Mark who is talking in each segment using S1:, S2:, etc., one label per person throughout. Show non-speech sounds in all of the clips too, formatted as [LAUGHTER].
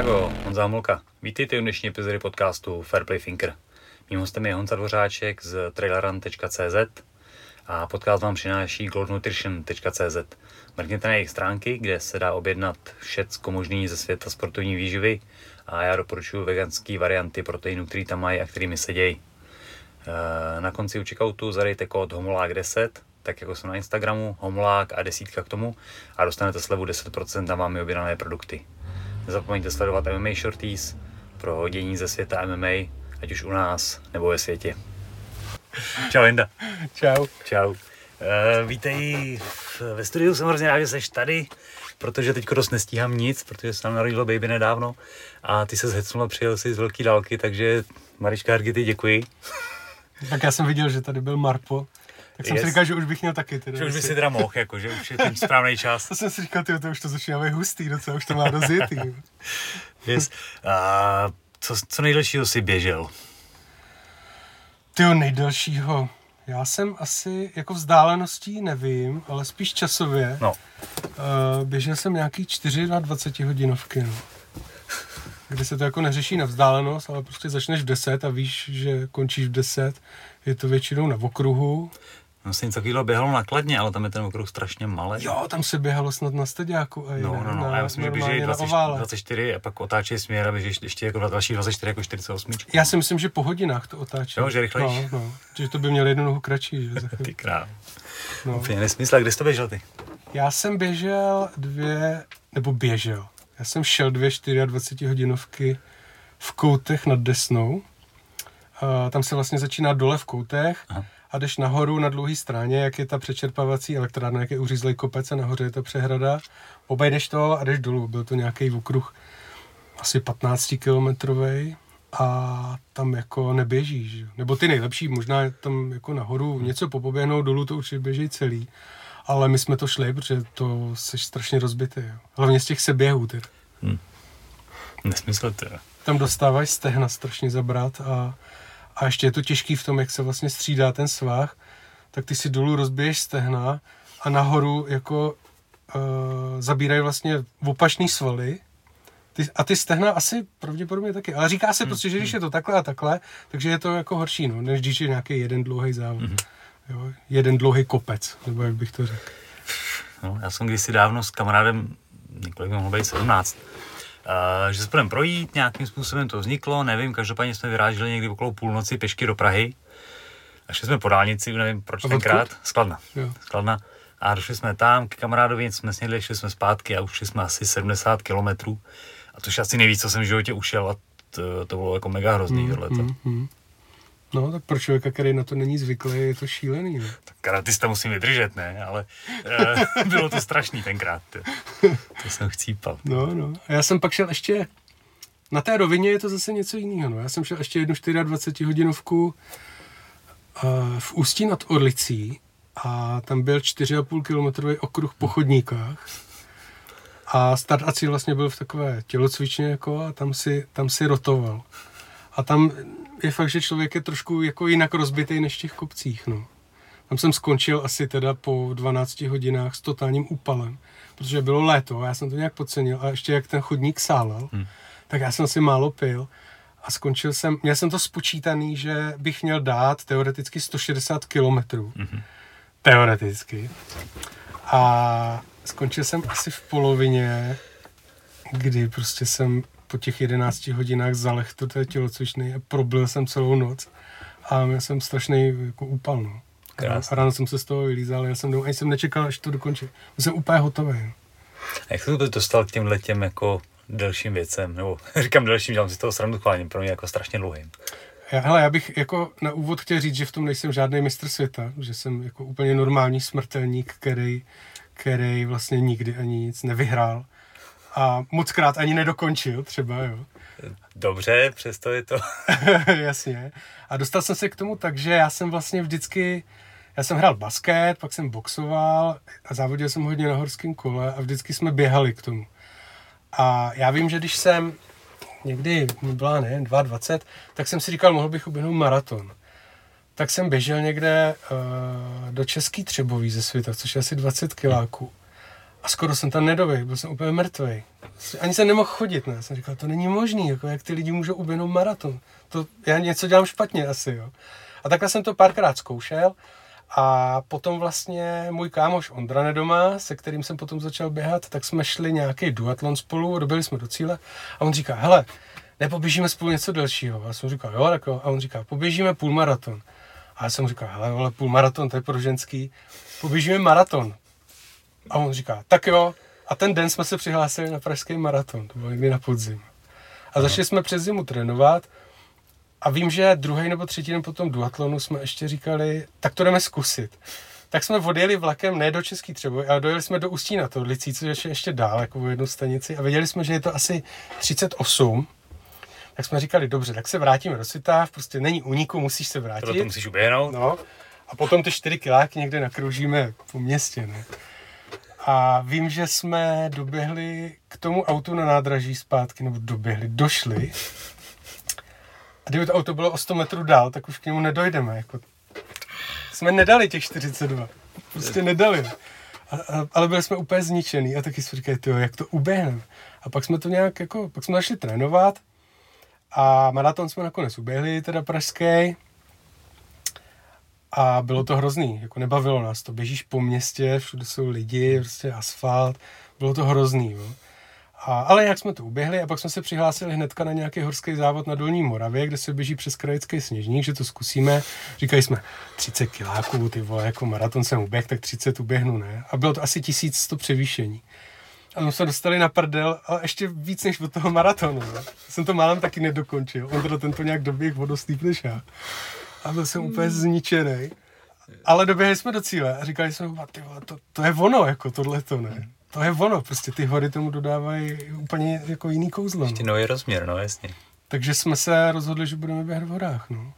S1: Čágo, Honza Homolka. Vítejte u dnešní epizody podcastu Fairplay Thinker. Mým hostem je Honza Dvořáček z traileran.cz a podcast vám přináší goldnutrition.cz. Mrkněte na jejich stránky, kde se dá objednat všecko možný ze světa sportovní výživy a já doporučuji veganské varianty proteinů, které tam mají a kterými sedějí. Eh, na konci u checkoutu zadejte kód HOMOLÁK10, tak jako jsem na Instagramu, homolák a desítka k tomu a dostanete slevu 10% na vámi objednané produkty. Nezapomeňte sledovat MMA Shorties pro dění ze světa MMA, ať už u nás nebo ve světě. Čau Linda.
S2: Čau.
S1: Čau. Uh, vítej ve studiu, jsem hrozně rád, že jsi tady, protože teď dost nestíhám nic, protože se nám narodilo baby nedávno a ty se zhecnul a přijel si z velké dálky, takže Mariška Hargity, děkuji.
S2: Tak já jsem viděl, že tady byl Marpo, tak jsem yes. si říkal, že už bych měl taky.
S1: Teda, že už by si teda mohl, jako, že už je ten správný [LAUGHS] čas.
S2: to jsem si říkal, tyjo, to už to začíná být hustý, docela už to má rozjetý. [LAUGHS]
S1: yes. A co, co nejdelšího si běžel?
S2: Tyjo, nejdelšího. Já jsem asi jako vzdáleností nevím, ale spíš časově.
S1: No.
S2: Uh, běžel jsem nějaký 4 na 20 hodinovky. No. Kdy se to jako neřeší na vzdálenost, ale prostě začneš v 10 a víš, že končíš v 10. Je to většinou na okruhu.
S1: No se něco takového běhalo nakladně, ale tam je ten okruh strašně malý.
S2: Jo, tam se běhalo snad na stediáku. A
S1: no, no, no,
S2: na,
S1: a já myslím, že běží 20, 24 a pak otáčí směr a běžíš ještě jako další 24 jako 48.
S2: Já si myslím, že po hodinách to otáčí.
S1: Jo, že rychlejší.
S2: No, no, že to by měl jednu nohu kratší. Že, [LAUGHS]
S1: ty král. No. Úplně nesmysl. Kde jsi to běžel ty?
S2: Já jsem běžel dvě, nebo běžel. Já jsem šel dvě 24 hodinovky v koutech nad Desnou. Uh, tam se vlastně začíná dole v koutech. Aha a jdeš nahoru na dlouhé straně, jak je ta přečerpávací elektrárna, jak je uřízlej kopec a nahoře je ta přehrada. Obejdeš to a jdeš dolů. Byl to nějaký okruh asi 15 kilometrový a tam jako neběžíš. Nebo ty nejlepší, možná tam jako nahoru něco popoběhnout, dolů to určitě běží celý. Ale my jsme to šli, protože to jsi strašně rozbitý. Jo. Hlavně z těch seběhů. Ty. Hmm.
S1: Nesmysl to.
S2: Tam dostáváš stehna strašně zabrat a a ještě je to těžký v tom, jak se vlastně střídá ten svah, tak ty si dolů rozbiješ stehna a nahoru jako uh, zabírají vlastně opačný svaly, ty, a ty stehna asi pravděpodobně taky. Ale říká se hmm, prostě, že když hmm. je to takhle a takhle, takže je to jako horší, no, než když je nějaký jeden dlouhý závod. Mm. Jo, jeden dlouhý kopec, nebo jak bych to řekl.
S1: No, já jsem kdysi dávno s kamarádem, několik mohlo být 17, Uh, že se budeme projít, nějakým způsobem to vzniklo, nevím, každopádně jsme vyráželi někdy okolo půlnoci pěšky do Prahy. A šli jsme po dálnici, nevím proč tenkrát, Skladna. Jo. Skladna. A došli jsme tam k kamarádovi, něco jsme snědli, šli jsme zpátky a ušli jsme asi 70 kilometrů. A to je asi nejvíc, co jsem v životě ušel a to, to bylo jako mega hrozný mm, tohleto. Mm, mm.
S2: No, tak pro člověka, který na to není zvyklý, je to šílený. Ne?
S1: Tak karatista musím vydržet, ne? Ale e, bylo to strašný tenkrát. To, to jsem chcípal.
S2: No, no. A já jsem pak šel ještě... Na té rovině je to zase něco jiného. No. Já jsem šel ještě jednu 24 hodinovku uh, v Ústí nad Orlicí a tam byl 4,5 kilometrový okruh po chodníkách. A start a cíl vlastně byl v takové tělocvičně jako a tam si, tam si rotoval. A tam je fakt, že člověk je trošku jako jinak rozbitý než v těch kopcích, no. Tam jsem skončil asi teda po 12 hodinách s totálním úpalem, protože bylo léto a já jsem to nějak podcenil a ještě jak ten chodník sálel, hmm. tak já jsem si málo pil a skončil jsem, měl jsem to spočítaný, že bych měl dát teoreticky 160 kilometrů. Hmm. Teoreticky. A skončil jsem asi v polovině, kdy prostě jsem po těch 11 hodinách zaleh to té tělocvičný a probil jsem celou noc a měl jsem strašný jako úpal, no. A ráno jsem se z toho vylízal, já jsem, ani jsem nečekal, až to dokončí. Byl jsem úplně hotový. No.
S1: A jak jsi to dostal k těm letěm jako delším věcem, nebo [LAUGHS] říkám delším, dělám si toho srandu chválím, pro mě jako strašně dlouhým.
S2: Já, hele, já bych jako na úvod chtěl říct, že v tom nejsem žádný mistr světa, že jsem jako úplně normální smrtelník, který, který vlastně nikdy ani nic nevyhrál a moc krát ani nedokončil třeba, jo.
S1: Dobře, přesto je to. [LAUGHS]
S2: Jasně. A dostal jsem se k tomu tak, že já jsem vlastně vždycky, já jsem hrál basket, pak jsem boxoval a závodil jsem hodně na horském kole a vždycky jsme běhali k tomu. A já vím, že když jsem někdy byla, ne, 22, tak jsem si říkal, mohl bych uběhnout maraton. Tak jsem běžel někde uh, do Český Třebový ze světa, což je asi 20 kiláků. A skoro jsem tam nedoběhl, byl jsem úplně mrtvý. Ani jsem nemohl chodit, ne? Jsem říkal, to není možný, jako jak ty lidi můžou uběhnout maraton. To, já něco dělám špatně asi, jo. A takhle jsem to párkrát zkoušel a potom vlastně můj kámoš Ondra Nedoma, se kterým jsem potom začal běhat, tak jsme šli nějaký duatlon spolu, dobili jsme do cíle a on říká, hele, nepoběžíme spolu něco delšího. A jsem říkal, jo, tak jo. A on říká, poběžíme půlmaraton. A já jsem říkal, hele, ale půlmaraton, to je pro ženský. Poběžíme maraton. A on říká, tak jo. A ten den jsme se přihlásili na pražský maraton, to bylo někdy na podzim. A začali jsme přes zimu trénovat a vím, že druhý nebo třetí den po tom duatlonu jsme ještě říkali, tak to jdeme zkusit. Tak jsme odjeli vlakem ne do Český Třeboj, ale dojeli jsme do Ústí na to, Licí, což je ještě dál, jako jednu stanici. A věděli jsme, že je to asi 38. Tak jsme říkali, dobře, tak se vrátíme do Svitav, prostě není uniku, musíš se vrátit.
S1: To musíš uběhnout.
S2: No, a potom ty čtyři kiláky někde nakroužíme po městě, ne? A vím, že jsme doběhli k tomu autu na nádraží zpátky, nebo doběhli, došli. A kdyby to auto bylo o 100 metrů dál, tak už k němu nedojdeme. Jako. Jsme nedali těch 42. Prostě nedali. A, a, ale byli jsme úplně zničený a taky jsme říkali, tyjo, jak to uběhneme. A pak jsme to nějak, jako, pak jsme začali trénovat a maraton jsme nakonec uběhli, teda pražský. A bylo to hrozný, jako nebavilo nás to. Běžíš po městě, všude jsou lidi, prostě asfalt, bylo to hrozný. Jo. A, ale jak jsme to uběhli a pak jsme se přihlásili hnedka na nějaký horský závod na Dolní Moravě, kde se běží přes krajický sněžník, že to zkusíme. Říkali jsme, 30 kiláků, ty vole, jako maraton jsem uběh, tak 30 uběhnu, ne? A bylo to asi 1100 převýšení. A jsme se dostali na prdel, ale ještě víc než do toho maratonu. Ne? Jsem to málem taky nedokončil. On teda tento nějak doběh vodostýp než já. A byl jsem úplně zničený. Ale doběhli jsme do cíle a říkali jsme, ty to, to je ono, jako tohle to ne. To je ono, prostě ty hory tomu dodávají úplně jako jiný kouzlo.
S1: Ještě nový rozměr, no jasně.
S2: Takže jsme se rozhodli, že budeme běhat v horách, no.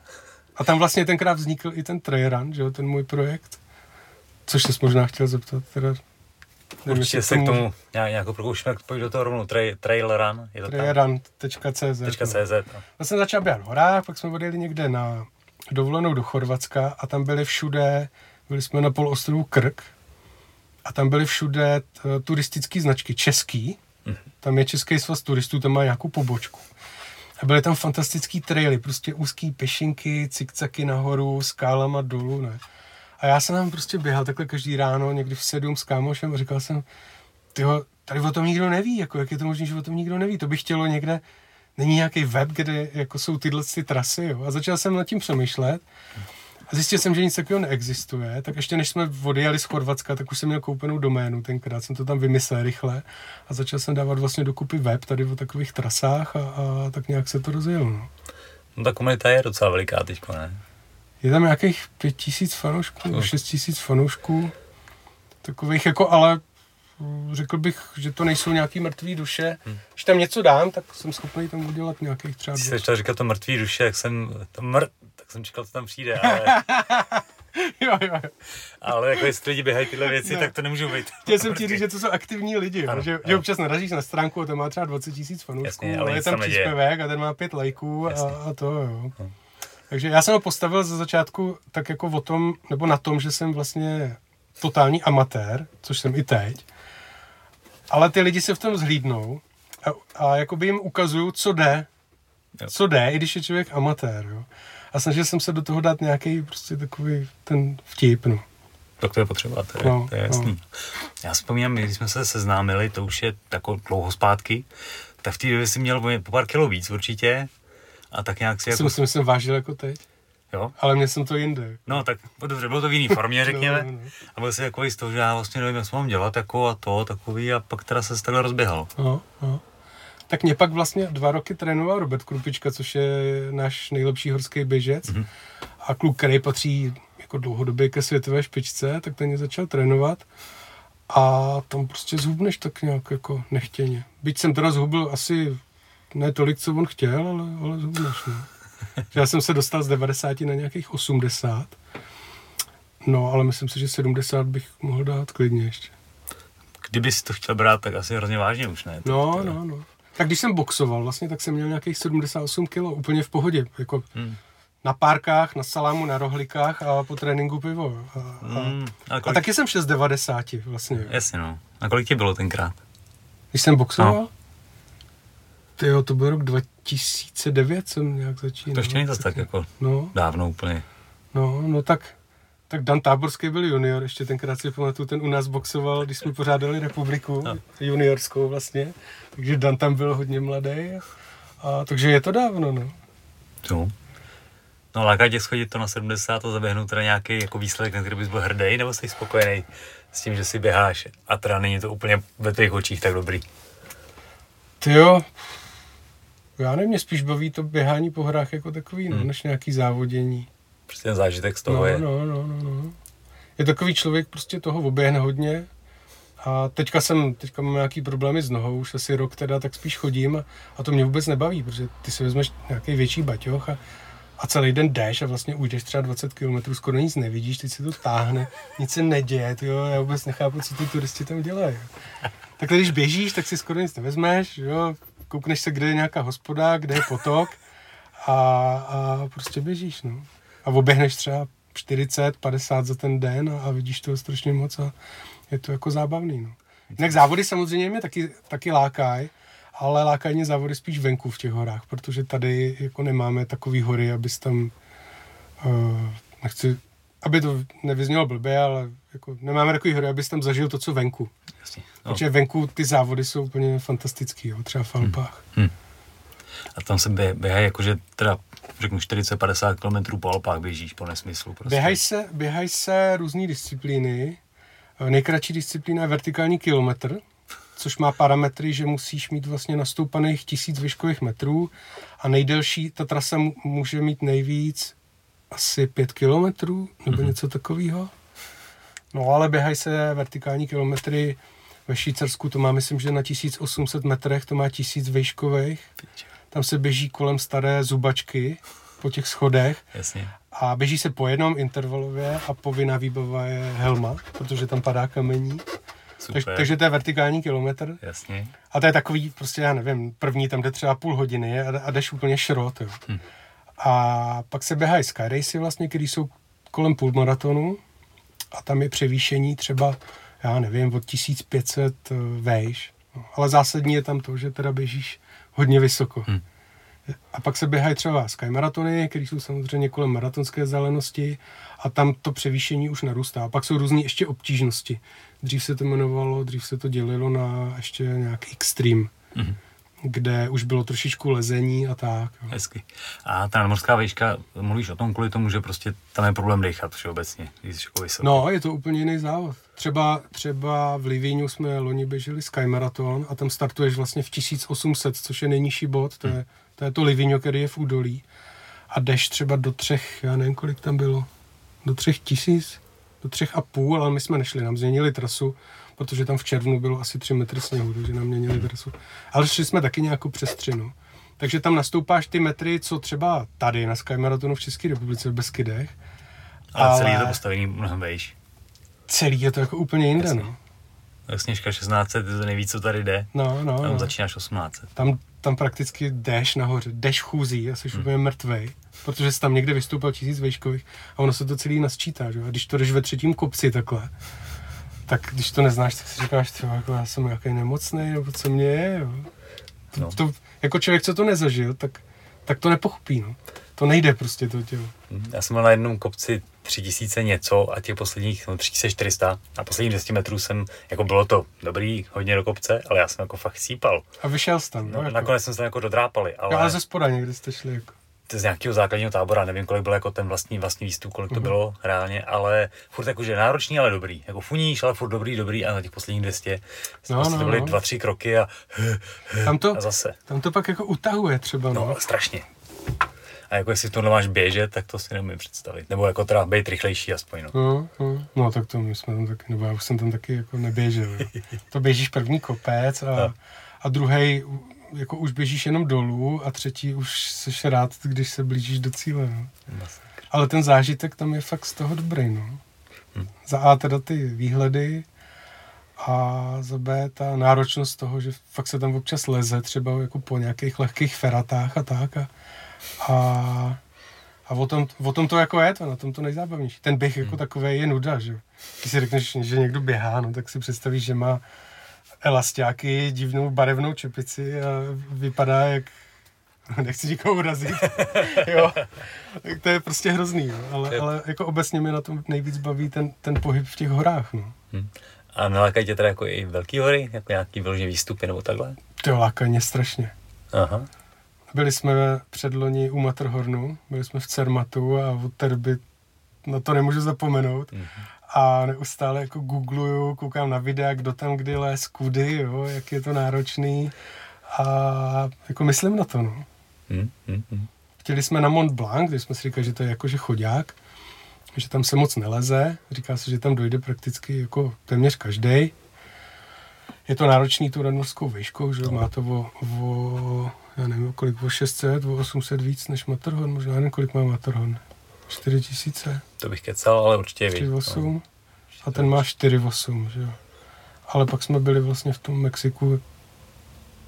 S2: A tam vlastně tenkrát vznikl i ten trail run, že jo, ten můj projekt. Což jsi možná chtěl zeptat, teda
S1: Nevím, Určitě se k tomu nějak, nějak prokoušíme, pojď do toho rovnou, trail, trail run,
S2: je to Trailrun.cz
S1: .cz, no.
S2: Já jsem začal běhat v horách, pak jsme odjeli někde na dovolenou do Chorvatska a tam byli všude, byli jsme na polostrovu Krk a tam byly všude turistické značky, český, mm-hmm. tam je Český svaz turistů, tam má nějakou pobočku. A byly tam fantastický traily, prostě úzký pešinky, cikcaky nahoru, skálama dolů, ne. A já jsem tam prostě běhal takhle každý ráno, někdy v sedm s kámošem a říkal jsem, tyho, tady o tom nikdo neví, jako jak je to možné, že o tom nikdo neví. To by chtělo někde, není nějaký web, kde jako jsou tyhle ty trasy, jo. A začal jsem nad tím přemýšlet a zjistil jsem, že nic takového neexistuje, tak ještě než jsme odjeli z Chorvatska, tak už jsem měl koupenou doménu, tenkrát jsem to tam vymyslel rychle a začal jsem dávat vlastně dokupy web tady o takových trasách a, a tak nějak se to rozjelo. No.
S1: no ta komunita je docela veliká teď, ne?
S2: Je tam nějakých pět tisíc fanoušků, no. šest tisíc fanoušků, takových jako, ale řekl bych, že to nejsou nějaký mrtvý duše. Hmm. Když tam něco dám, tak jsem schopný tam udělat nějakých třeba...
S1: Když jsi chtěl říkat to mrtvý duše, jak jsem, to mr, tak jsem čekal, co tam přijde, ale... [LAUGHS]
S2: jo, jo.
S1: Ale jako jestli lidi běhají tyhle věci, ne. tak to nemůžu být. [LAUGHS]
S2: Chtěl jsem ti říct, že to jsou aktivní lidi, ano, že, ano. že občas narazíš na stránku a ten má třeba 20 tisíc fanoušků, Jasně, ale, ale je tam příspěvek a ten má pět lajků a, a to jo. No. Takže já jsem ho postavil ze začátku tak jako o tom, nebo na tom, že jsem vlastně totální amatér, což jsem i teď. Ale ty lidi se v tom zhlídnou a, a jakoby jim ukazuju, co jde. Jo. Co jde, i když je člověk amatér. Jo. A snažil jsem se do toho dát nějaký prostě takový ten vtip. No.
S1: Tak to je potřeba, to je, no, to je jasný. No. Já vzpomínám, když jsme se seznámili, to už je tako dlouho zpátky, tak v té době jsem měl po pár kilo víc určitě, a tak nějak si
S2: jako... Jsem, jsem vážil jako teď.
S1: Jo?
S2: Ale mě jsem to jinde.
S1: No tak dobře, bylo to v jiné formě, [LAUGHS] řekněme. no, no, no. A byl si takový z toho, že já vlastně nevím, jak mám dělat, jako a to, takový, a pak teda se takhle rozběhal.
S2: No, no. Tak mě pak vlastně dva roky trénoval Robert Krupička, což je náš nejlepší horský běžec. Mm-hmm. A kluk, který patří jako dlouhodobě ke světové špičce, tak ten mě začal trénovat. A tam prostě zhubneš tak nějak jako nechtěně. Byť jsem teda zhubil asi ne tolik, co on chtěl, ale, ale zhubneš, no. Já jsem se dostal z 90 na nějakých 80. No, ale myslím si, že 70 bych mohl dát klidně ještě.
S1: Kdyby si to chtěl brát, tak asi hrozně vážně už, ne?
S2: No, to... no, no. Tak když jsem boxoval vlastně, tak jsem měl nějakých 78 kg, úplně v pohodě. Jako, hmm. na párkách, na salámu, na rohlikách a po tréninku pivo. A, a,
S1: Mm, a,
S2: a
S1: kolik,
S2: taky jsem šel z 90 vlastně.
S1: Jasně no. A kolik ti bylo tenkrát?
S2: Když jsem boxoval,
S1: No.
S2: No. ty jo, to byl rok 2009 jsem nějak začínal.
S1: To ještě není zase tak jako
S2: No,
S1: dávno úplně.
S2: no, no tak, tak Dan Táborský byl junior, ještě tenkrát si pamatuju, ten u nás boxoval, když jsme pořádali republiku,
S1: No.
S2: juniorskou vlastně, takže Dan tam byl hodně mladý. A, takže je to dávno, no.
S1: Jo. No láká tě schodit to na 70 a zaběhnout teda nějaký jako výsledek, na který bys byl hrdý, nebo jsi spokojený s tím, že si běháš a teda není to úplně ve tvých očích tak dobrý.
S2: Ty jo, já nevím, mě spíš baví to běhání po hrách jako takový, no,
S1: Hmm.
S2: než nějaký závodění.
S1: Prostě ten zážitek z toho
S2: no,
S1: je.
S2: no, no, no, no. Je takový člověk, prostě toho oběhne hodně. A teďka jsem, teďka mám nějaký problémy s nohou, už asi rok teda, tak spíš chodím a, to mě vůbec nebaví, protože ty si vezmeš nějaký větší baťoch a, a celý den jdeš a vlastně ujdeš třeba 20 km, skoro nic nevidíš, teď se to táhne, nic se neděje, tyjo, já vůbec nechápu, co ty turisti tam dělají. Tak když běžíš, tak si skoro nic nevezmeš, jo, koukneš se, kde je nějaká hospoda, kde je potok a, a prostě běžíš, no. A oběhneš třeba 40, 50 za ten den a, a vidíš toho strašně moc a je to jako zábavný, no. Jinak závody samozřejmě mě taky, taky lákají, ale lákají mě závody spíš venku v těch horách, protože tady jako nemáme takový hory, abys tam, uh, nechci, aby to nevyznělo blbě, ale jako nemáme takový hory, abys tam zažil to, co venku.
S1: Jasně.
S2: No. Protože venku ty závody jsou úplně fantastický, jo, třeba v Alpách.
S1: A tam se bě, běhají jakože teda řeknu 40-50 km po Alpách běžíš po nesmyslu. Prostě.
S2: Běhají se, běhaj se různé disciplíny. Eh, Nejkratší disciplína je vertikální kilometr, což má parametry, že musíš mít vlastně nastoupaných tisíc výškových metrů a nejdelší, ta trasa může mít nejvíc asi pět kilometrů nebo mm-hmm. něco takového. No ale běhají se vertikální kilometry ve Švýcarsku, to má myslím, že na 1800 metrech, to má tisíc výškových. Tam se běží kolem staré zubačky po těch schodech
S1: Jasně.
S2: a běží se po jednom intervalově a povinná výbava je helma, protože tam padá kamení.
S1: Super.
S2: Tak, takže to je vertikální kilometr.
S1: Jasně.
S2: A to je takový, prostě já nevím, první tam jde třeba půl hodiny a, a jdeš úplně šrot. Jo.
S1: Hm.
S2: A pak se běhají skyracy vlastně, které jsou kolem půlmaratonu a tam je převýšení třeba, já nevím, od 1500 eh, vejš. No, ale zásadní je tam to, že teda běžíš hodně vysoko.
S1: Hm.
S2: A pak se běhají třeba skymaratony, které jsou samozřejmě kolem maratonské vzdálenosti a tam to převýšení už narůstá. A pak jsou různé ještě obtížnosti. Dřív se to jmenovalo, dřív se to dělilo na ještě nějak extreme,
S1: Mhm.
S2: Kde už bylo trošičku lezení a tak.
S1: Hezky. A ta nadmořská výška, mluvíš o tom kvůli tomu, že prostě tam je problém dechat všeobecně, když jsi jako vysoký.
S2: No, je to úplně jiný závod. Třeba, třeba v Livíňu jsme loni běželi Skymarathon a tam startuješ vlastně v 1800, což je nejnižší bod, to je to, je to Livíňo, který je v údolí. A jdeš třeba do třech, já nevím, kolik tam bylo, do třech tisíc, do třech a půl, ale my jsme nešli, nám změnili trasu, protože tam v červnu bylo asi tři metry sněhu, takže nám měnili trasu. Ale šli jsme taky nějakou přestřinu. Takže tam nastoupáš ty metry, co třeba tady na Skymarathonu v České republice v Beskydech.
S1: ale, celý je to
S2: ale-
S1: postavení mnohem vejš.
S2: Celý je to jako úplně jinde,
S1: Jasně.
S2: no.
S1: Tak sněžka 1600 je to nejvíc, co tady jde.
S2: No, no,
S1: Tam
S2: no.
S1: začínáš 1800.
S2: Tam, tam prakticky jdeš nahoře, jdeš chůzí a jsi hmm. úplně mrtvej, protože jsi tam někde vystoupal tisíc vejškových a ono se to celý nasčítá, že? jo. A když to jdeš ve třetím kopci takhle, tak když to neznáš, tak si říkáš, ty, jako já jsem nějaký nemocný, nebo co mě je, jo. To,
S1: No.
S2: no. to, jako člověk, co to nezažil, tak, tak to nepochopí, no. To nejde prostě to tělo.
S1: Já jsem byl na jednom kopci 3000 něco a těch posledních no, 3400 a posledních 200 metrů jsem, jako bylo to dobrý, hodně do kopce, ale já jsem jako fakt sípal.
S2: A vyšel jsi tam,
S1: No,
S2: no, jako.
S1: nakonec jsme se jako dodrápali, ale,
S2: Jo, ale ze spoda někde jste šli, jako.
S1: To z nějakého základního tábora, nevím, kolik byl jako ten vlastní, vlastní výstup, kolik to
S2: Mhm.
S1: bylo reálně, ale furt jakože náročný, ale dobrý. Jako funíš, ale furt dobrý, dobrý a na těch posledních 200
S2: No,
S1: no, to byly
S2: no.
S1: dva, tři kroky a, [LAUGHS]
S2: Tam to,
S1: a zase.
S2: tam to pak jako utahuje třeba,
S1: No,
S2: no.
S1: strašně. A jako jestli v tomhle máš běžet, tak to si neumím představit. Nebo jako teda být rychlejší aspoň, no.
S2: No, no, no, tak to my jsme tam taky, nebo já už jsem tam taky jako neběžel. Jo. [LAUGHS] To běžíš první kopec a,
S1: No.
S2: a druhý jako už běžíš jenom dolů a třetí už jsi rád, když se blížíš do cíle. No. Ale ten zážitek tam je fakt z toho dobrý. No.
S1: Hm.
S2: Za A teda ty výhledy a za B ta náročnost toho, že fakt se tam občas leze, třeba jako po nějakých lehkých feratách a tak. A, a, A o tom, o tom to jako je to, na tom to nejzábavnější. Ten běh jako takový je nuda, že Když si řekneš, že někdo běhá, no, tak si představíš, že má elastiáky, divnou barevnou čepici a vypadá jak nechci nikoho urazit, [LAUGHS] jo, tak to je prostě hrozný, jo. Ale, ale jako obecně mi na tom nejvíc baví ten, ten pohyb v těch horách, no. Hmm.
S1: A nalákají tě teda jako i velký hory, jako nějaký vyložený výstupy nebo takhle?
S2: To lákají mě strašně. Aha. Byli jsme předloni u Matterhornu, byli jsme v Cermatu a od té doby na to nemůžu zapomenout. Mm-hmm. A neustále jako googluju, koukám na videa, kdo tam kdy les, kudy, jo, jak je to náročný. A jako myslím na to, no. Mm-hmm. Chtěli jsme na Mont Blanc, kde jsme si říkali, že to je jakože chodák, že tam se moc neleze. Říká se, že tam dojde prakticky jako téměř každý. Je to náročný tu nadmorskou výškou, že má to o, o, já nevím, kolik, o 600, o 800 víc než Matterhorn, možná nevím, kolik má Matterhorn. 4000.
S1: To bych kecal, ale určitě víc.
S2: 4,8. No. A ten má 4,8, že jo. Ale pak jsme byli vlastně v tom Mexiku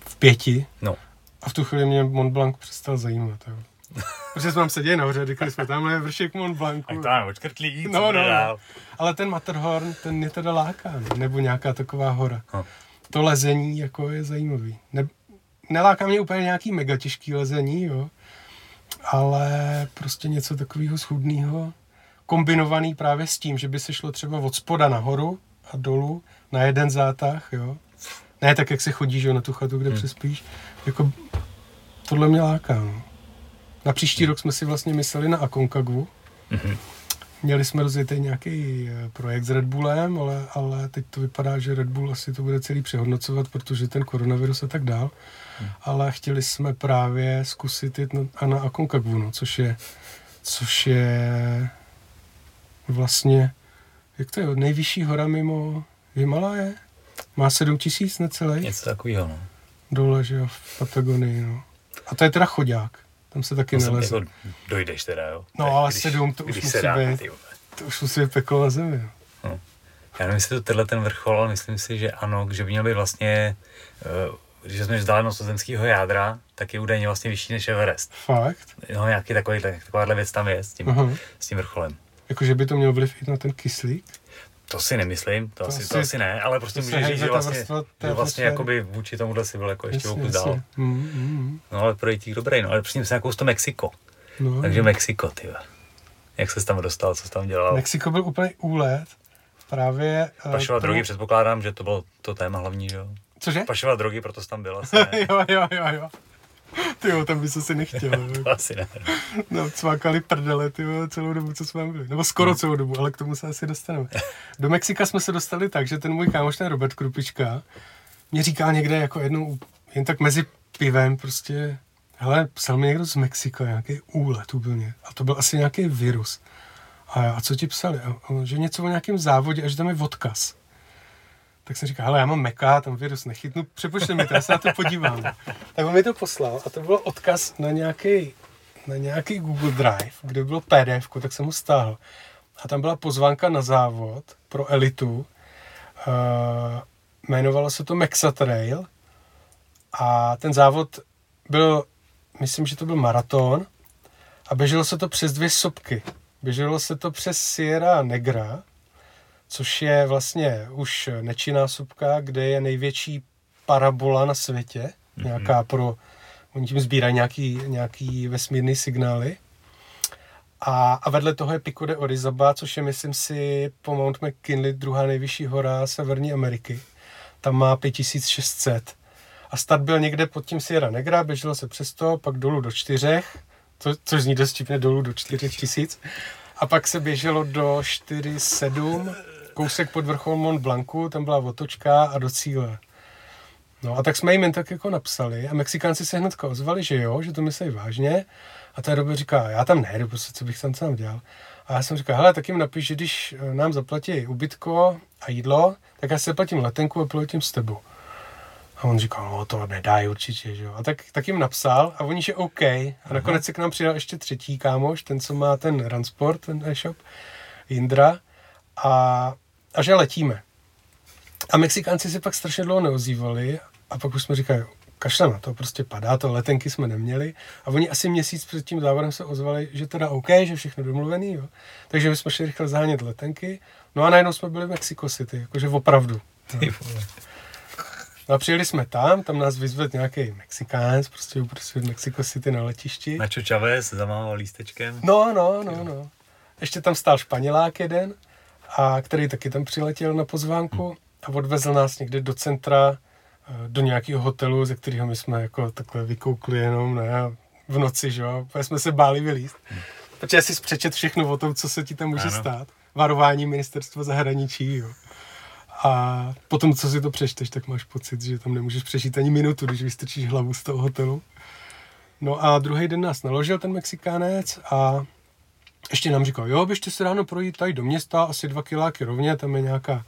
S2: v pěti. No. A v tu chvíli mě Mont Blanc přestal zajímat. Jo. [LAUGHS] Protože jsme tam seděli nahoře, říkali jsme, tamhle je vršek Mont Blancu.
S1: Tak to máme očkrtlí, no, no, no.
S2: Ale ten Matterhorn, ten mě teda láká, nebo nějaká taková hora. No. To lezení jako je zajímavý. Ne, neláká mě úplně nějaký mega těžký lezení, jo. Ale prostě něco takového schudného, kombinovaný právě s tím, že by se šlo třeba od spoda nahoru a dolů na jeden zátah, jo. Ne tak, jak se chodí, že na tu chatu, kde hmm. přespíš. Jako, tohle mě láká, no. Na příští rok jsme si vlastně mysleli na Akonkagu. Mm-hmm. Měli jsme rozjetý nějaký eh, projekt s Red Bullem, ale, ale teď to vypadá, že Red Bull asi to bude celý přehodnocovat, protože ten koronavirus a tak dál. Mm. Ale chtěli jsme právě zkusit jít na, a na Akonkagu, no, což je, což je vlastně, jak to je, nejvyšší hora mimo Himalaje? Má 7 tisíc necelý?
S1: Něco takového, no.
S2: Dole, že jo, v Patagonii, no. A to je teda chodák. Tam se taky neleze. Jako
S1: dojdeš teda, jo?
S2: No ale když, sedm, to už musí dá, být, to už musí být peklo na zemi, jo. No.
S1: Já nevím, jestli to tenhle ten vrchol, ale myslím si, že ano, že by měl být vlastně, uh, když jsme vzdálenost od zemského jádra, tak je údajně vlastně vyšší než Everest.
S2: Fakt?
S1: No, nějaký takový, takováhle věc tam je s tím, uh-huh. s tím vrcholem.
S2: Jakože by to mělo vliv i na ten kyslík?
S1: To si nemyslím, to, to, asi, to asi ne, ale prostě můžeš říct, že vlastně, že vlastně jakoby vůči tomuhle si byl jako ještě o dál. Mm, mm, mm. No ale pro těch dobrý, no ale prostě se jako to Mexiko. No, Takže no. Mexiko, ty. Jak se tam dostal, co jsi tam dělal?
S2: Mexiko byl úplně úlet. Právě...
S1: Eh, Pašovat to... drogy, předpokládám, že to bylo to téma hlavní, že jo?
S2: Cože?
S1: Pašovat drogy, proto jsi tam byl
S2: asi, [LAUGHS] jo, jo, jo, jo. [LAUGHS] Ty jo, tam by se si nechtěl. [LAUGHS]
S1: to asi ne.
S2: No, cvákali prdele, ty jo, celou dobu, co jsme byli. Nebo skoro hmm. celou dobu, ale k tomu se asi dostaneme. Do Mexika jsme se dostali tak, že ten můj kámoš, ten Robert Krupička, mě říká někde jako jednou, jen tak mezi pivem prostě, hele, psal mi někdo z Mexika, nějaký úlet úplně. A to byl asi nějaký virus. A, a co ti psali? A, a, že něco o nějakém závodě a že tam je odkaz tak jsem říkal, hele, já mám Meka, tam virus nechytnu, přepočte mi to, já se na to podívám. [LAUGHS] tak on mi to poslal a to byl odkaz na nějaký, na nějaký Google Drive, kde bylo PDF, tak jsem ho stáhl. A tam byla pozvánka na závod pro elitu. Uh, jmenovalo se to Mexa Trail a ten závod byl, myslím, že to byl maraton a běželo se to přes dvě sopky. Běželo se to přes Sierra Negra, což je vlastně už nečinná sopka, kde je největší parabola na světě, mm-hmm. nějaká pro, oni tím sbírají nějaký, nějaký vesmírný signály. A, a vedle toho je Pico de Orizaba, což je, myslím si, po Mount McKinley druhá nejvyšší hora Severní Ameriky. Tam má 5600. A start byl někde pod tím Sierra Negra, běželo se přes to, pak dolů do čtyřech, to, což zní dost dolů do čtyřech tisíc. A pak se běželo do 4,7 kousek pod vrchol Mont Blancu, tam byla otočka a do cíle. No a tak jsme jim jen tak jako napsali a Mexikánci se hnedka ozvali, že jo, že to myslí vážně. A té době říká, já tam nejdu, prostě co bych tam tam dělal. A já jsem říkal, hele, tak jim napiš, že když eh, nám zaplatí ubytko a jídlo, tak já si zaplatím letenku a poletím s tebou. A on říkal, no to nedají určitě, že jo. A tak, tak jim napsal a oni, že OK. A nakonec se k nám přidal ještě třetí kámoš, ten, co má ten Ransport, ten e-shop, Indra. A a že letíme. A Mexikánci si pak strašně dlouho neozývali a pak už jsme říkali, kašle na to, prostě padá to, letenky jsme neměli a oni asi měsíc před tím závodem se ozvali, že teda OK, že všechno domluvený, jo. Takže my jsme šli rychle zahánět letenky, no a najednou jsme byli v Mexico City, jakože opravdu. No a přijeli jsme tam, tam nás vyzvedl nějaký Mexikánec, prostě uprostřed Mexico City na letišti.
S1: Nacho Chavez zamával lístečkem.
S2: No, no, no, no. Ještě tam stál Španělák jeden, a který taky tam přiletěl na pozvánku a odvezl nás někde do centra, eh, do nějakého hotelu, ze kterého my jsme jako takhle vykoukli jenom, ne, v noci, že jo, jsme se báli vylíst. Protože jsi přečet všechno o tom, co se ti tam může ano. stát. Varování ministerstva zahraničí, jo. A potom, co si to přečteš, tak máš pocit, že tam nemůžeš přežít ani minutu, když vystrčíš hlavu z toho hotelu. No a druhý den nás naložil ten Mexikánec a ještě nám říkal, jo, běžte se ráno projít tady do města, asi dva kiláky rovně, tam je nějaká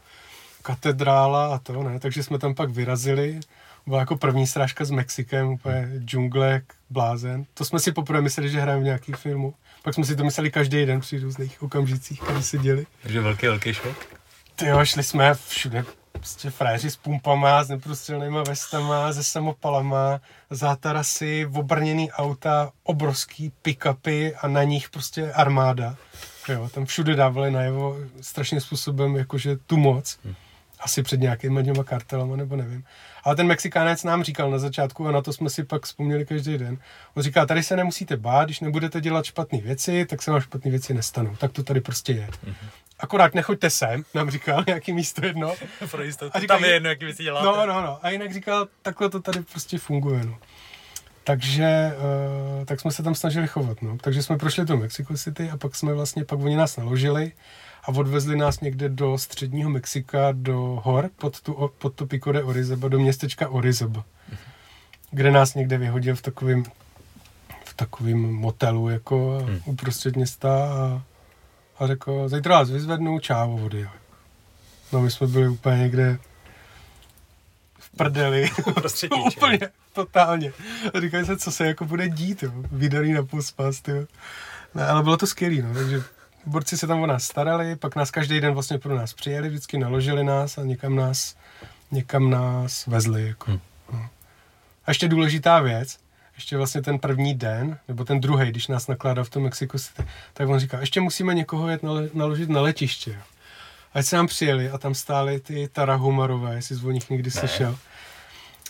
S2: katedrála a to, ne, takže jsme tam pak vyrazili, byla jako první srážka s Mexikem, úplně džungle, blázen. To jsme si poprvé mysleli, že hrajeme v nějaký filmu. Pak jsme si to mysleli každý den při různých okamžicích, které se děli.
S1: Takže velký, velký šok.
S2: Ty jo, šli jsme všude prostě fréři s pumpama, s neprostřelnýma vestama, se samopalama, zátarasy, obrněný auta, obrovský pick-upy a na nich prostě armáda. Jo, tam všude dávali najevo strašným způsobem jakože tu moc. Hm. Asi před nějakýma těma kartelama, nebo nevím. Ale ten Mexikánec nám říkal na začátku, a na to jsme si pak vzpomněli každý den, on říká, tady se nemusíte bát, když nebudete dělat špatné věci, tak se vám špatné věci nestanou. Tak to tady prostě je. Mm-hmm. Akorát nechoďte sem, nám říkal nějaký místo jedno. [LAUGHS]
S1: Pro jistotu, a říkal, tam je jedno, jaký věci děláte.
S2: No, no, no. A jinak říkal, takhle to tady prostě funguje, no. Takže uh, tak jsme se tam snažili chovat, no. Takže jsme prošli do Mexico City a pak jsme vlastně, pak oni nás naložili a odvezli nás někde do středního Mexika, do hor, pod tu, pod tu Pico de Orizaba, do městečka Orizaba, mm-hmm. kde nás někde vyhodil v takovém v takovým motelu, jako hmm. uprostřed města a a řekl, zítra vás vyzvednu, čávo vody. No my jsme byli úplně někde v prdeli. [LAUGHS] úplně, totálně. A říkali se, co se jako bude dít, jo. Vydaný na pospas, jo. No, ale bylo to skvělé, no, takže borci se tam o nás starali, pak nás každý den vlastně pro nás přijeli, vždycky naložili nás a někam nás, někam nás vezli. Jako. Hmm. No. A ještě důležitá věc, ještě vlastně ten první den, nebo ten druhý, když nás nakládá v tom Mexico City, tak on říká, ještě musíme někoho jet naložit na letiště. Ať se nám přijeli a tam stály ty Tarahumarové, jestli jsi o nich někdy ne. slyšel.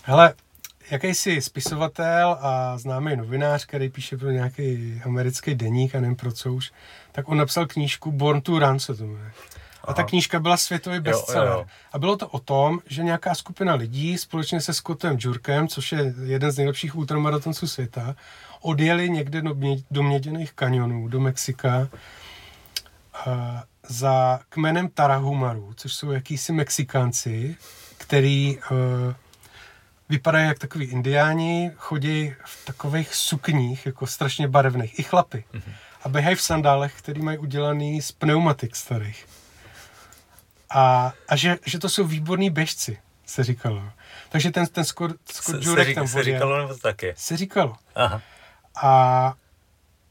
S2: Hele, jakýsi spisovatel a známý novinář, který píše pro nějaký americký deník a nevím pro co už, tak on napsal knížku Born to Run, se to jmenuje. A ta knížka byla světový bestseller. Jo, jo. A bylo to o tom, že nějaká skupina lidí společně se Scottem Jurkem, což je jeden z nejlepších ultramaratonců světa, odjeli někde do, mě, do měděných kanionů, do Mexika, uh, za kmenem Tarahumaru, což jsou jakýsi Mexikánci, který uh, vypadají jak takový indiáni, chodí v takových sukních, jako strašně barevných, i chlapy. Mm-hmm. A běhají v sandálech, který mají udělaný z pneumatik starých. A, a že, že to jsou výborní běžci, se říkalo. Takže ten, ten Scott, Scott se, Jurek se, tam
S1: se říkalo nebo taky?
S2: Se říkalo. Aha. A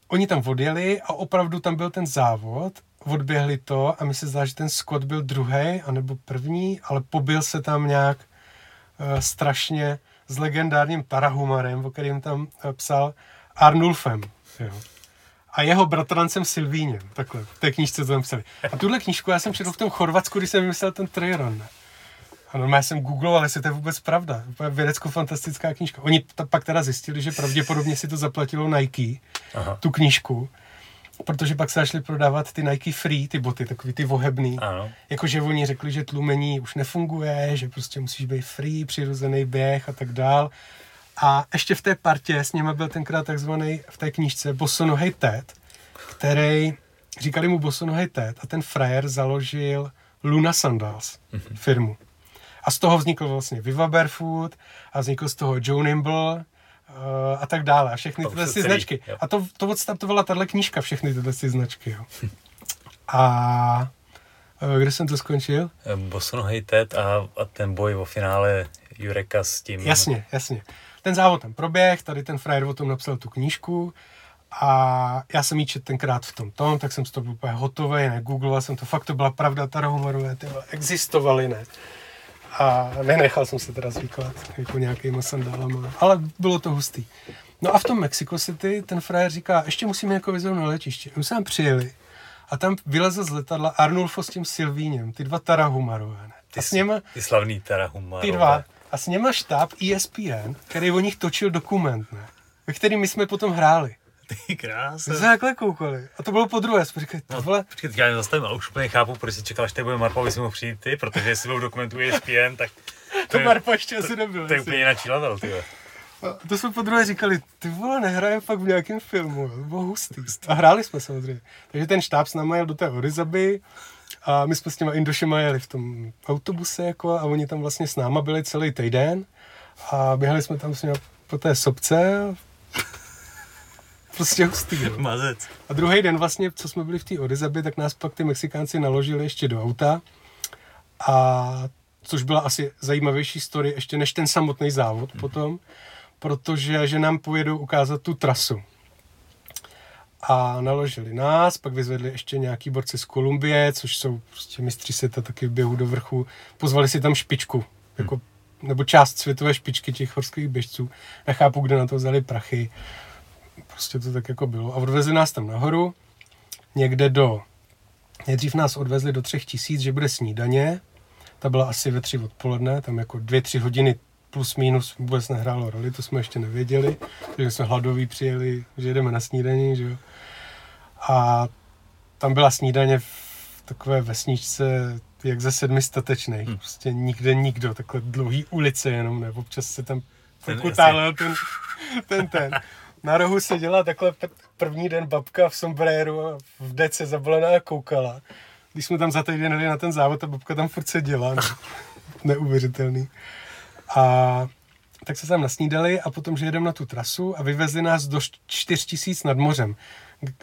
S2: oni tam odjeli a opravdu tam byl ten závod, odběhli to a mi se zdá, že ten Scott byl druhý, anebo první, ale pobil se tam nějak uh, strašně s legendárním Tarahumarem, o kterým tam uh, psal Arnulfem. Jo a jeho bratrancem Silvíněm. Takhle, v té knížce to tam psali. A tuhle knížku já jsem četl v tom Chorvatsku, když jsem vymyslel ten trailrun. A normálně jsem googloval, jestli to je vůbec pravda. Vědecko-fantastická knížka. Oni ta, pak teda zjistili, že pravděpodobně si to zaplatilo Nike, Aha. tu knížku, protože pak se začaly prodávat ty Nike Free, ty boty, takový ty vohebný. Jakože oni řekli, že tlumení už nefunguje, že prostě musíš být free, přirozený běh a tak dál. A ještě v té partě s nimi byl tenkrát takzvaný v té knížce bosonohej Ted, který, říkali mu bosonohej Ted a ten frajer založil Luna Sandals mm-hmm. firmu. A z toho vznikl vlastně Viva Barefoot a vznikl z toho Joe Nimble uh, a tak dále. A všechny tyhle ty značky. Jo. A to, to odstartovala tahle knížka, všechny tyhle ty značky. Jo. a uh, kde jsem to skončil?
S1: Bosonohej Ted a, a ten boj o finále Jureka s tím.
S2: Jasně, jasně ten závod tam proběh, tady ten frajer o tom napsal tu knížku a já jsem jí čet tenkrát v tom tom, tak jsem z toho byl úplně hotový, ne, googloval jsem to, fakt to byla pravda, Tarahomarové, ty existovaly, ne. A nenechal jsem se teda zvyklad jako nějakýma sandálama, ale bylo to hustý. No a v tom Mexico City ten frajer říká, ještě musíme jako vyzvat na letiště. My jsme tam přijeli a tam vylezl z letadla Arnulfo s tím Silvíněm, ty dva Tarahumarové. Ne?
S1: Ty,
S2: a s něma,
S1: ty slavný Tarahumarové.
S2: ty dva, a s něma štáb ESPN, který o nich točil dokument, ne? ve kterým my jsme potom hráli.
S1: Ty krása.
S2: My jsme takhle koukali. A to bylo po druhé. Jsme říkali,
S1: No,
S2: vole,
S1: počkej, já nezastavím, ale už úplně chápu, proč jsi čekal, až tady bude Marpa, aby si mohl přijít ty, protože jestli byl v dokumentu ESPN, tak [LAUGHS]
S2: to
S1: je-
S2: Marpa ještě asi nebyl.
S1: to je úplně jiný level, ty.
S2: A to jsme po druhé říkali, ty vole, nehraje fakt v nějakém filmu, to bylo hustý. A hráli jsme samozřejmě. Takže ten štáb s náma jel do té Orizaby a my jsme s těma Indošema jeli v tom autobuse jako a oni tam vlastně s náma byli celý týden a běhali jsme tam s nimi po té sobce prostě hustý. Jo.
S1: Mazec.
S2: A druhý den vlastně, co jsme byli v té Orizabi, tak nás pak ty Mexikánci naložili ještě do auta a což byla asi zajímavější story ještě než ten samotný závod mm. potom, protože že nám pojedou ukázat tu trasu. A naložili nás, pak vyzvedli ještě nějaký borci z Kolumbie, což jsou prostě mistři světa taky v běhu do vrchu. Pozvali si tam špičku, jako, nebo část světové špičky těch horských běžců. Nechápu, kde na to vzali prachy. Prostě to tak jako bylo. A odvezli nás tam nahoru, někde do... Nejdřív nás odvezli do třech tisíc, že bude snídaně. Ta byla asi ve tři odpoledne, tam jako dvě, tři hodiny plus minus vůbec nehrálo roli, to jsme ještě nevěděli. Takže jsme hladoví přijeli, že jedeme na snídaní, že jo. A tam byla snídaně v takové vesničce, jak ze sedmi statečných. Hmm. Prostě nikde nikdo, takhle dlouhý ulice jenom, ne, občas se tam
S1: Ten
S2: pokutálel ten, ten, ten. Na rohu seděla takhle první den babka v sombréru a v dece zabalená a koukala. Když jsme tam za týden jeli na ten závod, ta babka tam furt seděla. Ne? [LAUGHS] Neuvěřitelný. A tak se tam nasnídali a potom, že jedeme na tu trasu a vyvezli nás do 4000 nad mořem,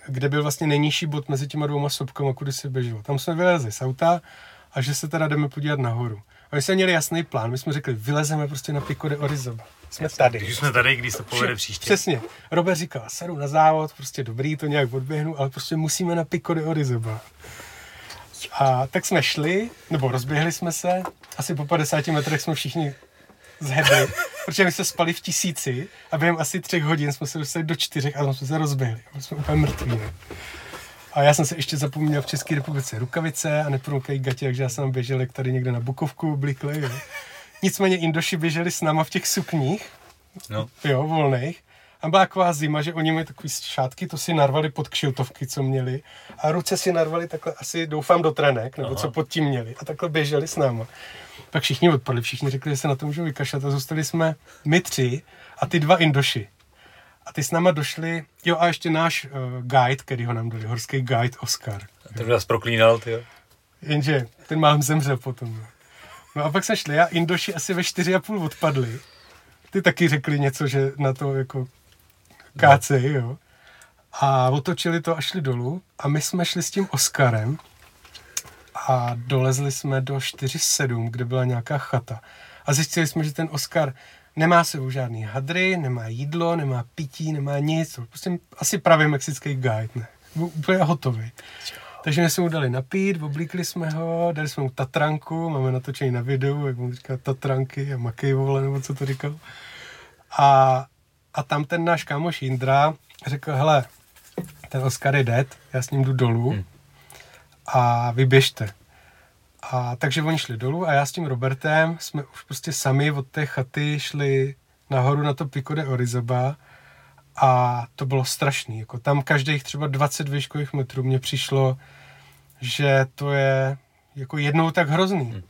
S2: kde byl vlastně nejnižší bod mezi těma dvouma sopkama, kudy se běželo. Tam jsme vylezli z auta a že se teda jdeme podívat nahoru. A my jsme měli jasný plán, my jsme řekli, vylezeme prostě na Pico de Orizaba. Jsme tady.
S1: Když jsme tady, když se povede příště.
S2: Přesně. Robert říkal, sedu na závod, prostě dobrý, to nějak odběhnu, ale prostě musíme na Pico de Orizaba. A tak jsme šli, nebo rozběhli jsme se, asi po 50 metrech jsme všichni zhebli, protože my jsme spali v tisíci a během asi třech hodin jsme se dostali do čtyřech a tam jsme se rozběhli. Byli jsme úplně mrtví. Ne? A já jsem se ještě zapomněl v České republice rukavice a nepromkají gatě, takže já jsem běžel jak tady někde na Bukovku oblikli. Jo. Nicméně Indoši běželi s náma v těch sukních,
S1: No,
S2: jo, volných. A byla taková zima, že oni mají takový šátky, to si narvali pod kšiltovky, co měli. A ruce si narvali takhle, asi doufám do trenek, nebo
S1: Aha.
S2: co pod tím měli. A takhle běželi s náma. Pak všichni odpadli, všichni řekli, že se na to můžou vykašlat a zůstali jsme my tři a ty dva Indoši. A ty s náma došli, jo a ještě náš uh, guide, který ho nám dali, horský guide Oscar.
S1: to nás proklínal, ty jo.
S2: Jenže ten mám zemřel potom. no. No a pak jsme šli a Indoši asi ve čtyři a půl odpadli. Ty taky řekli něco, že na to jako kácej, jo. A otočili to a šli dolů a my jsme šli s tím Oskarem a dolezli jsme do 4.7, kde byla nějaká chata. A zjistili jsme, že ten Oskar nemá sebou žádný hadry, nemá jídlo, nemá pití, nemá nic. Prostě asi pravý mexický guide, ne. Byl úplně hotový. Takže my jsme mu dali napít, oblíkli jsme ho, dali jsme mu tatranku, máme natočený na videu, jak mu říká tatranky a makej vole, nebo co to říkal. A, a tam ten náš kámoš Jindra řekl, hele, ten Oscar je dead, já s ním jdu dolů
S1: Hmm.
S2: a vyběžte. A takže oni šli dolů a já s tím Robertem jsme už prostě sami od té chaty šli nahoru na to Pico de Orizaba a to bylo strašný. Jako tam každých třeba 20 výškových metrů mně přišlo, že to je jako jednou tak hrozný.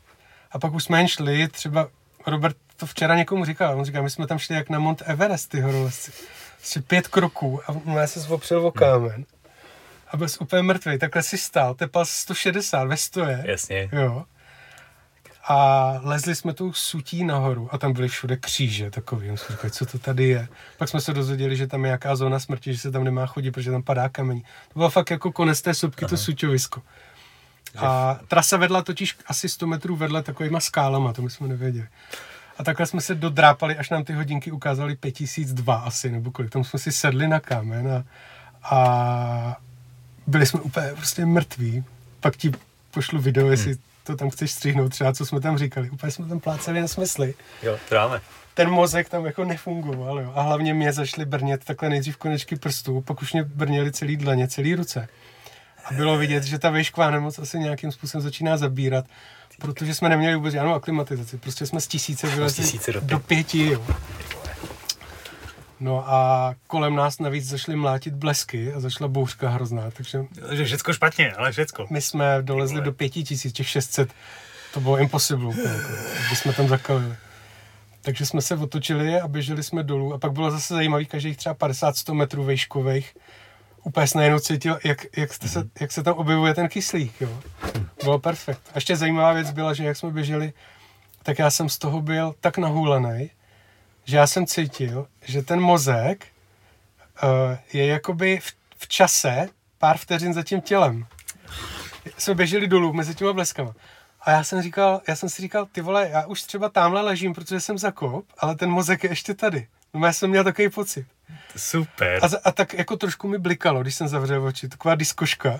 S2: A pak už jsme jen šli, třeba Robert to včera někomu říkal, on říká, my jsme tam šli jak na Mount Everest, ty horolezci. Asi pět kroků a já se opřel o kámen. A byl jsi úplně mrtvý, takhle si stál, tepal 160 ve stoje.
S1: Jasně.
S2: Jo. A lezli jsme tou sutí nahoru a tam byly všude kříže takový. Jsme říkali, co to tady je. Pak jsme se dozvěděli, že tam je nějaká zóna smrti, že se tam nemá chodit, protože tam padá kamení. To bylo fakt jako konec té sopky, to suťovisko. A trasa vedla totiž asi 100 metrů vedle takovýma skálama, to my jsme nevěděli. A takhle jsme se dodrápali, až nám ty hodinky ukázaly 5002 asi, nebo kolik. Tam jsme si sedli na kámen a, a byli jsme úplně prostě mrtví. Pak ti pošlu video, jestli to tam chceš střihnout, třeba co jsme tam říkali. Úplně jsme tam pláceli na smysly.
S1: Jo, to dáme.
S2: Ten mozek tam jako nefungoval, jo. A hlavně mě zašly brnět takhle nejdřív konečky prstů, pak už mě brněly celý dlaně, celý ruce. A bylo vidět, že ta výšková nemoc asi nějakým způsobem začíná zabírat, protože jsme neměli vůbec žádnou aklimatizaci. Prostě jsme z tisíce vylezli
S1: tisíce do
S2: do pěti. Jo. No a kolem nás navíc zašly mlátit blesky a zašla bouřka hrozná, takže
S1: Takže všecko špatně, ale všecko.
S2: my jsme dolezli do pěti tisíc, těch 600, to bylo impossible, úplně, jako, když jsme tam zakalili. Takže jsme se otočili a běželi jsme dolů a pak bylo zase zajímavý, každých třeba 50-100 metrů vejškových, úplně jsem najednou cítil, jak, jak, jste se, jak se tam objevuje ten kyslík, jo. Bylo perfekt. A ještě zajímavá věc byla, že jak jsme běželi, tak já jsem z toho byl tak nahulený, že já jsem cítil, že ten mozek uh, je jakoby v, v čase pár vteřin za tím tělem. Jsme běželi dolů mezi těma bleskama. A já jsem říkal, já jsem si říkal, ty vole, já už třeba tamhle ležím, protože jsem zakop, ale ten mozek je ještě tady. No já jsem měl takový pocit.
S1: Super.
S2: A, a tak jako trošku mi blikalo, když jsem zavřel oči, taková diskoška.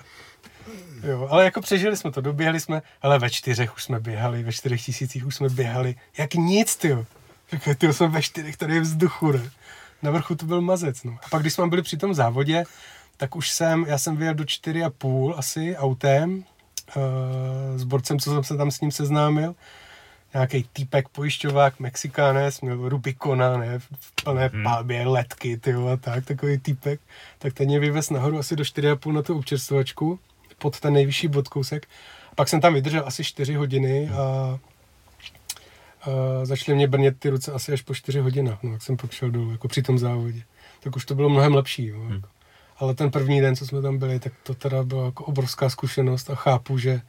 S2: Jo, ale jako přežili jsme to, doběhli jsme, ale ve čtyřech už jsme běhali, ve čtyřech tisících už jsme běhali, jak nic, tyjo. Říkaj, tyjo, jsme ve čtyřech, tady je vzduchu, ne? Na vrchu to byl mazec, no. A pak, když jsme byli při tom závodě, tak už jsem, já jsem vyjel do čtyři a půl asi autem, uh, s borcem, co jsem se tam s ním seznámil, nějaký týpek pojišťovák, Mexikánec, měl Rubikona, ne, v plné hmm. palbě, letky, ty a tak, takový týpek, tak ten mě vyvez nahoru asi do 4,5 na tu občerstvovačku, pod ten nejvyšší bodkousek. Pak jsem tam vydržel asi 4 hodiny a, a začaly mě brnět ty ruce asi až po 4 hodinách, no, jak jsem pak šel dolů, jako při tom závodě. Tak už to bylo mnohem lepší, jo, jako. Ale ten první den, co jsme tam byli, tak to teda byla jako obrovská zkušenost a chápu, že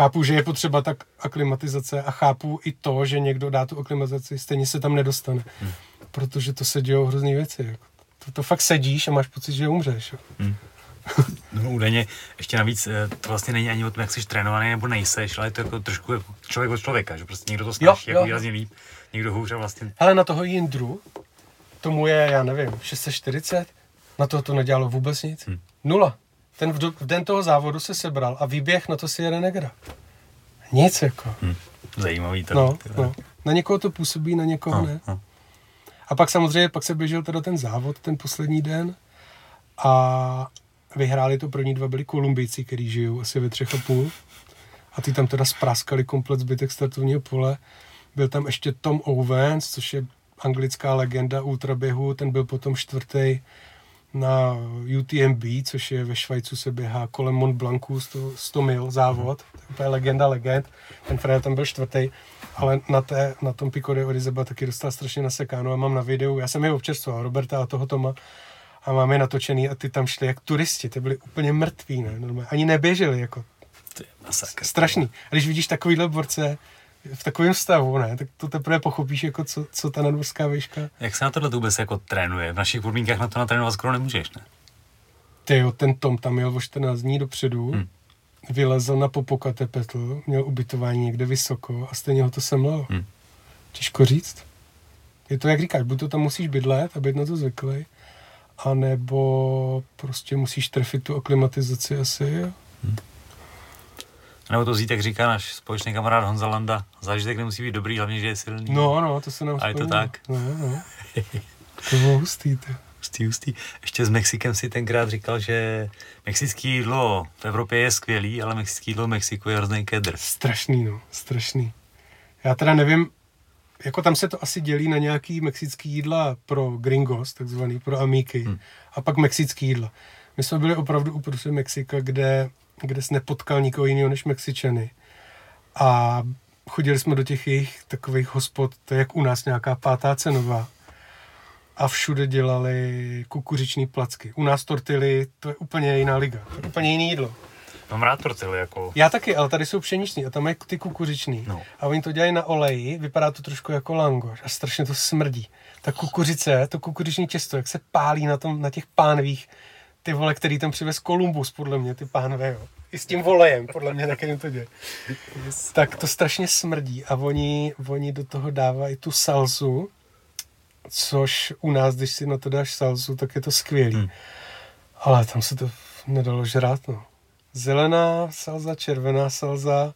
S2: chápu, že je potřeba tak aklimatizace a chápu i to, že někdo dá tu aklimatizaci, stejně se tam nedostane. Hmm. Protože to se dějou hrozný věci. Jako. To, to fakt sedíš a máš pocit, že umřeš. Jo. [LAUGHS]
S1: No, údajně, ještě navíc, eh, to vlastně není ani o tom, jak jsi trénovaný nebo nejseš, ale je to jako trošku jako člověk od člověka, že prostě někdo to snaží jako výrazně líp, někdo hůř a vlastně
S2: Ale na toho Jindru, tomu je, já nevím, 640, na toho to nedělalo vůbec nic. Hmm. Nula. Ten v, do, v den toho závodu se sebral a výběh na to si jede negra. Nic jako.
S1: hm, zajímavý to.
S2: No, no. Na někoho to působí, na někoho
S1: No,
S2: ne.
S1: no.
S2: A pak samozřejmě, pak se běžel teda ten závod, ten poslední den a vyhráli to první dva byli Kolumbijci, kteří žijou asi ve třech a půl. A ty tam teda spraskali komplet zbytek startovního pole. Byl tam ještě Tom Owens, což je anglická legenda ultraběhu, ten byl potom čtvrtý na UTMB, což je ve Švajcu se běhá kolem Mont Blancu 100, 100 mil závod. To je legenda legend. Ten Fred tam byl čtvrtý, ale na, té, na tom Pico de Orizaba taky dostal strašně nasekáno a mám na videu, já jsem je občerstvoval, Roberta a toho Toma, a mám je natočený a ty tam šli jak turisti, ty byli úplně mrtví, ne, normálně. Ani neběželi, jako
S1: To je masakr.
S2: strašný. A když vidíš takovýhle borce v takovém stavu, ne, tak to teprve pochopíš, jako co, co ta nadmořská výška.
S1: Jak se na tohle vůbec jako trénuje? V našich podmínkách na to natrénovat skoro nemůžeš, ne?
S2: Ty jo, ten Tom tam jel o 14 dní dopředu,
S1: Hm.
S2: hmm. vylezl na Popocatépetl, měl ubytování někde vysoko a stejně ho to semlelo.
S1: Hm.
S2: Hmm. Těžko říct. Je to, jak říkáš, buď to tam musíš bydlet a být na to zvyklý, anebo prostě musíš trefit tu aklimatizaci asi. jo.
S1: Nebo to zít, jak říká náš společný kamarád Honza Landa, zážitek nemusí být dobrý, hlavně, že je silný.
S2: No, no, to se nám
S1: A je to tak?
S2: No, no. [LAUGHS] To bylo hustý, ty.
S1: Hustý, hustý. Ještě s Mexikem si tenkrát říkal, že mexický jídlo v Evropě je skvělý, ale mexický jídlo v Mexiku je hrozný kedr.
S2: Strašný, no, strašný. Já teda nevím, jako tam se to asi dělí na nějaký mexický jídla pro gringos, takzvaný, pro amíky, hmm. a pak mexický jídla. My jsme byli opravdu uprostřed Mexika, kde, kde jsi nepotkal nikoho jiného než Mexičany. A chodili jsme do těch jejich takových hospod, to je jak u nás nějaká pátá cenová. A všude dělali kukuřiční placky. U nás tortily, to je úplně jiná liga. To je úplně jiný jídlo.
S1: Mám rád tortily, jako...
S2: Já taky, ale tady jsou pšeniční a tam je ty kukuřiční.
S1: No.
S2: A oni to dělají na oleji, vypadá to trošku jako langoš a strašně to smrdí. Ta kukuřice, to kukuřiční těsto, jak se pálí na, tom, na těch pánvích, ty vole, který tam přivez Kolumbus, podle mě, ty pánve, jo. I s tím volejem, podle mě, tak jim to děje. Tak to strašně smrdí a oni, oni do toho dávají tu salsu, což u nás, když si na to dáš salsu, tak je to skvělý.
S1: Hmm.
S2: Ale tam se to nedalo žrát, no. Zelená salza, červená salza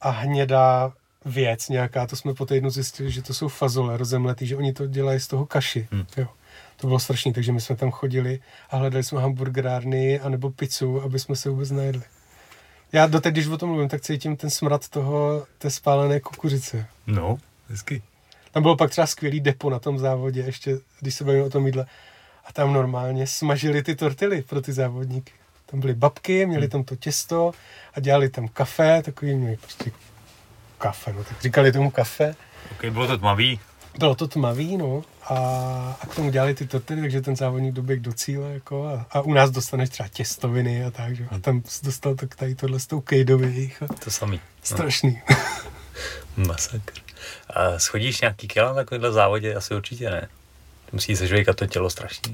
S2: a hnědá věc nějaká, to jsme po týdnu zjistili, že to jsou fazole rozemletý, že oni to dělají z toho kaši.
S1: Hmm.
S2: Jo. To bylo strašný, takže my jsme tam chodili a hledali jsme hamburgerárny anebo pizzu, aby jsme se vůbec najedli. Já doteď, když o tom mluvím, tak cítím ten smrad toho, té spálené kukuřice.
S1: No, hezky.
S2: Tam bylo pak třeba skvělý depo na tom závodě, ještě když se bavíme o tom jídle. A tam normálně smažili ty tortily pro ty závodníky. Tam byly babky, měli tam to těsto a dělali tam kafe, takový měli prostě kafe, no tak říkali tomu kafe.
S1: Ok, bylo to tmavý.
S2: Bylo to tmavý, no, a, a k tomu dělali ty tortily, takže ten závodník doběh do cíle, jako, a, a, u nás dostaneš třeba těstoviny a tak, že? a tam dostal tak tady tohle s tou. A
S1: To samý. No.
S2: strašný. [LAUGHS]
S1: Masakr. A schodíš nějaký kila na takovýhle závodě? Asi určitě ne. Musí se žvejkat to tělo strašně.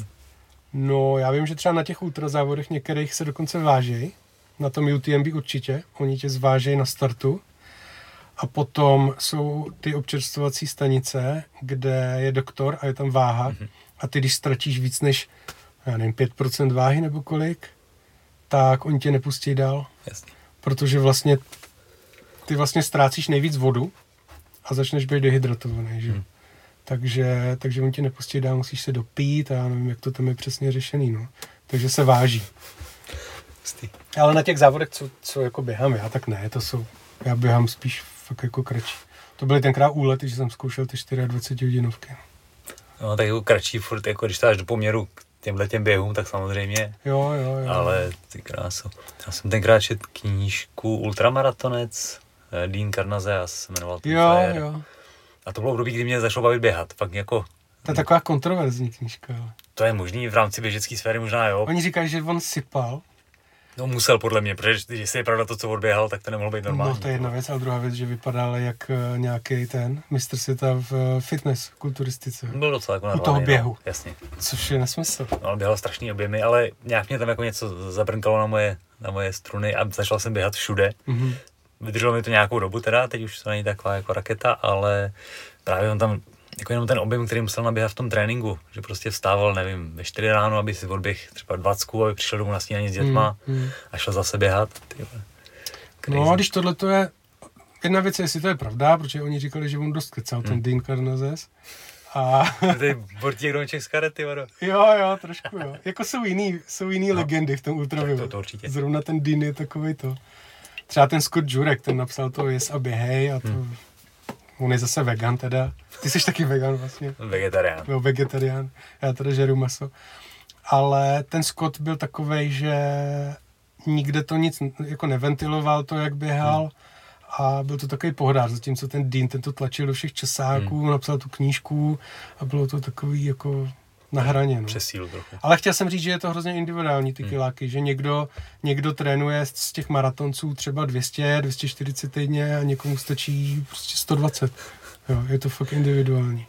S2: No, já vím, že třeba na těch ultrazávodech některých se dokonce vážejí. Na tom UTMB určitě. Oni tě zvážejí na startu. A potom jsou ty občerstvovací stanice, kde je doktor a je tam váha. Mm-hmm. A ty, když ztratíš víc než, já nevím, 5% váhy nebo kolik, tak oni tě nepustí dál.
S1: Jasně.
S2: Protože vlastně ty vlastně ztrácíš nejvíc vodu a začneš být dehydratovaný, že? Hmm. Takže, takže on tě nepustí dál, musíš se dopít a já nevím, jak to tam je přesně řešený, no. Takže se váží. Ale na těch závodech, co, co jako běhám já, tak ne, to jsou, já běhám spíš fakt jako kratší. To byly tenkrát úlety, že jsem zkoušel ty 24 hodinovky.
S1: No, tak jako kratší furt, jako když dáš do poměru k těmhle těm běhům, tak samozřejmě.
S2: Jo, jo, jo.
S1: Ale ty kráso. Já jsem tenkrát čet knížku Ultramaratonec, eh, Dean Karnazeas se jmenoval ten
S2: Jo,
S1: frajer.
S2: jo.
S1: A to bylo období, kdy mě začalo bavit běhat. Fakt jako,
S2: To je taková kontroverzní knížka. Ale.
S1: to je možný v rámci běžecké sféry, možná jo.
S2: Oni říkají, že on sypal.
S1: No musel podle mě, protože když je pravda to, co odběhal, tak to nemohlo být normální.
S2: No to je jedna věc, a druhá věc, že vypadal jak uh, nějaký ten mistr světa v uh, fitness kulturistice.
S1: Byl docela jako
S2: U toho
S1: no.
S2: běhu.
S1: Jasně.
S2: Což je nesmysl.
S1: No, běhal strašný objemy, ale nějak mě tam jako něco zabrnkalo na moje, na moje struny a začal jsem běhat všude.
S2: Mhm.
S1: Vydrželo mi to nějakou dobu teda, teď už to není taková jako raketa, ale právě on tam jako jenom ten objem, který musel naběhat v tom tréninku, že prostě vstával, nevím, ve 4 ráno, aby si odběh třeba 20, aby přišel domů na snídaní s dětma
S2: Mm, mm.
S1: a šel zase běhat.
S2: No a když tohle to je, jedna věc je, jestli to je pravda, protože oni říkali, že on dost kecal, ten Dean Karnazes. A
S1: To je Bortík Domček z karety, vado.
S2: jo, jo, trošku jo. Jako jsou jiný, jsou jiný legendy v tom ultravivu.
S1: No. To- to určitě.
S2: Zrovna ten Dean je takový to. Třeba ten Scott Jurek, ten napsal to Yes a běhej a to,
S1: Hmm.
S2: On je zase vegan teda. Ty jsi taky vegan vlastně.
S1: Vegetarián.
S2: byl vegetarián, já teda žeru maso. Ale ten Scott byl takovej, že nikde to nic jako neventiloval to, jak běhal
S1: Hmm.
S2: a byl to takový pohodář, zatímco ten Dean, ten to tlačil do všech časáků,
S1: Hmm.
S2: napsal tu knížku a bylo to takový jako na hraně. No.
S1: Přes sílu trochu.
S2: Ale chtěl jsem říct, že je to hrozně individuální ty
S1: Hmm.
S2: kiláky, že někdo, někdo trénuje z těch maratonců třeba 200, 240 týdně a někomu stačí prostě 120. Jo, je to fakt individuální.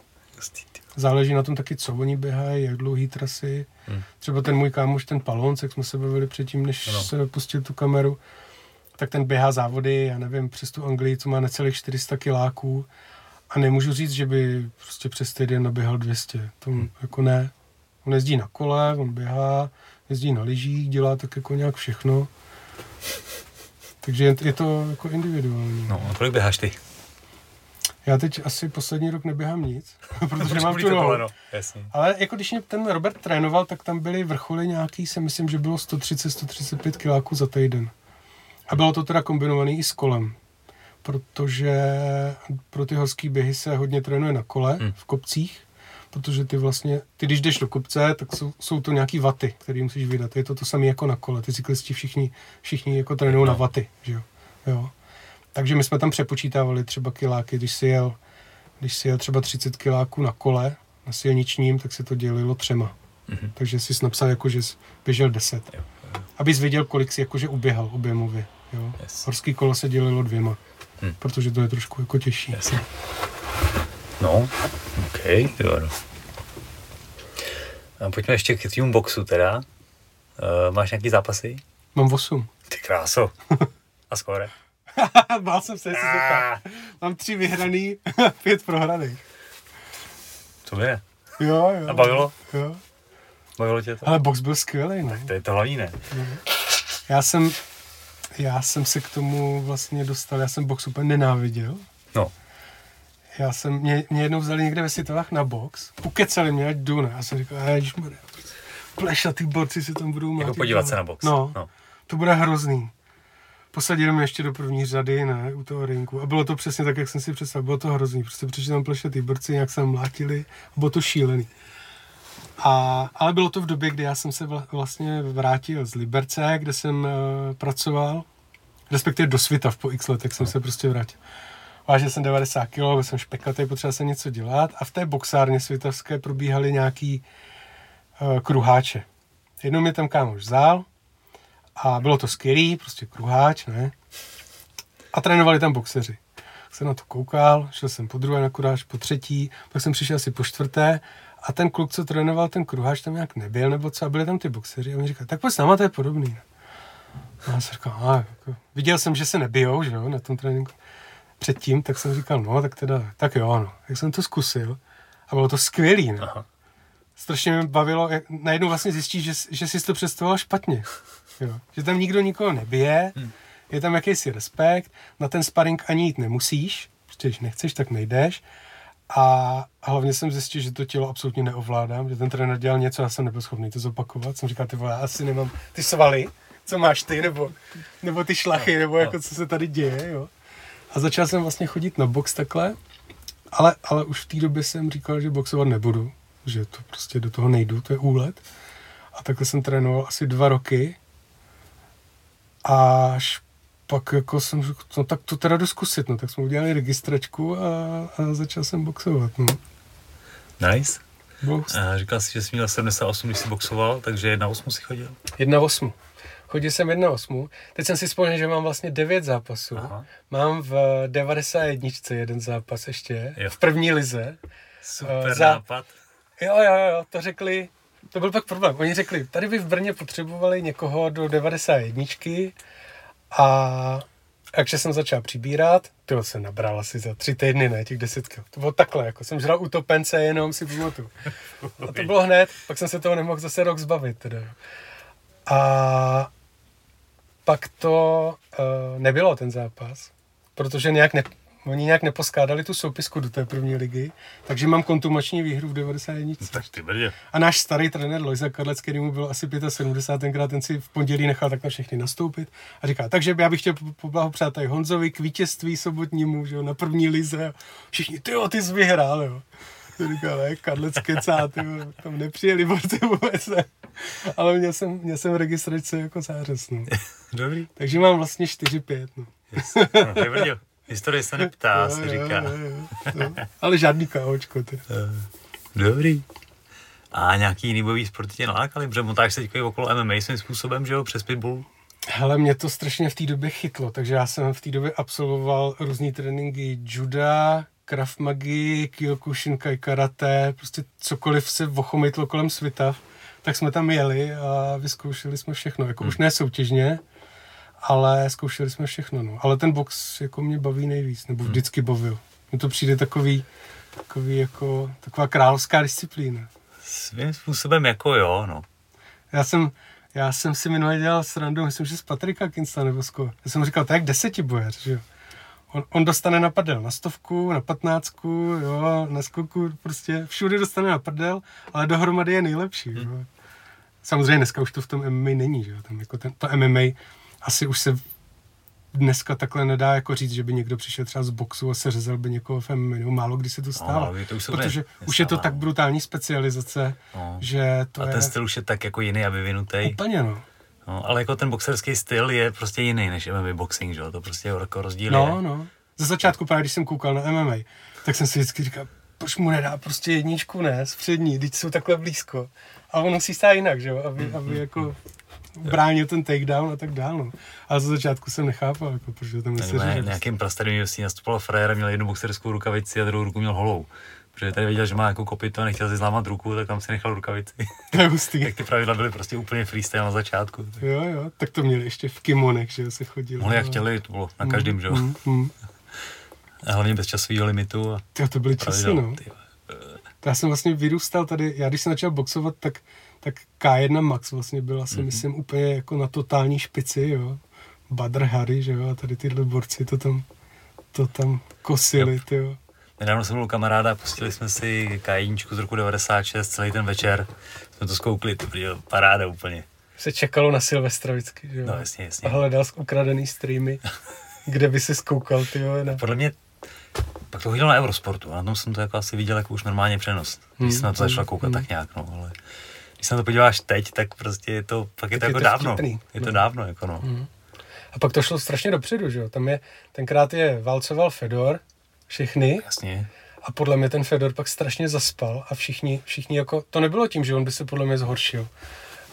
S2: Záleží na tom taky, co oni běhají, jak dlouhý trasy.
S1: Hmm.
S2: Třeba ten můj kámoš, ten Palonc, jak jsme se bavili předtím, než
S1: Ano.
S2: se pustil tu kameru, tak ten běhá závody, já nevím, přes tu Anglii, co má necelých 400 kiláků a nemůžu říct, že by prostě přes týden naběhal 200. To
S1: Hmm.
S2: jako ne. On jezdí na kole, on běhá, jezdí na lyžích, dělá tak jako nějak všechno. Takže je, to jako individuální.
S1: No, a kolik běháš ty?
S2: Já teď asi poslední rok neběhám nic, [LAUGHS] protože mám
S1: Bolí
S2: tu nohu.
S1: koleno, Jasně.
S2: Ale jako když mě ten Robert trénoval, tak tam byly vrcholy nějaký, si myslím, že bylo 130-135 kiláků za týden. A bylo to teda kombinovaný i s kolem. Protože pro ty horský běhy se hodně trénuje na kole,
S1: Hmm.
S2: v kopcích, protože ty vlastně, ty když jdeš do kopce, tak jsou, jsou to nějaký vaty, které musíš vydat. Je to to samé jako na kole. Ty cyklisti všichni, všichni jako trénují
S1: No.
S2: na vaty, že jo. jo. Takže my jsme tam přepočítávali třeba kiláky, když si jel, když si jel třeba 30 kiláků na kole, na silničním, tak se to dělilo třema.
S1: Mhm.
S2: Takže jsi napsal jako, že jsi běžel 10.
S1: Jo, jo.
S2: Abys věděl, kolik jsi jakože uběhal objemově. Jo?
S1: Yes.
S2: Horský kolo se dělilo dvěma,
S1: Hm.
S2: protože to je trošku jako těžší.
S1: Jasně. No, OK, jo. A pojďme ještě k tvým boxu teda. Uh, máš nějaký zápasy?
S2: Mám 8.
S1: Ty kráso. A skore? [LAUGHS]
S2: Bál jsem se, jestli to tak.
S1: Ah,
S2: Mám tři vyhraný, [LAUGHS] pět prohraných.
S1: to mě.
S2: Jo, jo.
S1: A bavilo?
S2: Jo.
S1: Bavilo tě to?
S2: Ale box byl skvělý, no.
S1: To je to hlavní, ne?
S2: Já jsem, Já jsem se k tomu vlastně dostal, já jsem box úplně nenáviděl.
S1: No,
S2: Já jsem, mě, mě jednou vzali někde ve Světovách na box, ukecali mě, ať jdu, ne? Já jsem říkal, ježišmarja, plešatý borci se tam budou
S1: jako
S2: mlátit.
S1: podívat se na box.
S2: No,
S1: no.
S2: to bude hrozný. Posadili mě ještě do první řady, ne, u toho rinku. A bylo to přesně tak, jak jsem si představil. Bylo to hrozný. Prostě přišli tam plešatý borci, nějak se tam mlátili bylo to šílený. A, ale bylo to v době, kdy já jsem se vla, vlastně vrátil z Liberce, kde jsem uh, pracoval, respektive do Svitav po x letech jsem se prostě vrátil. Vážil jsem 90 kg, byl jsem špekatý, potřeboval jsem něco dělat a v té boxárně svitavské probíhaly nějaký uh, kruháče. Jednou mě tam kámoš vzal a bylo to skvělý, prostě kruháč, ne? A trénovali tam boxeři. Jsem na to koukal, šel jsem po druhé na kruháč, po třetí, pak jsem přišel asi po čtvrté a ten kluk, co trénoval ten kruháč, tam nějak nebyl, nebo co, a byli tam ty boxeři a mi říkal, tak pojď s náma, to je podobný. A já jsem říkal, a, jako, viděl jsem, že se nebijou, že jo, na tom tréninku předtím, tak jsem říkal, no, tak teda, tak jo, no. Tak jsem to zkusil a bylo to skvělý, ne?
S1: Aha.
S2: strašně mě bavilo, jak najednou vlastně zjistíš, že, že jsi to představoval špatně. Jo. Že tam nikdo nikoho nebije, hmm. je tam jakýsi respekt, na ten sparring ani jít nemusíš, prostě když nechceš, tak nejdeš. A hlavně jsem zjistil, že to tělo absolutně neovládám, že ten trenér dělal něco, já jsem nebyl schopný to zopakovat. Jsem říkal, ty vole, já asi nemám ty svaly, co máš ty, nebo, nebo ty šlachy, nebo jako co se tady děje, jo. A začal jsem vlastně chodit na box takhle, ale, ale už v té době jsem říkal, že boxovat nebudu, že to prostě do toho nejdu, to je úlet. A takhle jsem trénoval asi dva roky. Až pak jako jsem řekl, no tak to teda jdu zkusit, no tak jsme udělali registračku a, a začal jsem boxovat, no.
S1: Nice.
S2: Hustý.
S1: A říkal jsi, že jsi měl 78, když jsi boxoval, takže na 8 si chodil.
S2: Jedna osmu. Chodil jsem jedna osmu. Teď jsem si vzpomněl, že mám vlastně devět zápasů.
S1: Aha.
S2: Mám v 91. jeden zápas ještě,
S1: Jo.
S2: v první lize.
S1: Super
S2: Eh, za-
S1: nápad.
S2: Jo, jo, jo, to řekli, to byl pak problém. Oni řekli, tady by v Brně potřebovali někoho do 91 a takže jsem začal přibírat, to se nabral asi za tři týdny, ne, těch deset kil. To bylo takhle, jako jsem žral utopence, jenom si pamatuju. A to bylo hned, pak jsem se toho nemohl zase rok zbavit. Teda. A pak to uh, nebylo ten zápas, protože nějak ne, oni nějak neposkádali tu soupisku do té první ligy, takže mám kontumační výhru v 91.
S1: Tak ty brdě.
S2: A náš starý trenér Lojza Karlec, který mu byl asi 75, tenkrát ten si v pondělí nechal tak na všechny nastoupit a říká, takže já bych chtěl po- poblahopřát tady Honzovi k vítězství sobotnímu, že jo, na první lize. Všichni, ty jo, ty jsi vyhrál, jo. Říká, ne, Karlec kecá, ty jo, tam nepřijeli borci vůbec, ne. Ale měl jsem, měl jsem registrace jako zářez, no. [LAUGHS]
S1: Dobrý.
S2: Takže mám vlastně 4-5, no.
S1: No, ty brdě. Historie se neptá, se říká.
S2: jo. Ale žádný KOčko, ty.
S1: Dobrý. A nějaký jiný bojový sport tě nalákali? Protože motáš se teď okolo MMA svým způsobem, že jo, přes pitbull.
S2: Hele, mě to strašně v té době chytlo, takže já jsem v té době absolvoval různé tréninky juda, krav magi, kyokushinkai, karate, prostě cokoliv se vochomejtlo kolem světa, tak jsme tam jeli a vyzkoušeli jsme všechno, jako už ne soutěžně, ale zkoušeli jsme všechno, no. Ale ten box jako mě baví nejvíc, nebo vždycky bavil. Mně to přijde takový, takový jako, taková královská disciplína.
S1: Svým způsobem jako jo, no.
S2: Já jsem, já jsem si minule dělal srandu, myslím, že z Patrika Kinsta nebo z koho. Já jsem mu říkal, to je jak desetibojař, že jo. On, on dostane na prdel na stovku, na patnáctku, jo, na skoku, prostě všude dostane na prdel, ale dohromady je nejlepší, jo. Samozřejmě dneska už to v tom MMA není, že jo, tam jako ten, to MMA asi už se dneska takhle nedá jako říct, že by někdo přišel třeba z boxu a seřezal by někoho v MMA, málo kdy se to stává,
S1: málo kdy to už
S2: protože
S1: úplně
S2: už je to
S1: nestává,
S2: tak
S1: no.
S2: brutální specializace,
S1: No.
S2: že to
S1: A
S2: je
S1: ten styl už je tak jako jiný a vyvinutý.
S2: úplně, no.
S1: No, ale jako ten boxerský styl je prostě jiný než MMA boxing, že jo? To prostě jako rozdíl
S2: No,
S1: je.
S2: no. Ze začátku právě, když jsem koukal na MMA, tak jsem si vždycky říkal, proč mu nedá prostě jedničku ne, z přední, teď jsou takhle blízko. A on musí stát jinak, že jo, aby, aby jako bránil ten takedown a tak dál, no. Ale ze začátku jsem nechápal, jako, protože tam se
S1: nějakým prastarým UFC nastupoval frajer a měl jednu boxerskou rukavici a druhou ruku měl holou. Protože tady viděl, že má jako kopito a nechtěl si zlámat ruku, tak tam si nechal rukavici. [LAUGHS]
S2: To je hustý.
S1: tak ty pravidla byly prostě úplně freestyle na začátku. Tak
S2: Jo, jo, tak to měli ještě v kimonech, že jo, se chodilo.
S1: mohli jak chtěli, to bylo na každém, že jo?
S2: Mm, mm.
S1: A hlavně bez časového limitu a
S2: Tyjo, to byly časy, no.
S1: ty.
S2: Já jsem vlastně vyrůstal tady, já když jsem začal boxovat, tak, tak K1 Max vlastně byla, si
S1: Mhm.
S2: myslím, úplně jako na totální špici, jo. Badr Hari, že jo, a tady tyhle borci to tam, to tam kosili, ty jo.
S1: Nedávno jsem byl u kamaráda, pustili jsme si kajíčku z roku 96, celý ten večer. Jsme to zkoukli, to bylo paráda úplně.
S2: Se čekalo na Silvestra vždycky, že jo.
S1: No jasně, jasně.
S2: A hledal ukradený streamy, [LAUGHS] kde by si zkoukal, ty jo, na...
S1: Podle mě pak to hodil na Eurosportu a na tom jsem to jako asi viděl jako už normálně přenos. Když
S2: Hmm,
S1: jsem na to začal
S2: hmm,
S1: koukat
S2: hmm.
S1: tak nějak, no, ale když se na to podíváš teď, tak prostě je to, pak je to
S2: je
S1: jako
S2: to
S1: dávno.
S2: vtipný,
S1: Je to
S2: no.
S1: dávno, jako no.
S2: A pak to šlo strašně dopředu, že jo. Tam je, tenkrát je válcoval Fedor, všechny,
S1: Jasně.
S2: a podle mě ten Fedor pak strašně zaspal a všichni, všichni jako, to nebylo tím, že on by se podle mě zhoršil,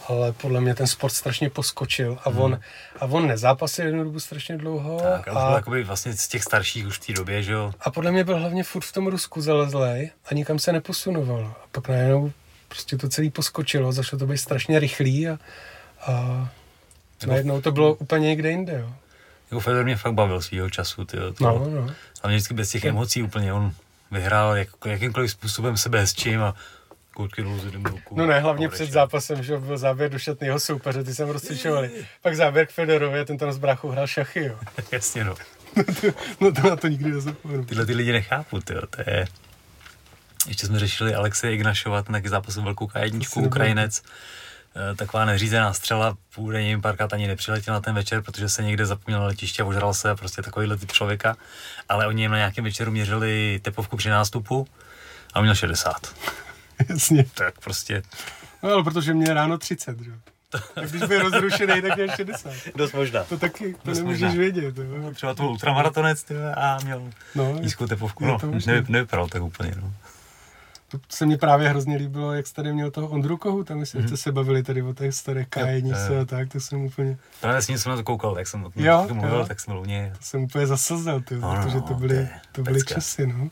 S2: ale podle mě ten sport strašně poskočil a on, a on nezápasil jednu dobu strašně dlouho
S1: Tak, a byl
S2: a,
S1: jakoby vlastně z těch starších už v té době, že jo.
S2: a podle mě byl hlavně furt v tom Rusku zalezlej a nikam se neposunoval. A pak najednou prostě to celé poskočilo, začalo to být strašně rychlý a, a najednou to bylo úplně někde jinde, jo.
S1: Jako Fedor mě fakt bavil svýho času, ty to,
S2: No, no.
S1: A mě vždycky bez těch emocí úplně, on vyhrál jak, jakýmkoliv způsobem sebe hezčím a koutky dolů z ruku.
S2: No ne, hlavně před zápasem, že byl záběr jeho soupeře, ty jsem rozcvičovali. Pak záběr k Federovi a ten tam s bráchou hrál šachy, jo. [LAUGHS]
S1: Jasně no. [LAUGHS]
S2: No to na to nikdy nezapomenu.
S1: Tyhle ty lidi nechápu, ty to je... Ještě jsme řešili Alexeje Ignašova, ten taky zápasil velkou
S2: To
S1: K1,
S2: si nebudu.
S1: Ukrajinec. Eh, Taková neřízená střela, půjde nevím, párkrát ani nepřiletěl na ten večer, protože se někde zapomněl na letiště a ožral se, prostě takovýhle typ člověka. Ale oni jim na nějakém večeru měřili tepovku při nástupu a měl 60. [LAUGHS]
S2: Jasně.
S1: Tak prostě
S2: No ale protože mě ráno 30, že jo. Tak když byl rozrušený, tak měl 60.
S1: dost možná.
S2: To taky, to
S1: Dost
S2: nemůžeš
S1: možná.
S2: vědět, jo.
S1: Třeba to byl ultramaratonec a měl
S2: No,
S1: nízkou tepovku. No, nevypadal tak úplně. No.
S2: To se mi právě hrozně líbilo, jak jsi tady měl toho Ondru Kohu, tam myslím,
S1: Mhm.
S2: jste se bavili tady o té staré
S1: jo.
S2: a tak, to jsem úplně,
S1: Právě s ním jsem na to koukal, jak jsem o tom
S2: Jo,
S1: mluvil,
S2: jo.
S1: tak jsem něj.
S2: to jsem úplně zasazel, ty,
S1: No, no,
S2: protože to
S1: no,
S2: byly,
S1: to
S2: byly
S1: pecka.
S2: časy, no.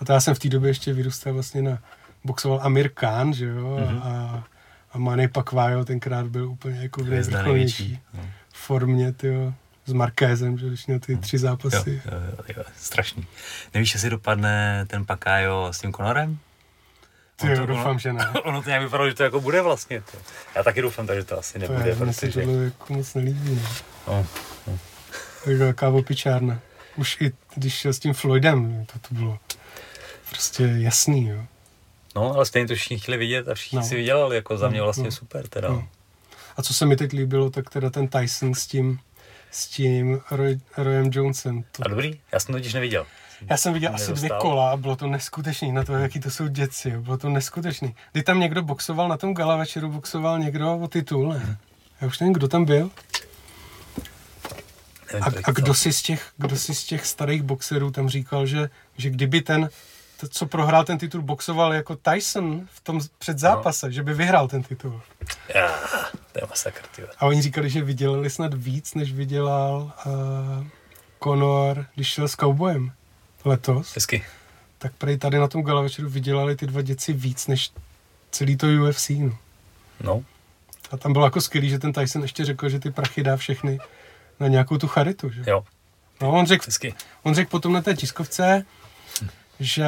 S2: A to já jsem v té době ještě vyrůstal vlastně na, boxoval Amir Khan, že jo,
S1: Mhm.
S2: a, a Manny Pacquiao tenkrát byl úplně jako v nejvrcholnější.
S1: No.
S2: formě, ty s Markézem, že když měl ty tři
S1: Jo,
S2: zápasy.
S1: jo, jo, jo, strašný. Nevíš, jestli dopadne ten Pakajo s tím Conorem?
S2: Ty jo,
S1: to-
S2: doufám,
S1: ono-
S2: že ne. [LAUGHS]
S1: Ono to nějak vypadalo, že to jako bude vlastně. To. Já taky doufám, takže to asi
S2: To
S1: nebude,
S2: je, mně se
S1: protože...
S2: tohle jako moc nelíbí, no.
S1: No,
S2: To je velká opičárna. Už i když šel s tím Floydem, to, to bylo prostě jasný, jo.
S1: no, ale stejně to všichni chtěli vidět a všichni
S2: No.
S1: si vydělali, jako za mě
S2: No,
S1: vlastně
S2: no.
S1: super teda.
S2: No. A co se mi teď líbilo, tak teda ten Tyson s tím, s tím Roy, Royem Jonesem. To,
S1: A dobrý? Já jsem to totiž neviděl.
S2: já jsem viděl asi dvě kola a bylo to neskutečný na to, jaký to jsou děci. Bylo to neskutečný. Kdy tam někdo boxoval, na tom gala večeru boxoval někdo o titul, ne? Já už nevím, kdo tam byl.
S1: Nevím,
S2: A, a kdo, si z těch, kdo si z těch starých boxerů tam říkal, že, že kdyby ten, to, co prohrál ten titul, boxoval jako Tyson v tom před zápase, no. že by vyhrál ten titul.
S1: Já, to je masakr, ty. vole.
S2: A oni říkali, že vydělali snad víc, než vydělal uh, Conor, když šel s Cowboyem letos.
S1: Hezky.
S2: Tak prej tady na tom gala večeru vydělali ty dva děci víc, než celý to UFC. No.
S1: No,
S2: A tam bylo jako skvělý, že ten Tyson ještě řekl, že ty prachy dá všechny na nějakou tu charitu. Že?
S1: jo,
S2: No, on řekl
S1: hezky.
S2: On řekl potom na té tiskovce, že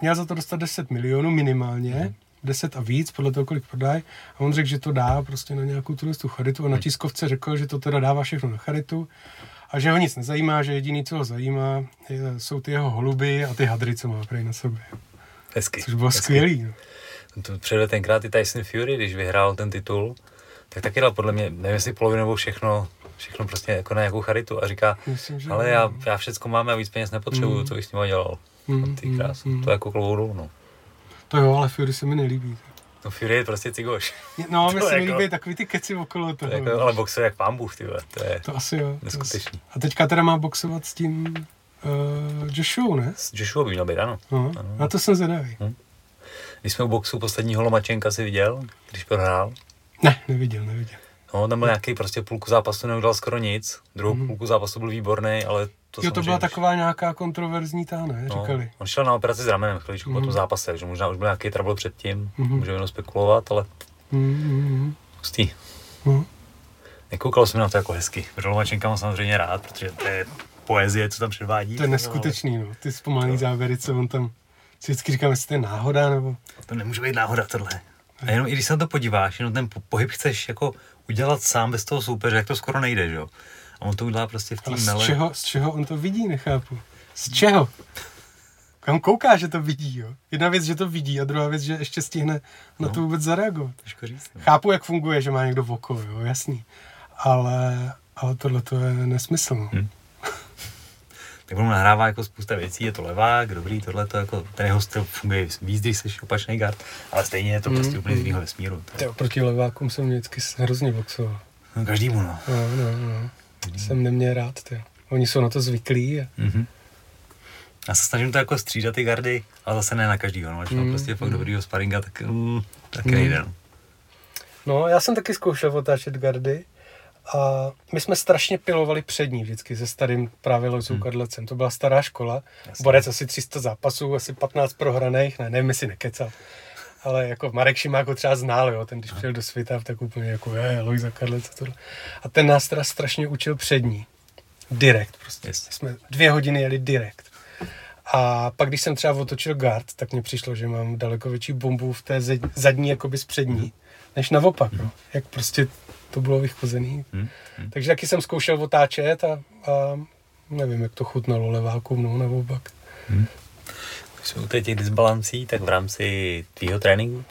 S2: měl za to dostat 10 milionů minimálně, 10 a víc, podle toho, kolik prodají. A on řekl, že to dá prostě na nějakou tuhle tu charitu. A na tiskovce řekl, že to teda dává všechno na charitu. A že ho nic nezajímá, že jediný, co ho zajímá, je, jsou ty jeho holuby a ty hadry, co má prej na sobě.
S1: Hezky.
S2: Což bylo
S1: hezky.
S2: skvělý. No.
S1: To předvedl tenkrát i Tyson Fury, když vyhrál ten titul, tak taky dal podle mě, nevím jestli polovinu nebo všechno, všechno prostě jako na nějakou charitu a říká,
S2: Myslím, že
S1: ale já, já všecko mám a víc peněz nepotřebuju,
S2: Mm.
S1: co bych s nima dělal.
S2: Mm,
S1: Ty
S2: mm,
S1: krás,
S2: mm.
S1: to je jako klobouk dolů, no.
S2: To jo, ale Fury se mi nelíbí.
S1: No Fury je prostě cigoš.
S2: No, [LAUGHS]
S1: To
S2: mi se mi
S1: jako-
S2: líbí takový ty keci okolo
S1: To
S2: toho.
S1: je jako, ale boxer jak pán Bůh, ty to je
S2: To asi jo. to
S1: neskutečný.
S2: A teďka teda má boxovat s tím uh, Joshua, ne?
S1: S Joshua by měl být, ano.
S2: No,
S1: Ano.
S2: na to jsem zvědavý.
S1: Když jsme u boxu posledního Lomačenka si viděl, když prohrál,
S2: Ne, neviděl, neviděl.
S1: No tam byl nějaký prostě půlku zápasu neudělal skoro nic, druhou
S2: Mhm.
S1: půlku zápasu byl výborný, ale to
S2: jo, to byla
S1: samozřejmě-
S2: taková nějaká kontroverzní ta, ne?
S1: No,
S2: Říkali.
S1: on šel na operaci s ramenem chviličku po
S2: Mhm.
S1: tom zápase, takže možná už byl nějaký trouble předtím,
S2: Mhm.
S1: můžeme jenom spekulovat, ale
S2: Mm, mm, mm.
S1: hustý.
S2: No.
S1: Nekoukal jsem na to jako hezky. Lomačenka mám samozřejmě rád, protože to je poezie, co tam předvádí.
S2: To je neskutečný, no. Ty zpomalený závěry, co on tam... Si vždycky říkám, jestli to je náhoda, nebo...
S1: To nemůže být náhoda tohle. A jenom i když se na to podíváš, jenom ten po- pohyb chceš jako udělat sám bez toho soupeře, jak to skoro nejde, že jo. A on to udělá prostě v té
S2: z
S1: mele.
S2: čeho, z čeho on to vidí, nechápu. Z čeho? Kam kouká, že to vidí, jo? Jedna věc, že to vidí a druhá věc, že ještě stihne na to vůbec zareagovat.
S1: Těžko říct. No.
S2: Chápu, jak funguje, že má někdo v oko, jo, jasný. Ale, ale tohle to je nesmysl. No.
S1: Tak on nahrává jako spousta věcí, je to levák, dobrý, tohle to jako, ten jeho styl funguje víc, když jsi opačný guard, ale stejně je to
S2: Mm,
S1: prostě úplně z
S2: mm.
S1: jiného vesmíru. To je-
S2: Ty, proti levákům jsem vždycky hrozně boxoval.
S1: No, každému, no.
S2: No, no, no. Jsem neměl rád, ty. Oni jsou na to zvyklí. A...
S1: Mhm. Já se snažím to jako střídat ty gardy, ale zase ne na každýho, no. Když mám
S2: Mm,
S1: prostě fakt
S2: mm.
S1: dobrýho sparinga, tak mm, taky
S2: Mm.
S1: nejde, no.
S2: No, já jsem taky zkoušel otáčet gardy a my jsme strašně pilovali přední vždycky se starým právě Lojzou
S1: Hmm.
S2: Kadlecem. To byla stará škola,
S1: Jasně.
S2: borec asi 300 zápasů, asi 15 prohraných, ne, nevím, jestli nekecal. Ale jako Marek Šimák ho třeba znal, jo, ten když přijel do světa, tak úplně jako je, Lojza Kadlec a tohle. A ten nás teda strašně učil přední. Direkt prostě.
S1: Yes.
S2: Jsme dvě hodiny jeli direkt. A pak, když jsem třeba otočil guard, tak mně přišlo, že mám daleko větší bombu v té zadní, jakoby z přední, než naopak, no. Jak prostě to bylo vychozený.
S1: Hm? Hm.
S2: Takže taky jsem zkoušel otáčet a, a nevím, jak to chutnalo levákům, no, naopak.
S1: Když jsme u těch těch disbalancí, tak v rámci tvýho tréninku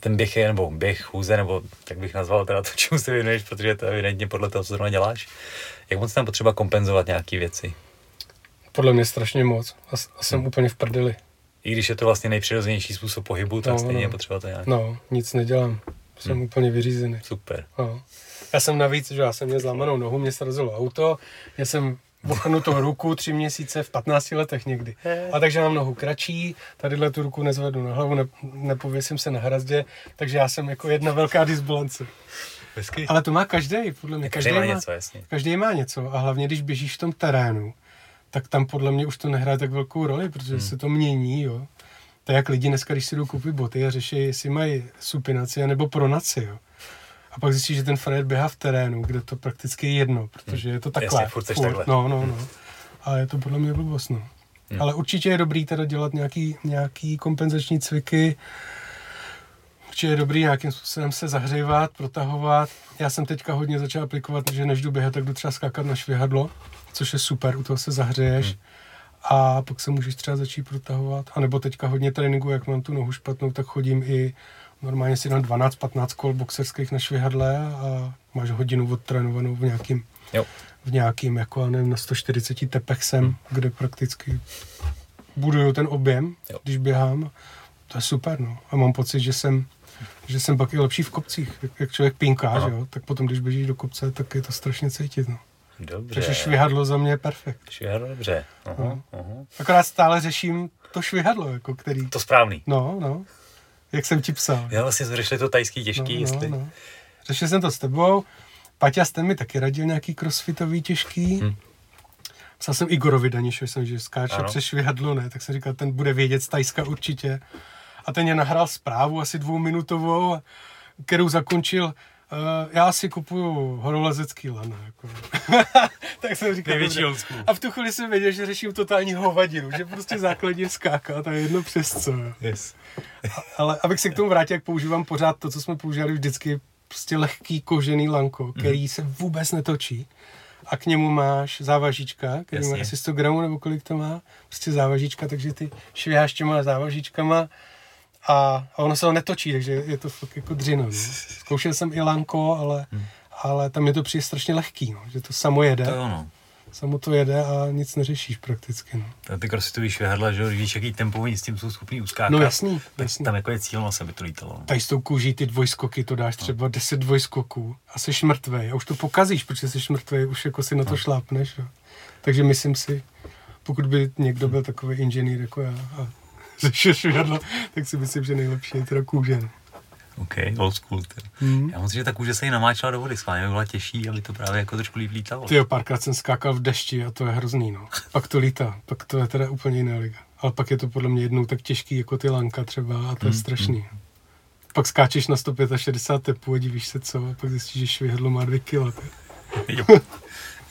S1: ten běh je, nebo běh, chůze, nebo jak bych nazval teda to, [LAUGHS] čemu se věnuješ, protože to evidentně podle toho, co zrovna děláš. Jak moc tam potřeba kompenzovat nějaké věci?
S2: Podle mě strašně moc. A, a jsem úplně v prdeli.
S1: I když je to vlastně nejpřirozenější způsob pohybu, tak
S2: No,
S1: stejně
S2: no.
S1: je potřeba to nějak.
S2: No, nic nedělám. Jsem
S1: Hmm.
S2: úplně vyřízený.
S1: Super.
S2: No. Já jsem navíc, že já jsem měl zlámanou nohu, mě srazilo auto, já jsem ochrnutou ruku tři měsíce v 15 letech někdy. A takže mám nohu kratší, tadyhle tu ruku nezvedu na hlavu, ne, nepověsím se na hrazdě, takže já jsem jako jedna velká disbalance.
S1: Hezky.
S2: Ale to má každý, podle mě.
S1: Každý má něco, jasně.
S2: Každý má něco a hlavně, když běžíš v tom terénu, tak tam podle mě už to nehraje tak velkou roli, protože
S1: Hmm.
S2: se to mění, jo. To je jak lidi dneska, když si jdou koupit boty a řeší, jestli mají supinaci nebo pronaci, jo. A pak zjistíš, že ten frajer běhá v terénu, kde to prakticky je jedno, protože je to takhle.
S1: Jasně, furt seš takhle.
S2: No, no, no. A je to podle mě blbost, no.
S1: Hmm.
S2: Ale určitě je dobrý teda dělat nějaký, nějaký kompenzační cviky, Určitě je dobrý nějakým způsobem se zahřívat, protahovat. Já jsem teďka hodně začal aplikovat, že než jdu běhat, tak jdu třeba skákat na švihadlo, což je super, u toho se zahřeješ.
S1: Hmm.
S2: A pak se můžeš třeba začít protahovat. A nebo teďka hodně tréninku, jak mám tu nohu špatnou, tak chodím i normálně si dám 12-15 kol boxerských na švihadle a máš hodinu odtrénovanou v nějakým,
S1: Jo.
S2: v nějakým jako, já nevím, na 140 tepech jsem,
S1: Hmm.
S2: kde prakticky buduju ten objem,
S1: Jo.
S2: když běhám. To je super, no. A mám pocit, že jsem, že jsem pak i lepší v kopcích. Jak, jak člověk pinká, že jo, tak potom, když běžíš do kopce, tak je to strašně cítit, no.
S1: Dobře.
S2: Takže švihadlo za mě je perfekt.
S1: Švihadlo, dobře. Aha,
S2: No.
S1: aha.
S2: Akorát stále řeším to švihadlo, jako který...
S1: To správný.
S2: No, no. Jak jsem ti psal.
S1: Já vlastně jsme řešili to tajský těžký,
S2: no,
S1: jestli...
S2: No, no. Řešil jsem to s tebou. Paťa jste mi taky radil nějaký crossfitový těžký.
S1: Hm.
S2: Psal jsem Igorovi Danišovi, jsem, že skáče
S1: Ano.
S2: přes švihadlo, ne, tak jsem říkal, ten bude vědět z Tajska určitě. A ten je nahrál zprávu asi dvouminutovou, kterou zakončil uh, já si kupuju horolezecký lana. Jako. [LAUGHS] tak jsem říkal,
S1: Největší.
S2: A v tu chvíli jsem věděl, že řeším totální hovadinu, že prostě základně skákat a je jedno přes co.
S1: Yes.
S2: Ale abych se k tomu vrátil, jak používám pořád to, co jsme používali vždycky, prostě lehký kožený lanko, který se vůbec netočí. A k němu máš závažička, který má
S1: Jasně.
S2: asi 100 gramů, nebo kolik to má. Prostě závažička, takže ty šviháš těma závažičkama a, a ono se ho netočí, takže je to fakt jako dřina. No. Zkoušel jsem i lanko, ale, ale tam je to přijde strašně lehký, no. že to samo jede,
S1: To jo, no.
S2: samo to jede a nic neřešíš prakticky. No,
S1: To Ty crossfitový švihadla, že když víš, jaký tempo oni s tím jsou schopní uskákat.
S2: no jasný,
S1: tak
S2: jasný.
S1: tam jako je cíl, no, aby to lítalo. no.
S2: tady s tou kůží ty dvojskoky, to dáš třeba 10 dvojskoků a jsi mrtvej a už to pokazíš, protože jsi mrtvej, už jako si na to šlápneš. Jo. Takže myslím si, pokud by někdo byl takový inženýr jako já a řešil švihadlo, tak si myslím, že nejlepší je teda kůže. no.
S1: OK, old school.
S2: Hmm.
S1: Já myslím, že ta kůže se jí namáčela do vody, schválně by byla těžší, aby to právě jako trošku líp lítalo.
S2: Ty jo, párkrát jsem skákal v dešti a to je hrozný, no. Pak to lítá, pak to je teda úplně jiná liga. Ale pak je to podle mě jednou tak těžký jako ty lanka třeba a to je
S1: Mm,
S2: strašný. Pak skáčeš na 165 tepů a divíš se co a pak zjistíš, že švihadlo má dvě kila. ty. [LAUGHS]
S1: Jo.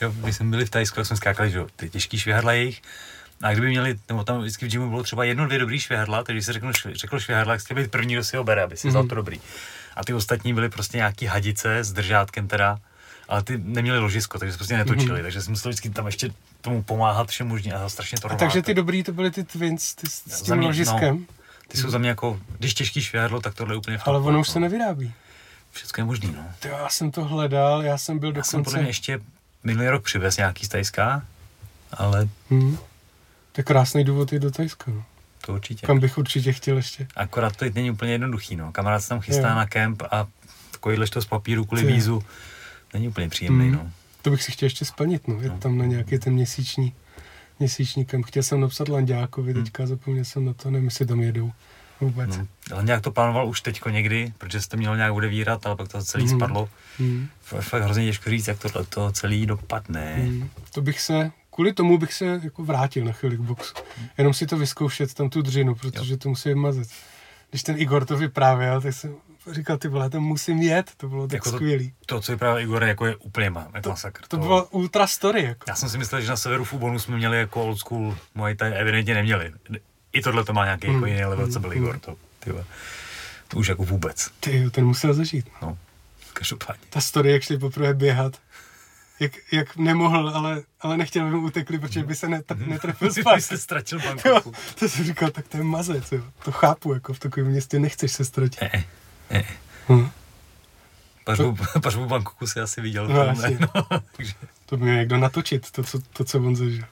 S1: jo, když jsme byli v Tajsku, jsme skákali, že jo, ty těžký švihadla jejich. A kdyby měli, nebo tam vždycky v gymu bylo třeba jedno, dvě dobrý švihadla, takže když se řekl, řekl švihadla, tak chtěl být první, kdo si ho bere, aby si vzal
S2: Mhm.
S1: to dobrý. a ty ostatní byly prostě nějaký hadice s držátkem teda, ale ty neměli ložisko, takže se prostě netočili, mm-hmm. takže jsem musel vždycky tam ještě tomu pomáhat všem možně a strašně to
S2: a takže ty dobrý to byly ty twins ty, s, s tím mě, ložiskem? No,
S1: ty jsou za mě jako, když těžký švédlo, tak tohle je úplně
S2: v Ale ono už no. se nevyrábí.
S1: Všechno je možný, no.
S2: To já jsem to hledal, já jsem byl
S1: já
S2: dokonce...
S1: jsem podle mě ještě minulý rok přivez nějaký z Tajska, ale... Hmm.
S2: To je krásný důvod i do Tajska, no.
S1: To určitě.
S2: Kam bych určitě chtěl ještě.
S1: Akorát to není úplně jednoduchý, no. Kamarád se tam chystá je. na kemp a takovýhle to z papíru kvůli Ty. vízu není úplně příjemný, hmm. no.
S2: To bych si chtěl ještě splnit, no. Je no. tam na nějaký ten měsíční, měsíční kemp. Chtěl jsem napsat Landiákovi, hmm. teďka zapomněl jsem na to, nevím, jestli tam jedou vůbec. No,
S1: ale nějak to plánoval už teďko někdy, protože jste měl nějak odevírat, ale pak to celý mm. spadlo. Mm. Fakt hrozně těžko říct, jak tohle to celý dopadne. Mm.
S2: To bych se, kvůli tomu bych se jako vrátil na chvíli k boxu. Mm. Jenom si to vyzkoušet, tam tu dřinu, protože jo. to musí vymazat. Když ten Igor to vyprávěl, tak jsem říkal, ty vole, to musím jet, to bylo tak jako skvělý.
S1: To, to, co vyprávěl Igor, jako je úplně má, jako masakr.
S2: To, to, bylo ultra story. Jako.
S1: Já jsem si myslel, že na severu v Ubonu jsme měli jako old school, Muay Thai evidentně neměli. I tohle to má nějaký mm. jako jiný level, co byl mm. Igor. To ty To už jako vůbec.
S2: Ty ten musel zažít.
S1: No, každopádně.
S2: Ta story, jak šli poprvé běhat, jak, jak nemohl, ale, ale nechtěl, aby mu utekli, protože by se net, mhm. netrefil [LAUGHS]
S1: zpátky. se ztratil banku.
S2: to jsem říkal, tak to je mazec, jo. To chápu, jako v takovém městě nechceš se ztratit.
S1: Ne, ne. Hm. Pařbu, [LAUGHS] pařbu Bangkoku si asi viděl. No, asi. [LAUGHS] no,
S2: takže. To by měl někdo natočit, to, co, to, co on zažil.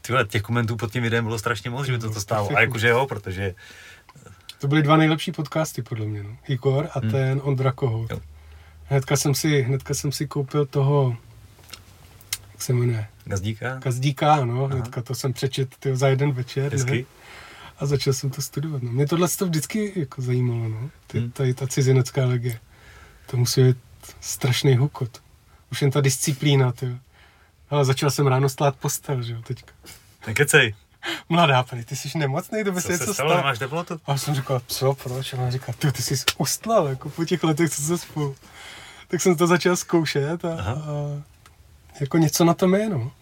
S1: Tyhle, těch komentů pod tím videem bylo strašně moc, že by to, to stálo. A jakože jo, protože
S2: to byly dva nejlepší podcasty, podle mě. No. Igor a hmm. ten Ondra Kohout. Hnedka jsem, si, hnedka jsem si koupil toho, se jmenuje?
S1: Gazdíka?
S2: Gazdíka, no. Hnedka to jsem přečet tyjo, za jeden večer. Hezky. A začal jsem to studovat. No. Mě tohle to vždycky jako zajímalo, no. Ty, hmm. tady ta cizinecká legie. To musí být strašný hukot. Už jen ta disciplína, ty. Ale začal jsem ráno stát postel, že jo, teďka.
S1: Nekecej [LAUGHS]
S2: mladá paní, ty jsi nemocný, to by se něco
S1: stalo. Máš teplotu?
S2: A jsem říkal, co, proč? A ona říká, ty, ty jsi ustlal, jako po těch letech, co se spolu. Tak jsem to začal zkoušet a, a jako něco na tom je, no.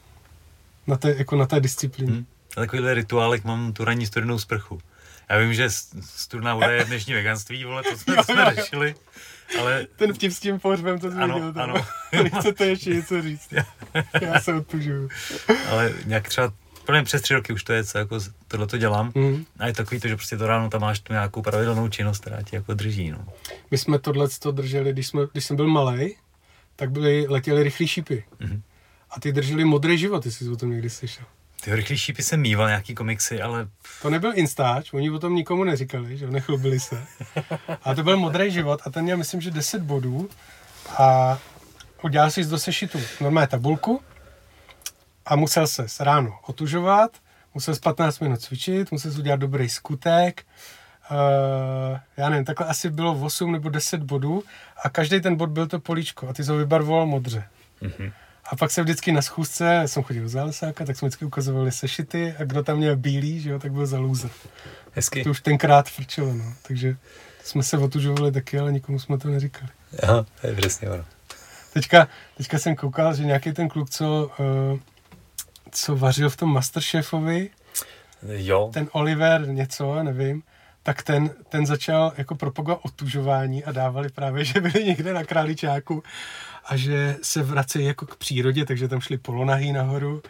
S2: Na té, jako na té disciplíně. Hmm.
S1: A takovýhle rituálek mám tu ranní studenou sprchu. Já vím, že studená voda je dnešní veganství, vole, to jsme, [LAUGHS] to jsme řešili. Ale...
S2: Ten vtip s tím pohřbem, to
S1: ano, viděl. Ano. [LAUGHS]
S2: Nechcete ještě něco říct. [LAUGHS] Já se odpužuju.
S1: Ale nějak třeba Úplně přes tři roky už to je, co jako tohle to dělám. Mm. A je takový to, že prostě to ráno tam máš tu nějakou pravidelnou činnost, která ti jako drží. No.
S2: My jsme tohle to drželi, když, jsme, když jsem byl malý, tak byly, letěly rychlý šípy. Mm. A ty drželi modrý život, jestli jsi o tom někdy slyšel.
S1: Ty rychlý šípy jsem mýval nějaký komiksy, ale...
S2: To nebyl Instač, oni o tom nikomu neříkali, že nechlubili se. A to byl modrý život a ten měl, myslím, že 10 bodů a udělal si do sešitu normálně tabulku a musel se ráno otužovat, musel 15 minut cvičit, musel udělat dobrý skutek, Uh, já nevím, takhle asi bylo 8 nebo 10 bodů a každý ten bod byl to políčko a ty to vybarvoval modře. Mm-hmm. A pak se vždycky na schůzce, jsem chodil z zálesáka, tak jsme vždycky ukazovali sešity a kdo tam měl bílý, že jo, tak byl za lůze.
S1: Hezky.
S2: To už tenkrát frčilo, no. Takže jsme se otužovali taky, ale nikomu jsme to neříkali.
S1: Aha, to je přesně ono.
S2: Teďka, teďka jsem koukal, že nějaký ten kluk, co uh, co vařil v tom Masterchefovi,
S1: jo.
S2: ten Oliver něco, nevím, tak ten, ten začal jako propagovat otužování a dávali právě, [LAUGHS] že byli někde na Králičáku a že se vracejí jako k přírodě, takže tam šli polonahý nahoru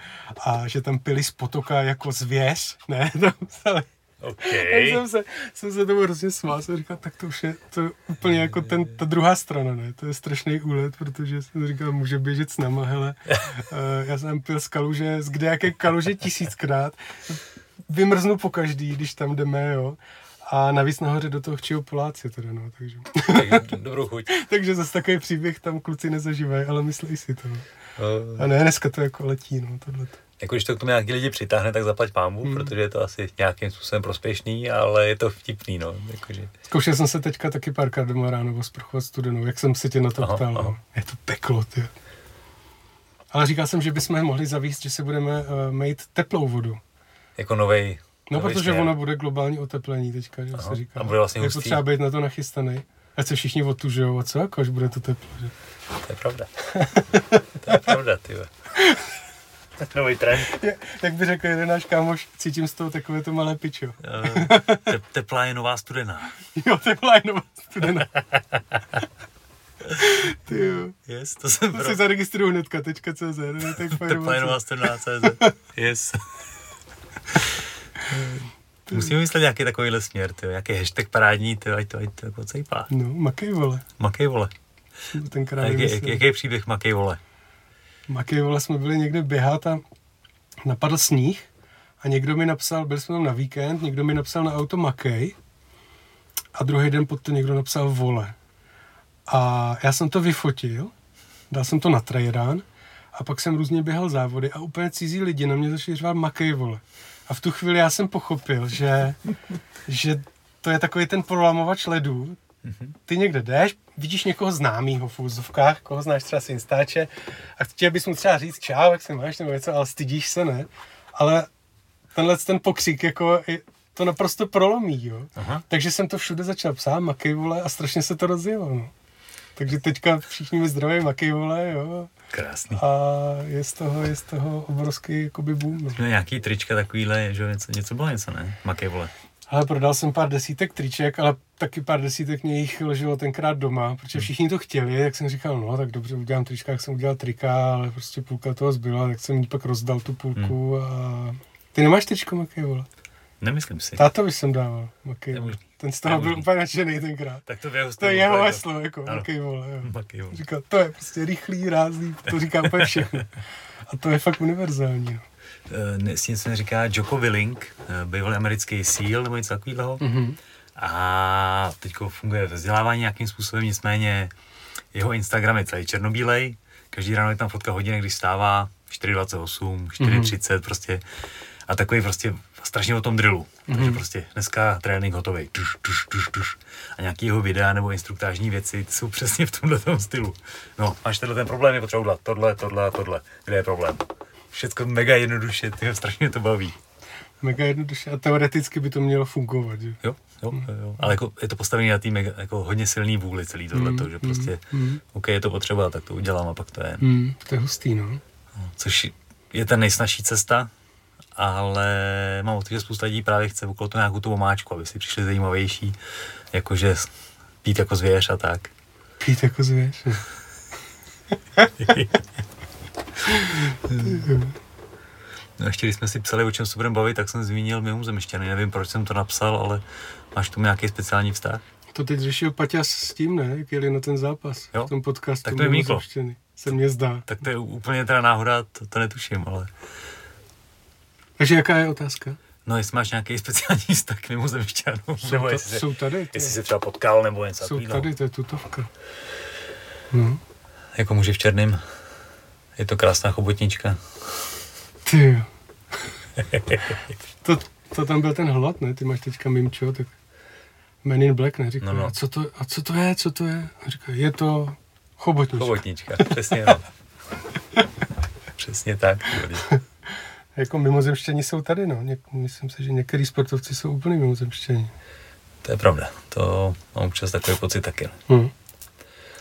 S2: a že tam pili z potoka jako zvěř, ne, [LAUGHS] tam psali
S1: Okay.
S2: Tak jsem se, jsem se tomu hrozně smál, jsem říkal, tak to už je to úplně jako ten, ta druhá strana, ne? To je strašný úlet, protože jsem říkal, může běžet s náma, hele. uh, [LAUGHS] já jsem pil z kaluže, z kde jaké kaluže tisíckrát. Vymrznu po každý, když tam jdeme, jo. A navíc nahoře do toho chčího Poláci teda, no, takže.
S1: Dobrou chuť. [LAUGHS]
S2: takže zase takový příběh tam kluci nezažívají, ale myslí si to. No. A ne, dneska to jako letí, no, tohleto
S1: jako když to k tomu nějaký lidi přitáhne, tak zaplať pámu, hmm. protože je to asi nějakým způsobem prospěšný, ale je to vtipný, no. Jakože...
S2: Zkoušel jsem se teďka taky párkrát doma ráno osprchovat studenou, jak jsem si tě na to aha, ptal, aha. No. Je to peklo, ty. Ale říkal jsem, že bychom mohli zavíst, že se budeme uh, mít teplou vodu.
S1: Jako novej,
S2: No, novej protože ono bude globální oteplení teďka, že aha, se říká.
S1: A bude vlastně
S2: Je potřeba být na to nachystaný. Ať se všichni otužujou a co, jako až bude to teplo, že?
S1: To je pravda. to je pravda, ty. Nový trend.
S2: Je- Jak by řekl jeden náš kámoš, cítím z toho takové to malé pičo.
S1: Eh, Te, teplá je nová studená.
S2: Jo, teplá je nová studena. Ty jo.
S1: Yes, to jsem
S2: To
S1: pro...
S2: si zaregistruju hnedka, tečka CZ, ne, tak
S1: Teplá je nová studená CZ. Yes. Musíme myslet nějaký takovýhle směr, tyjo. nějaký hashtag parádní, tyjo, ať to, ať to jako cejpá.
S2: No, makej vole.
S1: Makej vole.
S2: Tenkrát
S1: A jaký,
S2: vymyslel.
S1: jaký, jaký je příběh Makej vole?
S2: Makej vole jsme byli někde běhat a napadl sníh a někdo mi napsal, byli jsme tam na víkend, někdo mi napsal na auto Makej a druhý den pod to někdo napsal vole. A já jsem to vyfotil, dal jsem to na trailrun a pak jsem různě běhal závody a úplně cizí lidi na mě začali řvát Makej vole. A v tu chvíli já jsem pochopil, že, že to je takový ten prolamovač ledů. Ty někde jdeš, vidíš někoho známýho v úzovkách, koho znáš třeba z Instače a chtěl bys mu třeba říct čau, jak se máš nebo něco, ale stydíš se, ne? Ale tenhle ten pokřik jako to naprosto prolomí, jo.
S1: Aha.
S2: Takže jsem to všude začal psát, makej vole, a strašně se to rozjelo, no. Takže teďka všichni mi zdraví makej vole, jo.
S1: Krásný.
S2: A je z toho, je z toho obrovský jakoby boom, no.
S1: Měl nějaký trička takovýhle, že jo, něco, něco bylo něco, ne? Makej vole.
S2: Ale prodal jsem pár desítek triček, ale taky pár desítek mě jich leželo tenkrát doma, protože všichni to chtěli, jak jsem říkal, no tak dobře, udělám trička, jak jsem udělal trika, ale prostě půlka toho zbyla, tak jsem jí pak rozdal tu půlku a... Ty nemáš tričko, Makej, vole?
S1: Nemyslím si.
S2: Tátovi jsem dával, Makej,
S1: možný.
S2: Ten z toho byl úplně nadšený tenkrát.
S1: Tak to v jeho
S2: To je jeho
S1: jako-
S2: heslo, jako
S1: Ano.
S2: Makej, vole, jo.
S1: Makej vole.
S2: Říkal, to je prostě rychlý, rázný, to říká úplně všechno. A to je fakt univerzální, no.
S1: Ne- S tím se říká Joko Willing, eh, bývalý americký síl nebo něco takového.
S2: Mhm.
S1: A teď funguje ve vzdělávání nějakým způsobem, nicméně jeho Instagram je celý černobílej. Každý ráno je tam fotka hodinek, když stává 4.28, 4.30 prostě. A takový prostě strašně o tom drillu. Takže prostě dneska trénink hotový. Tuš, tuš, tuš, tuš. A nějaký jeho videa nebo instruktážní věci jsou přesně v tomhle stylu. No, máš tenhle ten problém, je potřeba udělat tohle, tohle tohle. Kde je problém? Všechno mega jednoduše, ty strašně to baví.
S2: Mega jednoduše a teoreticky by to mělo fungovat, že?
S1: Jo, jo, jo, jo. Ale jako, je to postavené na té mega- jako hodně silný vůli celý tohleto, že prostě, OK, je to potřeba, tak to udělám a pak to je.
S2: Hmm, to je hustý, no.
S1: Což je ta nejsnažší cesta, ale mám pocit, že spousta lidí právě chce okolo to nějakou tu omáčku, aby si přišli zajímavější, jakože pít jako zvěř a tak.
S2: Pít jako zvěř. [LAUGHS] no.
S1: Ještě když jsme si psali, o čem se budeme bavit, tak jsem zmínil mimozemšťany. Nevím, proč jsem to napsal, ale máš tomu nějaký speciální vztah?
S2: To teď řešil Paťas s tím, ne? Jak jeli na ten zápas
S1: Jo.
S2: v tom podcastu.
S1: Tak to je
S2: mimozemštěny. Se mně zdá.
S1: Tak to je úplně teda náhoda, to, to netuším, ale...
S2: Takže jaká je otázka?
S1: No, jestli máš nějaký speciální vztah k mimozemšťanům,
S2: Jsou,
S1: nebo
S2: ta,
S1: jestli,
S2: jsou tady. Ty.
S1: jestli se třeba potkal, nebo něco
S2: Jsou
S1: takového.
S2: tady, to je tutovka. No.
S1: Jako muži v černém. Je to krásná chobotnička.
S2: Ty jo. [LAUGHS] to, to tam byl ten hlad, ne? Ty máš teďka mimčo, tak Men in Black neříká,
S1: No, no.
S2: A, co to, a co to je, co to je? A říká, je to chobotnička.
S1: Chobotnička, přesně no. [LAUGHS] Přesně tak.
S2: Jako mimozemštění jsou tady, no. Něk, myslím si, že některý sportovci jsou úplně mimozemštění.
S1: To je pravda. To mám občas takový pocit taky. no.
S2: Hm.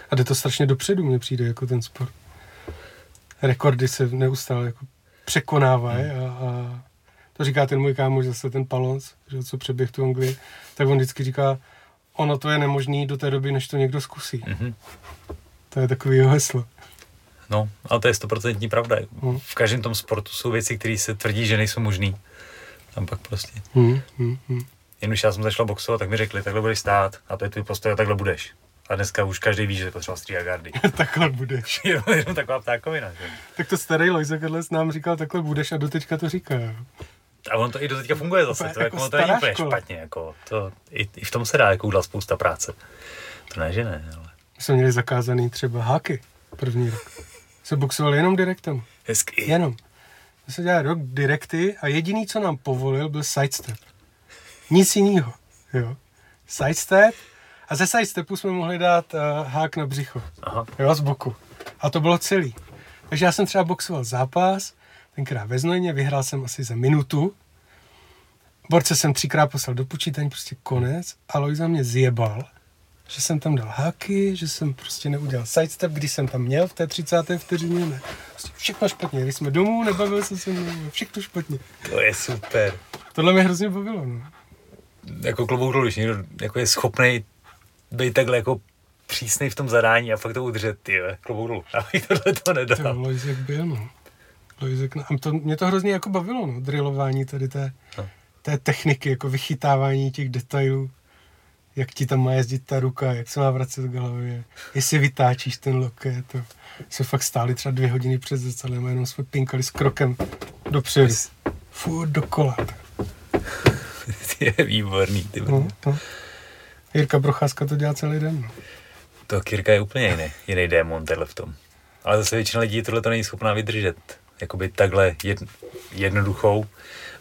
S2: A jde to strašně dopředu, mně přijde, jako ten sport. Rekordy se neustále jako překonávají a, a to říká ten můj kámoš zase, ten Palons, že co přeběh tu Anglii, tak on vždycky říká, ono to je nemožný do té doby, než to někdo zkusí.
S1: Mhm.
S2: To je takový jeho heslo.
S1: No, ale to je stoprocentní pravda.
S2: Hm.
S1: V každém tom sportu jsou věci, které se tvrdí, že nejsou možné. Tam pak prostě.
S2: Hm, hm, hm.
S1: Jen už já jsem začal boxovat, tak mi řekli, takhle budeš stát a to je tvůj postoj a takhle budeš. A dneska už každý ví, že je potřeba stříhat gardy. [LAUGHS]
S2: takhle budeš. [LAUGHS]
S1: jenom, jenom taková ptákovina. Že?
S2: Tak to starý Lojza Kadles nám říkal, takhle budeš a doteďka to říká.
S1: A on to i do teďka funguje zase, to,
S2: jako
S1: jako, to není úplně špatně, jako, to, i, i, v tom se dá jako udělat spousta práce. To ne, že ne, ale
S2: My jsme měli zakázaný třeba háky první rok. Se boxovali jenom direktem.
S1: hezky.
S2: Jenom. My jsme dělali rok direkty a jediný, co nám povolil, byl sidestep. Nic jiného. Jo. Sidestep a ze sidestepu jsme mohli dát uh, hák na břicho.
S1: Aha,
S2: Jo, z boku. A to bylo celý. Takže já jsem třeba boxoval zápas, tenkrát ve Znojmě, vyhrál jsem asi za minutu. Borce jsem třikrát poslal do počítání, prostě konec. A Lojza mě zjebal. Že jsem tam dal háky, že jsem prostě neudělal sidestep, když jsem tam měl v té 30. vteřině, ne. Prostě všechno špatně, když jsme domů, nebavil jsem se mnou, všechno špatně.
S1: To je super.
S2: Tohle mě hrozně bavilo, no.
S1: Jako klobouk dolů, když někdo jako je schopný být takhle jako přísnej v tom zadání a fakt to udržet, ty klobouk dolů. [LAUGHS] Abych tohle to nedal.
S2: To Lojzek byl, no. Lojzek, no. A to, mě to hrozně jako bavilo, no, drillování tady té,
S1: No.
S2: té techniky, jako vychytávání těch detailů, jak ti tam má jezdit ta ruka, jak se má vracet k hlavě, jestli vytáčíš ten loket. To. Jsme fakt stáli třeba dvě hodiny před zrcadlem a jenom jsme pinkali s krokem dopředu. Furt dokola. [LAUGHS]
S1: je výborný, ty
S2: No, no. Jirka Procházka to dělá celý den. No.
S1: To Kirka je úplně jiný, jiný démon tenhle v tom. Ale zase většina lidí tohle to není schopná vydržet. Jakoby takhle jed, jednoduchou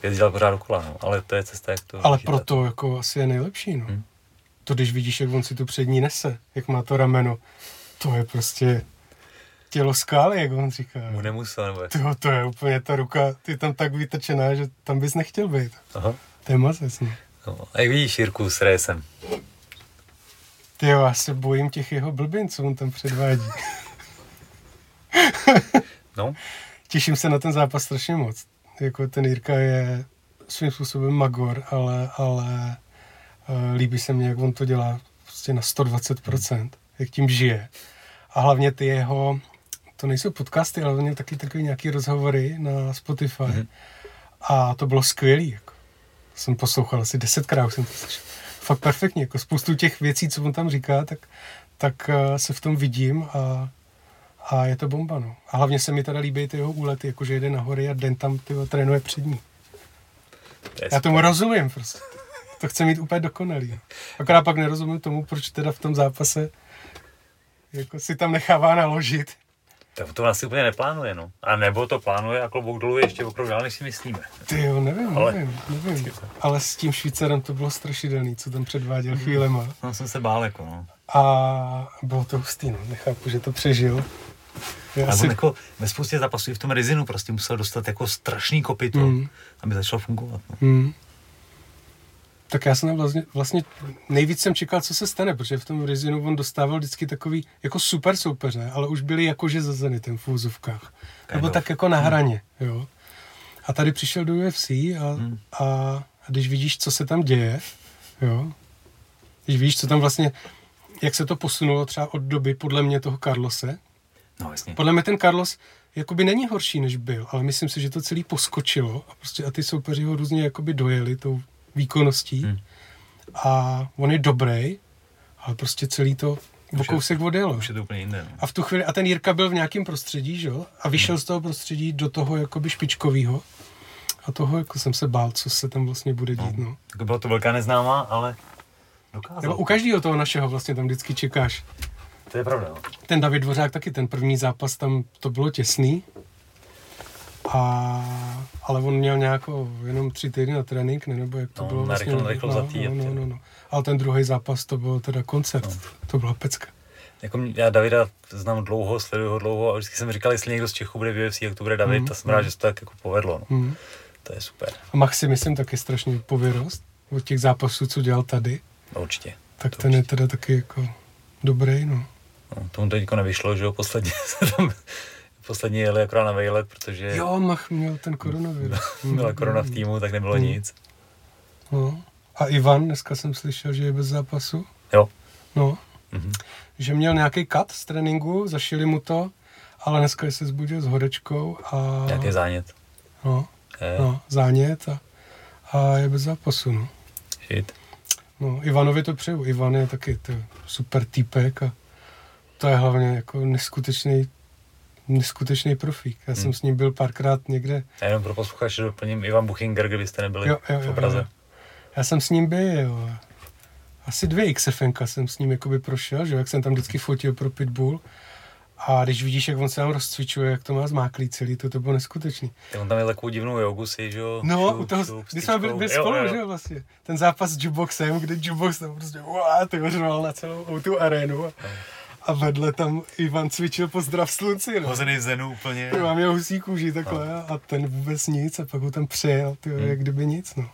S1: věc dělat pořád dokola, no. Ale to je cesta, jak to
S2: Ale proto jako asi je nejlepší. No.
S1: Hm.
S2: To když vidíš, jak on si tu přední nese, jak má to rameno, to je prostě tělo skály, jak on říká.
S1: Mu nemusel, nebo?
S2: To, to je úplně ta ruka, ty je tam tak vytačená, že tam bys nechtěl být.
S1: Aha.
S2: To je mazec, no.
S1: No. A jak vidíš Jirku s résem?
S2: Ty jo, já se bojím těch jeho blbin, co on tam předvádí. [LAUGHS]
S1: No,
S2: Těším se na ten zápas strašně moc. Jako ten Jirka je svým způsobem magor, ale, ale líbí se mně, jak on to dělá prostě na 120%, jak tím žije. A hlavně ty jeho, to nejsou podcasty, ale on měl taky takový nějaký rozhovory na Spotify.
S1: Mhm.
S2: A to bylo skvělý. Jako. Jsem poslouchal asi desetkrát, už jsem to slyšel. Fakt perfektně, jako spoustu těch věcí, co on tam říká, tak, tak uh, se v tom vidím a, a je to bomba, no. A hlavně se mi teda líbí ty jeho úlety, jakože jede na hory a den tam ty trénuje přední.
S1: to je
S2: Já tomu rozumím prostě. To chce mít úplně dokonalý. Akorát pak nerozumím tomu, proč teda v tom zápase jako si tam nechává naložit.
S1: Tak to asi úplně neplánuje, no. A nebo to plánuje a klobouk dolů je ještě o krok dál, než si myslíme.
S2: Ty jo, nevím,
S1: Ale-
S2: nevím, nevím. Ale s tím Švýcarem to bylo strašidelný, co tam předváděl chvílema.
S1: No, jsem se bál, jako, no.
S2: A bylo to hustý, no. Nechápu, že to přežil. Já
S1: Ale
S2: si...
S1: on jako ve spoustě zápasů v tom rezinu prostě musel dostat jako strašný kopito,
S2: Mm.
S1: aby začalo fungovat. No.
S2: Hmm. Tak já jsem vlastně, vlastně nejvíc jsem čekal, co se stane, protože v tom Rizinu on dostával vždycky takový jako super soupeře, ale už byli jakože za Zenitem v úzovkách. Nebo tak jako na hraně, jo. A tady přišel do UFC a,
S1: Hmm.
S2: a, a když vidíš, co se tam děje, jo, když vidíš, co tam vlastně, jak se to posunulo třeba od doby podle mě toho Carlose,
S1: no jasně.
S2: podle mě ten Carlos jakoby není horší, než byl, ale myslím si, že to celý poskočilo a prostě a ty soupeři ho různě jakoby dojeli tou výkonností
S1: Hmm.
S2: a on je dobrý, ale prostě celý to o kousek odjelo.
S1: Už je to úplně jiné. No.
S2: A v tu chvíli, a ten Jirka byl v nějakém prostředí, že jo? A vyšel z toho prostředí do toho jakoby špičkovýho. A toho jako jsem se bál, co se tam vlastně bude dít, no.
S1: Jako byla to velká neznámá, ale dokázal.
S2: Nebo u každého toho našeho vlastně tam vždycky čekáš.
S1: To je pravda. No.
S2: Ten David Dvořák taky, ten první zápas tam to bylo těsný. A, ale on měl nějakou jenom tři týdny na trénink, ne? nebo jak to
S1: No,
S2: bylo vlastně.
S1: rychlo- rychlo
S2: no,
S1: a
S2: no, no, no, no. Ale ten druhý zápas to byl teda koncert.
S1: No.
S2: To byla pecka.
S1: Jako mě- já Davida znám dlouho, sleduju ho dlouho a vždycky jsem říkal, jestli někdo z Čechů bude v UFC, jak to bude David,
S2: Mm,
S1: a jsem rád, že se to tak jako povedlo. No.
S2: Hmm.
S1: To je super.
S2: A Max si myslím taky strašně pověrost od těch zápasů, co dělal tady.
S1: No, určitě.
S2: Tak
S1: To
S2: ten je teda taky jako dobrý, no.
S1: No, tomu to teďko nevyšlo, že jo, posledně se [LAUGHS] tam posledně jeli akorát na vejlet, protože
S2: Jo, Mach měl ten koronavirus. [LAUGHS]
S1: byla korona v týmu, tak nebylo
S2: Mm.
S1: nic.
S2: No. A Ivan, dneska jsem slyšel, že je bez zápasu.
S1: Jo.
S2: No,
S1: Mhm.
S2: že měl nějaký cut z tréninku, zašili mu to, ale dneska se zbudil s horečkou a
S1: Nějaký zánět.
S2: no,
S1: Je,
S2: no, zánět a, a je bez zápasu. No.
S1: shit.
S2: no, Ivanovi to přeju. Ivan je taky to super týpek a to je hlavně jako neskutečný neskutečný profík. Já jsem
S1: Hmm.
S2: s ním byl párkrát někde.
S1: Já jenom pro posluchače doplním Ivan Buchinger, kdybyste nebyli
S2: Jo, jo,
S1: v
S2: jo,
S1: obraze.
S2: jo. Já jsem s ním byl. Asi dvě XFN jsem s ním jakoby prošel, že jo, jak jsem tam vždycky fotil pro Pitbull. A když vidíš, jak on se tam rozcvičuje, jak to má zmáklý celý, to, to bylo neskutečný.
S1: On tam je takovou divnou jogu si, že jo?
S2: No,
S1: šup,
S2: u toho,
S1: šup,
S2: když jsme byli, byli
S1: Jo,
S2: spolu,
S1: jo,
S2: že
S1: jo.
S2: jo, vlastně. Ten zápas s Juboxem, kde Jubox tam prostě uá, ty na celou tu arénu. A, a vedle tam Ivan cvičil pozdrav slunci, no.
S1: Hozený v zenu úplně.
S2: Ty mám měl husí kůži takhle a ten vůbec nic a pak ho tam přejel, ty,
S1: Hmm.
S2: jak kdyby nic, no.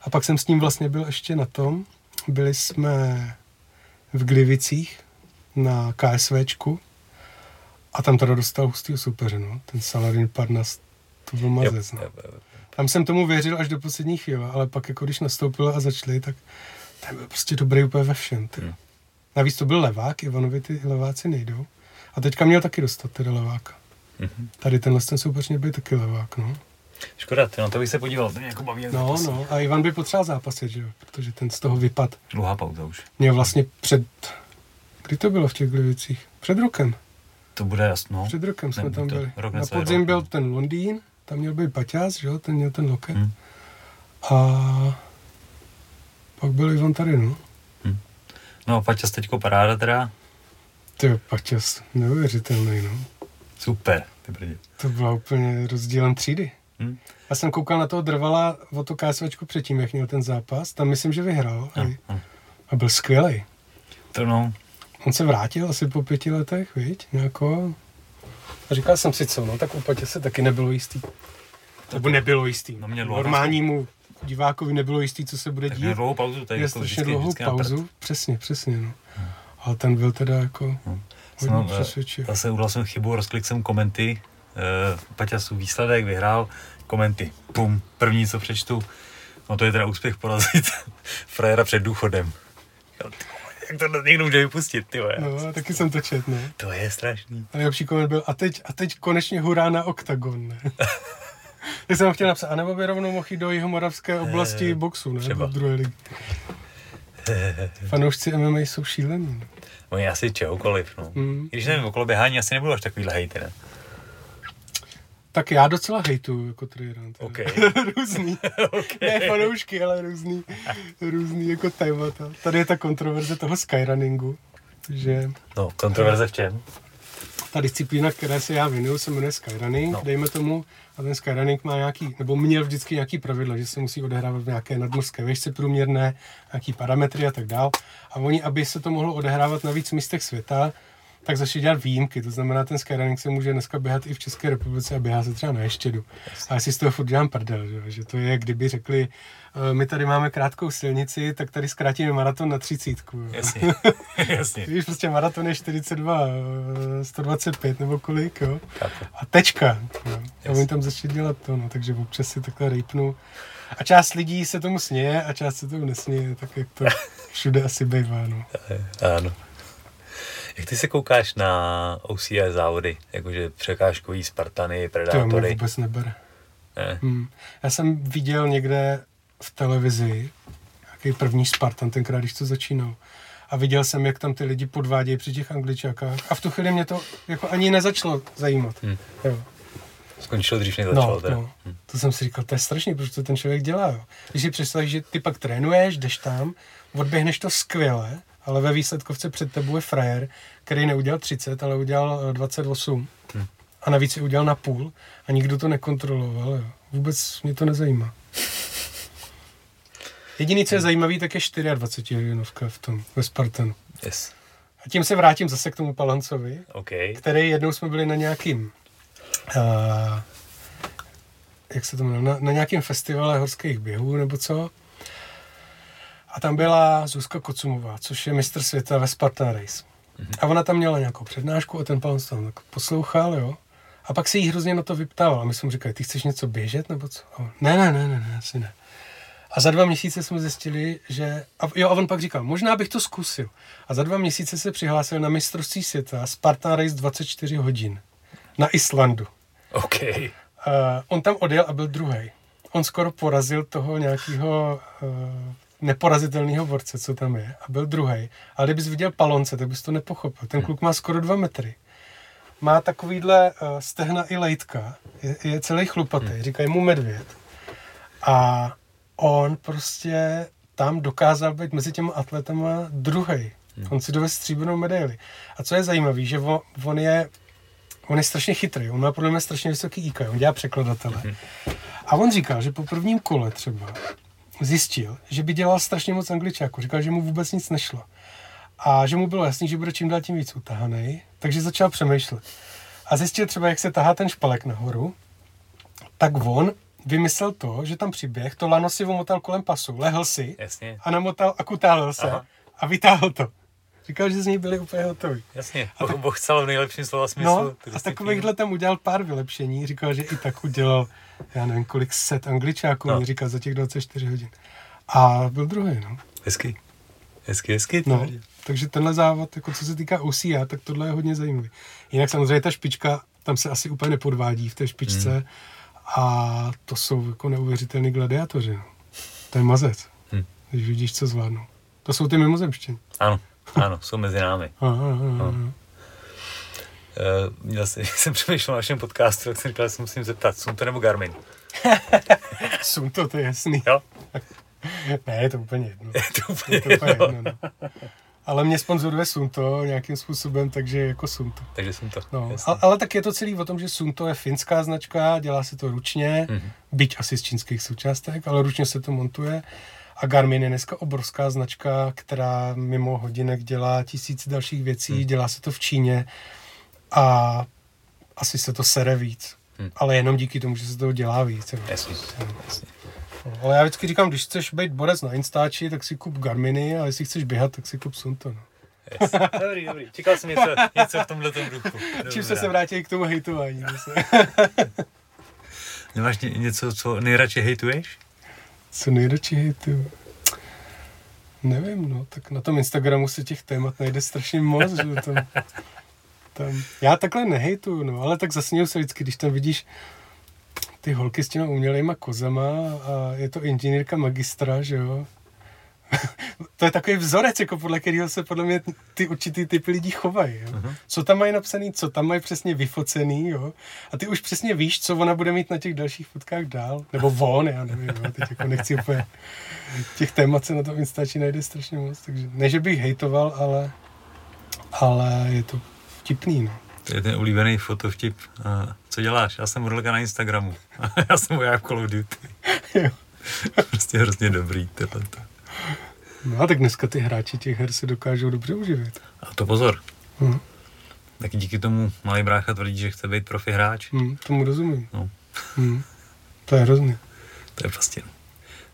S2: A pak jsem s ním vlastně byl ještě na tom, byli jsme v Glivicích na KSVčku a tam teda dostal hustý soupeře, no. Ten Salarin Parnas, to byl mazec, no. Tam jsem tomu věřil až do poslední chvíle, ale pak jako když nastoupil a začali, tak ten byl prostě dobrý úplně ve všem. Hmm. Navíc to byl levák, Ivanovi ty leváci nejdou. A teďka měl taky dostat teda leváka. Mm-hmm. Tady tenhle ten soupeř měl být taky levák, no.
S1: Škoda, ty na to bych se podíval, to mě jako baví.
S2: No, no, a Ivan by potřeboval zápasit, že jo, protože ten z toho vypad.
S1: Dlouhá pauza už.
S2: Měl vlastně před, kdy to bylo v těch Glivicích? Před rokem.
S1: To bude jasno.
S2: Před rokem jsme tam byli. Rok na podzim rok. byl no. ten Londýn, tam měl být Paťás, že jo, ten měl ten loket. Hmm. A pak byl Ivan tady, no. Hmm.
S1: No, Paťas teďko paráda teda.
S2: Ty Paťas, neuvěřitelný, no.
S1: Super, ty brdě.
S2: To byla úplně rozdílem třídy. Hmm. Já jsem koukal na toho Drvala o to KSVčku předtím, jak měl ten zápas. Tam myslím, že vyhrál. No, no. A byl skvělý.
S1: To no.
S2: On se vrátil asi po pěti letech, viď? Nějako. A říkal jsem si co, no tak úplně se taky nebylo jistý. Nebo nebylo jistý. No mě Normálnímu divákovi nebylo jistý, co se bude
S1: tak
S2: dít.
S1: dlouhou pauzu.
S2: je jako strašně dlouhou pauzu. Přesně, přesně. No. Hmm. Ale ten byl teda jako hmm. hodně
S1: eh, přesvědčivý. Zase udělal jsem chybu, rozklik jsem komenty. Uh, Paťasu výsledek, vyhrál komenty. Pum, první, co přečtu. No to je teda úspěch porazit [LAUGHS] frajera před důchodem. Jak to někdo může vypustit, ty
S2: No, taky jsem to čet, ne?
S1: To je strašný.
S2: A nejlepší koment byl, a teď, a teď konečně hurá na oktagon, ne? [LAUGHS] Já jsem chtěl napsat, anebo by rovnou mohl jít do jeho moravské oblasti e, boxu, ne? Třeba. Do druhé ligy. Fanoušci MMA jsou šílení.
S1: Oni asi čehokoliv, no. Mm. Když nevím, okolo běhání asi nebudou až takovýhle hejty, ne?
S2: Tak já docela hejtu jako Tyrant.
S1: Okay. [LAUGHS]
S2: různý. [LAUGHS] okay. Ne fanoušky, ale různý, různý jako témata. Tady je ta kontroverze toho skyrunningu, že...
S1: No, kontroverze v čem?
S2: Ta disciplína, které se já věnuju, se jmenuje skyrunning, no. dejme tomu, ten skyrunning má nějaký, nebo měl vždycky nějaký pravidla, že se musí odehrávat v nějaké nadmořské výšce průměrné, nějaký parametry a tak dál. A oni, aby se to mohlo odehrávat na víc místech světa, tak začali dělat výjimky. To znamená, ten skyrunning se může dneska běhat i v České republice a běhá se třeba na ještědu. A já si z toho furt dělám prdel, že, že to je, kdyby řekli, uh, my tady máme krátkou silnici, tak tady zkrátíme maraton na třicítku.
S1: Jasně, [LAUGHS] jasně.
S2: Víš, prostě maraton je 42, 125 nebo kolik, jo. A tečka. Jo. A oni tam začali dělat to, no, takže občas si takhle rejpnu. A část lidí se tomu směje a část se tomu nesměje, tak jak to [LAUGHS] všude asi bývá, no.
S1: Ano. Jak ty se koukáš na OCI závody, jakože překážkový Spartany, Predátory? To
S2: mě vůbec nebere. Ne. Hmm. Já jsem viděl někde v televizi nějaký první Spartan, tenkrát, když to začínal. A viděl jsem, jak tam ty lidi podvádějí při těch angličákách. A v tu chvíli mě to jako ani nezačalo zajímat. Hmm. Jo.
S1: Skončilo dřív, než začalo.
S2: No, no. Hmm. To jsem si říkal, to je strašný, protože to ten člověk dělá. Jo. Když si představíš, že ty pak trénuješ, jdeš tam, odběhneš to skvěle ale ve výsledkovce před tebou je frajer, který neudělal 30, ale udělal 28. Eh, hmm. A navíc je udělal na půl a nikdo to nekontroloval. Jo. Vůbec mě to nezajímá. Jediný, co je zajímavý, tak je 24 hodinovka v tom, ve Spartanu.
S1: Yes.
S2: A tím se vrátím zase k tomu Palancovi,
S1: okay.
S2: který jednou jsme byli na nějakým uh, jak se to jmenuje, na, na nějakém festivale horských běhů nebo co. A tam byla Zuzka Kocumová, což je mistr světa ve Spartan Race. Mm-hmm. A ona tam měla nějakou přednášku a ten pán tam tak poslouchal, jo. A pak se jí hrozně na to vyptával. A my jsme mu říkali, ty chceš něco běžet nebo co? A on, ne, ne, ne, ne, ne, asi ne. A za dva měsíce jsme zjistili, že... A, jo, a on pak říkal, možná bych to zkusil. A za dva měsíce se přihlásil na mistrovství světa Spartan Race 24 hodin na Islandu.
S1: OK.
S2: Uh, on tam odjel a byl druhý. On skoro porazil toho nějakého uh, neporazitelného borce, co tam je, a byl druhý. Ale kdybys viděl palonce, tak bys to nepochopil. Ten kluk má skoro dva metry. Má takovýhle uh, stehna i lejtka. Je, je celý chlupatý, hmm. říkají mu medvěd. A on prostě tam dokázal být mezi těmi atletama druhý. Hmm. On si dovez stříbrnou medaili. A co je zajímavé, že on, on je on je strašně chytrý, on má podle mě strašně vysoký IQ, on dělá překladatele. Hmm. A on říkal, že po prvním kole třeba zjistil, že by dělal strašně moc angličáku. Říkal, že mu vůbec nic nešlo. A že mu bylo jasný, že bude čím dál tím víc utahaný, takže začal přemýšlet. A zjistil třeba, jak se tahá ten špalek nahoru, tak on vymyslel to, že tam přiběh, to lano si omotal kolem pasu, lehl si
S1: Jasně.
S2: a namotal a kutálil se Aha. a vytáhl to. Říkal, že z ní byli úplně hotoví.
S1: Jasně, a tak... Boh chcel v nejlepším slova smyslu.
S2: No, a takovýchhle tam udělal pár vylepšení. Říkal, že i tak udělal, já nevím, kolik set angličáků, no. mi říkal za těch 24 hodin. A byl druhý, no.
S1: Hezky. Hezky, hezky.
S2: No, takže tenhle závod, jako co se týká OCA, tak tohle je hodně zajímavý. Jinak samozřejmě ta špička, tam se asi úplně nepodvádí v té špičce. Hmm. A to jsou jako neuvěřitelní gladiatoři. No. To je mazec, hmm. když vidíš, co zvládnou. To jsou ty mimozemštění.
S1: Ano, ano, jsou mezi námi.
S2: Aha, aha, aha.
S1: Uh, měl jsem, [LAUGHS] jsem přemýšlel o našem podcastu, tak jsem říkal, že se musím zeptat, jsou to nebo Garmin? [LAUGHS]
S2: Jsou to, to je jasný.
S1: Jo? [LAUGHS]
S2: ne, je to úplně jedno.
S1: Je to úplně,
S2: je to úplně jedno. no. Ale mě sponzoruje Sunto nějakým způsobem, takže jako Sunto.
S1: Takže jsem to.
S2: No, ale, ale tak je to celý o tom, že Sunto je finská značka, dělá se to ručně, mm-hmm. byť asi z čínských součástek, ale ručně se to montuje. A Garmin je dneska obrovská značka, která mimo hodinek dělá tisíc dalších věcí, mm. dělá se to v Číně a asi se to sere víc. Mm. Ale jenom díky tomu, že se toho dělá víc.
S1: Jasně, jasně.
S2: Ale já vždycky říkám, když chceš být borec na Instači, tak si kup Garminy a jestli chceš běhat, tak si kup Sunto. No.
S1: Yes. [LAUGHS] Dobrý, dobrý. Čekal jsem něco, něco v tomhle duchu.
S2: Čím se se vrátili k tomu hejtování.
S1: Nemáš ně, něco, co nejradši hejtuješ?
S2: Co nejradši hejtuju? Nevím, no, tak na tom Instagramu se těch témat najde strašně moc, že tam, tam, já takhle nehejtuju, no, ale tak zasněju se vždycky, když tam vidíš ty holky s těma umělejma kozama a je to inženýrka magistra, že jo. [LAUGHS] to je takový vzorec, jako podle kterého se podle mě ty určitý typy lidí chovají. Jo? Uh-huh. Co tam mají napsaný, co tam mají přesně vyfocený, jo? A ty už přesně víš, co ona bude mít na těch dalších fotkách dál. Nebo on, já nevím, jo? teď jako nechci úplně... Těch témat se na tom Instači najde strašně moc, takže ne, že bych hejtoval, ale, ale je to vtipný, no.
S1: To je ten oblíbený fotovtip. Co děláš? Já jsem modelka na Instagramu. [LAUGHS] Já jsem voják Call of Duty. prostě hrozně dobrý tohle.
S2: No a tak dneska ty hráči těch her se dokážou dobře uživit.
S1: A to pozor. Hmm. Tak díky tomu malý brácha tvrdí, že chce být profi hráč.
S2: Hmm, tomu rozumím.
S1: No.
S2: Hmm. To je hrozně.
S1: To je prostě.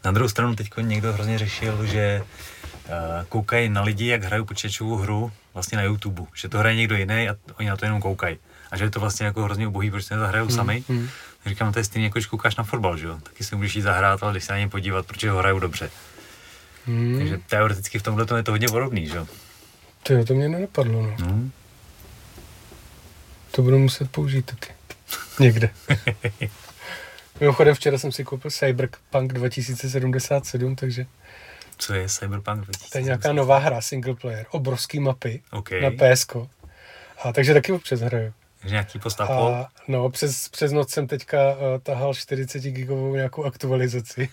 S1: Na druhou stranu teď někdo hrozně řešil, že uh, koukají na lidi, jak hrajou počítačovou hru vlastně na YouTube, že to hraje někdo jiný a oni na to jenom koukají. A že je to vlastně jako hrozně ubohý, protože se nezahrajou hmm, sami. Hmm. Říkám, to je stejně jako když koukáš na fotbal, že jo? Taky si můžeš jít zahrát, ale když se na ně podívat, protože ho hrajou dobře. Hmm. Takže teoreticky v tomhle to je to hodně podobný, že jo?
S2: To, to mě nenapadlo, no. Hmm. To budu muset použít taky. Někde. [LAUGHS] Mimochodem včera jsem si koupil Cyberpunk 2077, takže...
S1: Co je Cyberpunk 2077?
S2: To je nějaká nová hra, single player, obrovský mapy
S1: okay.
S2: na PSK. A takže taky občas hraju.
S1: Nějaký postav
S2: No, přes, přes noc jsem teďka uh, tahal 40 gigovou nějakou aktualizaci.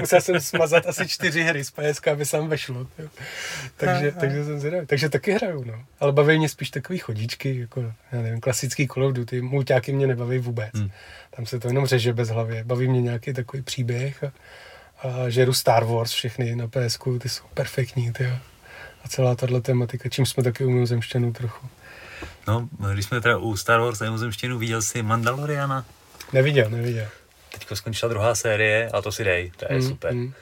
S2: Musel jsem smazat asi čtyři hry z PSK, aby sám vešlo. Jo. Takže, a, takže jsem zvědavý. Takže taky hraju, no. Ale baví mě spíš takový chodíčky, jako, já nevím, klasický Call of Duty. Mulťáky mě nebaví vůbec. Hmm. Tam se to jenom řeže bez hlavy. Baví mě nějaký takový příběh a, a žeru Star Wars všechny na PSK, ty jsou perfektní, ty A celá tahle tematika, čím jsme taky umím zemštěnou trochu.
S1: No, když jsme teda u Star Wars a mimozemštěnu, viděl jsi Mandaloriana?
S2: Neviděl, neviděl.
S1: Teď skončila druhá série a to si dej, to je mm, super.
S2: Mm.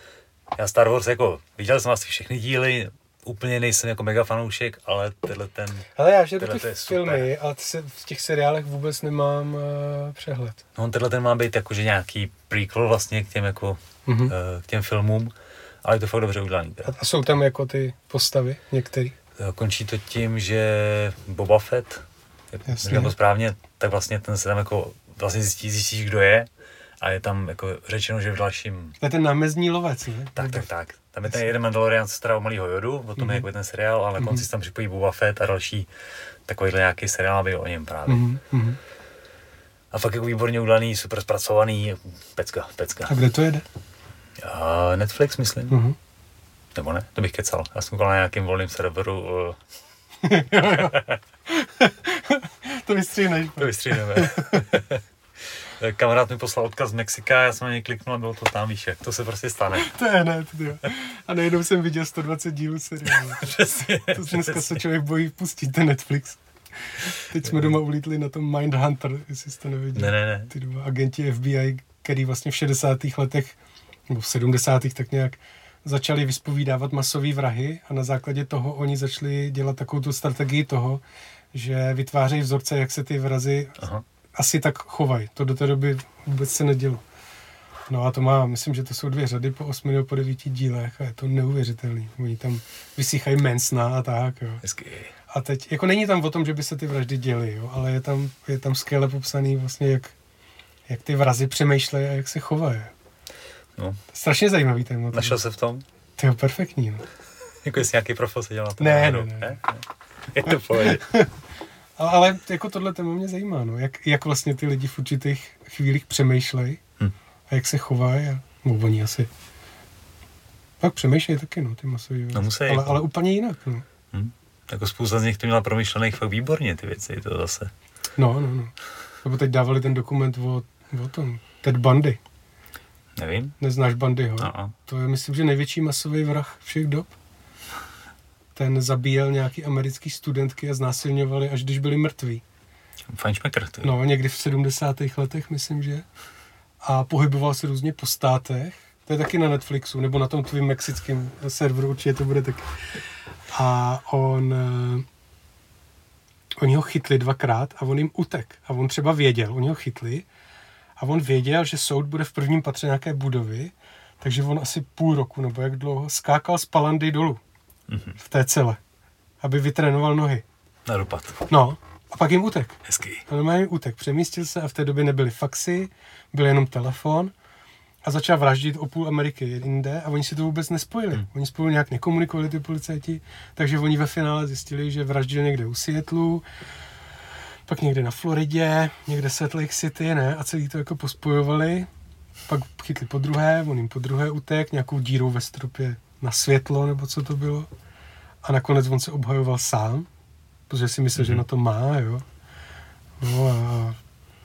S1: Já Star Wars jako, viděl jsem asi všechny díly, úplně nejsem jako mega fanoušek, ale tenhle ten...
S2: Ale já že ty filmy, ale v těch seriálech vůbec nemám uh, přehled.
S1: No tenhle ten má být jakože nějaký prequel vlastně k těm jako, mm-hmm. uh, k těm filmům, ale je to fakt dobře udělaný.
S2: A, a jsou tam jako ty postavy některý?
S1: Eh, končí to tím, že Boba Fett, říkám to správně, tak vlastně ten se tam jako vlastně zjistí, zjistíš, kdo je a je tam jako řečeno, že v dalším...
S2: To je ten námezní lovec, ne?
S1: Tak, tak, tak. Tam je ten jeden Mandalorian, co o malýho jodu, o tom mm-hmm. je jako ten seriál, ale na konci mm-hmm. tam připojí Boba Fett a další takovýhle nějaký seriál byl o něm právě.
S2: Mm-hmm.
S1: A fakt jako výborně udělaný, super zpracovaný, pecka, pecka.
S2: A kde to jede?
S1: Uh, Netflix, myslím.
S2: Mm-hmm.
S1: Nebo ne, to bych kecal. Já jsem koukal na nějakým volným serveru. [LAUGHS] Uh...
S2: to vystříhneš.
S1: To vystříhneme. [LAUGHS] Kamarád mi poslal odkaz z Mexika, já jsem na něj kliknul a bylo to tam, víš, jak to se prostě stane. [LAUGHS]
S2: to je hned, jo. A najednou jsem viděl 120 dílů seriálu. [LAUGHS]
S1: přesně.
S2: To dneska přesně. se člověk bojí pustit ten Netflix. Teď jsme doma ulítli na tom Mindhunter, jestli jste neviděli.
S1: Ne, ne, ne.
S2: Ty dva agenti FBI, který vlastně v 60. letech, nebo v 70. tak nějak začali vyspovídávat masové vrahy a na základě toho oni začali dělat takovou tu strategii toho, že vytvářejí vzorce, jak se ty vrazy
S1: Aha.
S2: Asi tak chovají. To do té doby vůbec se nedělo. No a to má, myslím, že to jsou dvě řady po osmi nebo po devíti dílech a je to neuvěřitelný. Oni tam vysychají mensna a tak, jo.
S1: Hezky.
S2: A teď, jako není tam o tom, že by se ty vraždy děly, jo, ale je tam, je tam skvěle popsaný vlastně, jak, jak ty vrazy přemýšlejí a jak se chovají.
S1: No.
S2: Strašně zajímavý téma.
S1: Našel se v tom?
S2: To je perfektní, no.
S1: Jako jestli nějaký profil se dělal to
S2: Ne,
S1: náhodou,
S2: ne, ne.
S1: Je to pohodě. [LAUGHS]
S2: Ale, ale jako tohle téma mě zajímá, no. Jak, jak vlastně ty lidi v určitých chvílích přemýšlejí
S1: Hm.
S2: a jak se chovají. A, no, oni asi pak přemýšlejí taky, no, ty masový
S1: No, musí.
S2: ale, ale úplně jinak, no.
S1: Hm. Jako spousta z nich to měla promyšlených fakt výborně ty věci, to zase.
S2: No, no, no. Nebo teď dávali ten dokument o, o tom, Ted Bundy.
S1: Nevím.
S2: Neznáš Bundyho?
S1: A, a.
S2: To je, myslím, že největší masový vrah všech dob. Ten zabíjel nějaký americký studentky a znásilňovali, až když byli mrtví.
S1: Fajnšmekr.
S2: No, někdy v 70. letech, myslím, že. A pohyboval se různě po státech. To je taky na Netflixu, nebo na tom tvým mexickém serveru, určitě to bude taky. A on... eh, Oni ho chytli dvakrát a on jim utek. A on třeba věděl, oni ho chytli a on věděl, že soud bude v prvním patře nějaké budovy, takže on asi půl roku, nebo jak dlouho, skákal z palandy dolů
S1: Mhm.
S2: v té cele, aby vytrénoval nohy.
S1: Na dopad.
S2: No, a pak jim utek.
S1: Hezký.
S2: Normálně útek. Přemístil se a v té době nebyly faxy, byl jenom telefon a začal vraždit o půl Ameriky jinde a oni si to vůbec nespojili.
S1: Hmm.
S2: Oni spolu nějak nekomunikovali ty policajti, takže oni ve finále zjistili, že vraždil někde u Seattlu, pak někde na Floridě, někde Salt Lake City, ne? A celý to jako pospojovali. Pak chytli po druhé, on jim po druhé utek, nějakou dírou ve stropě na světlo, nebo co to bylo. A nakonec on se obhajoval sám, protože si myslel, mm-hmm. že
S1: Mhm.
S2: na to má, jo. No a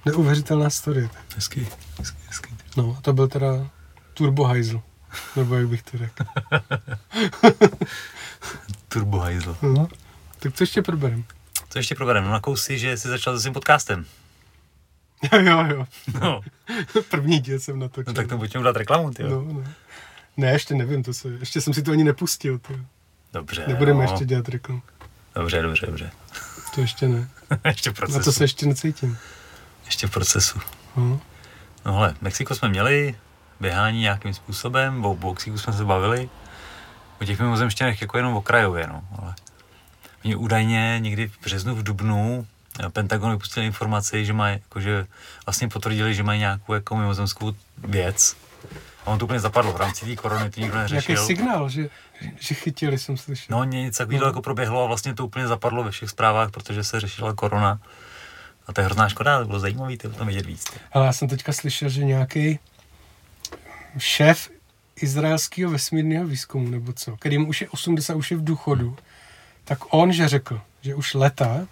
S2: neuvěřitelná story.
S1: Hezký. Hezký, hezký.
S2: No, a to byl teda Turbo Heisel, nebo jak bych to řekl. [LAUGHS]
S1: Turbo hajzl.
S2: No. Tak co ještě proberem?
S1: Co ještě probereme? No na kousy, že jsi začal se svým podcastem.
S2: Jo, jo, jo.
S1: No, [LAUGHS]
S2: První díl jsem natočil.
S1: no tak to pojďme dát reklamu, ty.
S2: No, no. Ne, ještě nevím, to se, ještě jsem si to ani nepustil. Ty.
S1: Dobře,
S2: Nebudeme
S1: no.
S2: ještě dělat reklamu.
S1: Dobře, dobře, dobře.
S2: To ještě ne. [LAUGHS]
S1: ještě v procesu.
S2: Na to se ještě necítím.
S1: Ještě v procesu.
S2: No.
S1: No hele, Mexiko jsme měli, běhání nějakým způsobem, o boxíku jsme se bavili, o těch mimozemštěnech jako jenom okrajově, no, ale oni údajně někdy v březnu, v dubnu eh, Pentagon vypustil informaci, že mají, jakože vlastně potvrdili, že mají nějakou jako mimozemskou věc. A on to úplně zapadlo, v rámci té korony to nikdo
S2: Nějaký
S1: neřešil.
S2: signál, že, že chytili, jsem slyšel.
S1: No, něco takového
S2: No.
S1: jako proběhlo a vlastně to úplně zapadlo ve všech zprávách, protože se řešila korona. A to je hrozná škoda, to bylo zajímavé ty o tom vědět víc.
S2: Ale já jsem teďka slyšel, že nějaký šéf izraelského vesmírného výzkumu, nebo co, který mu už je 80, už je v důchodu, tak on, že řekl, že už leta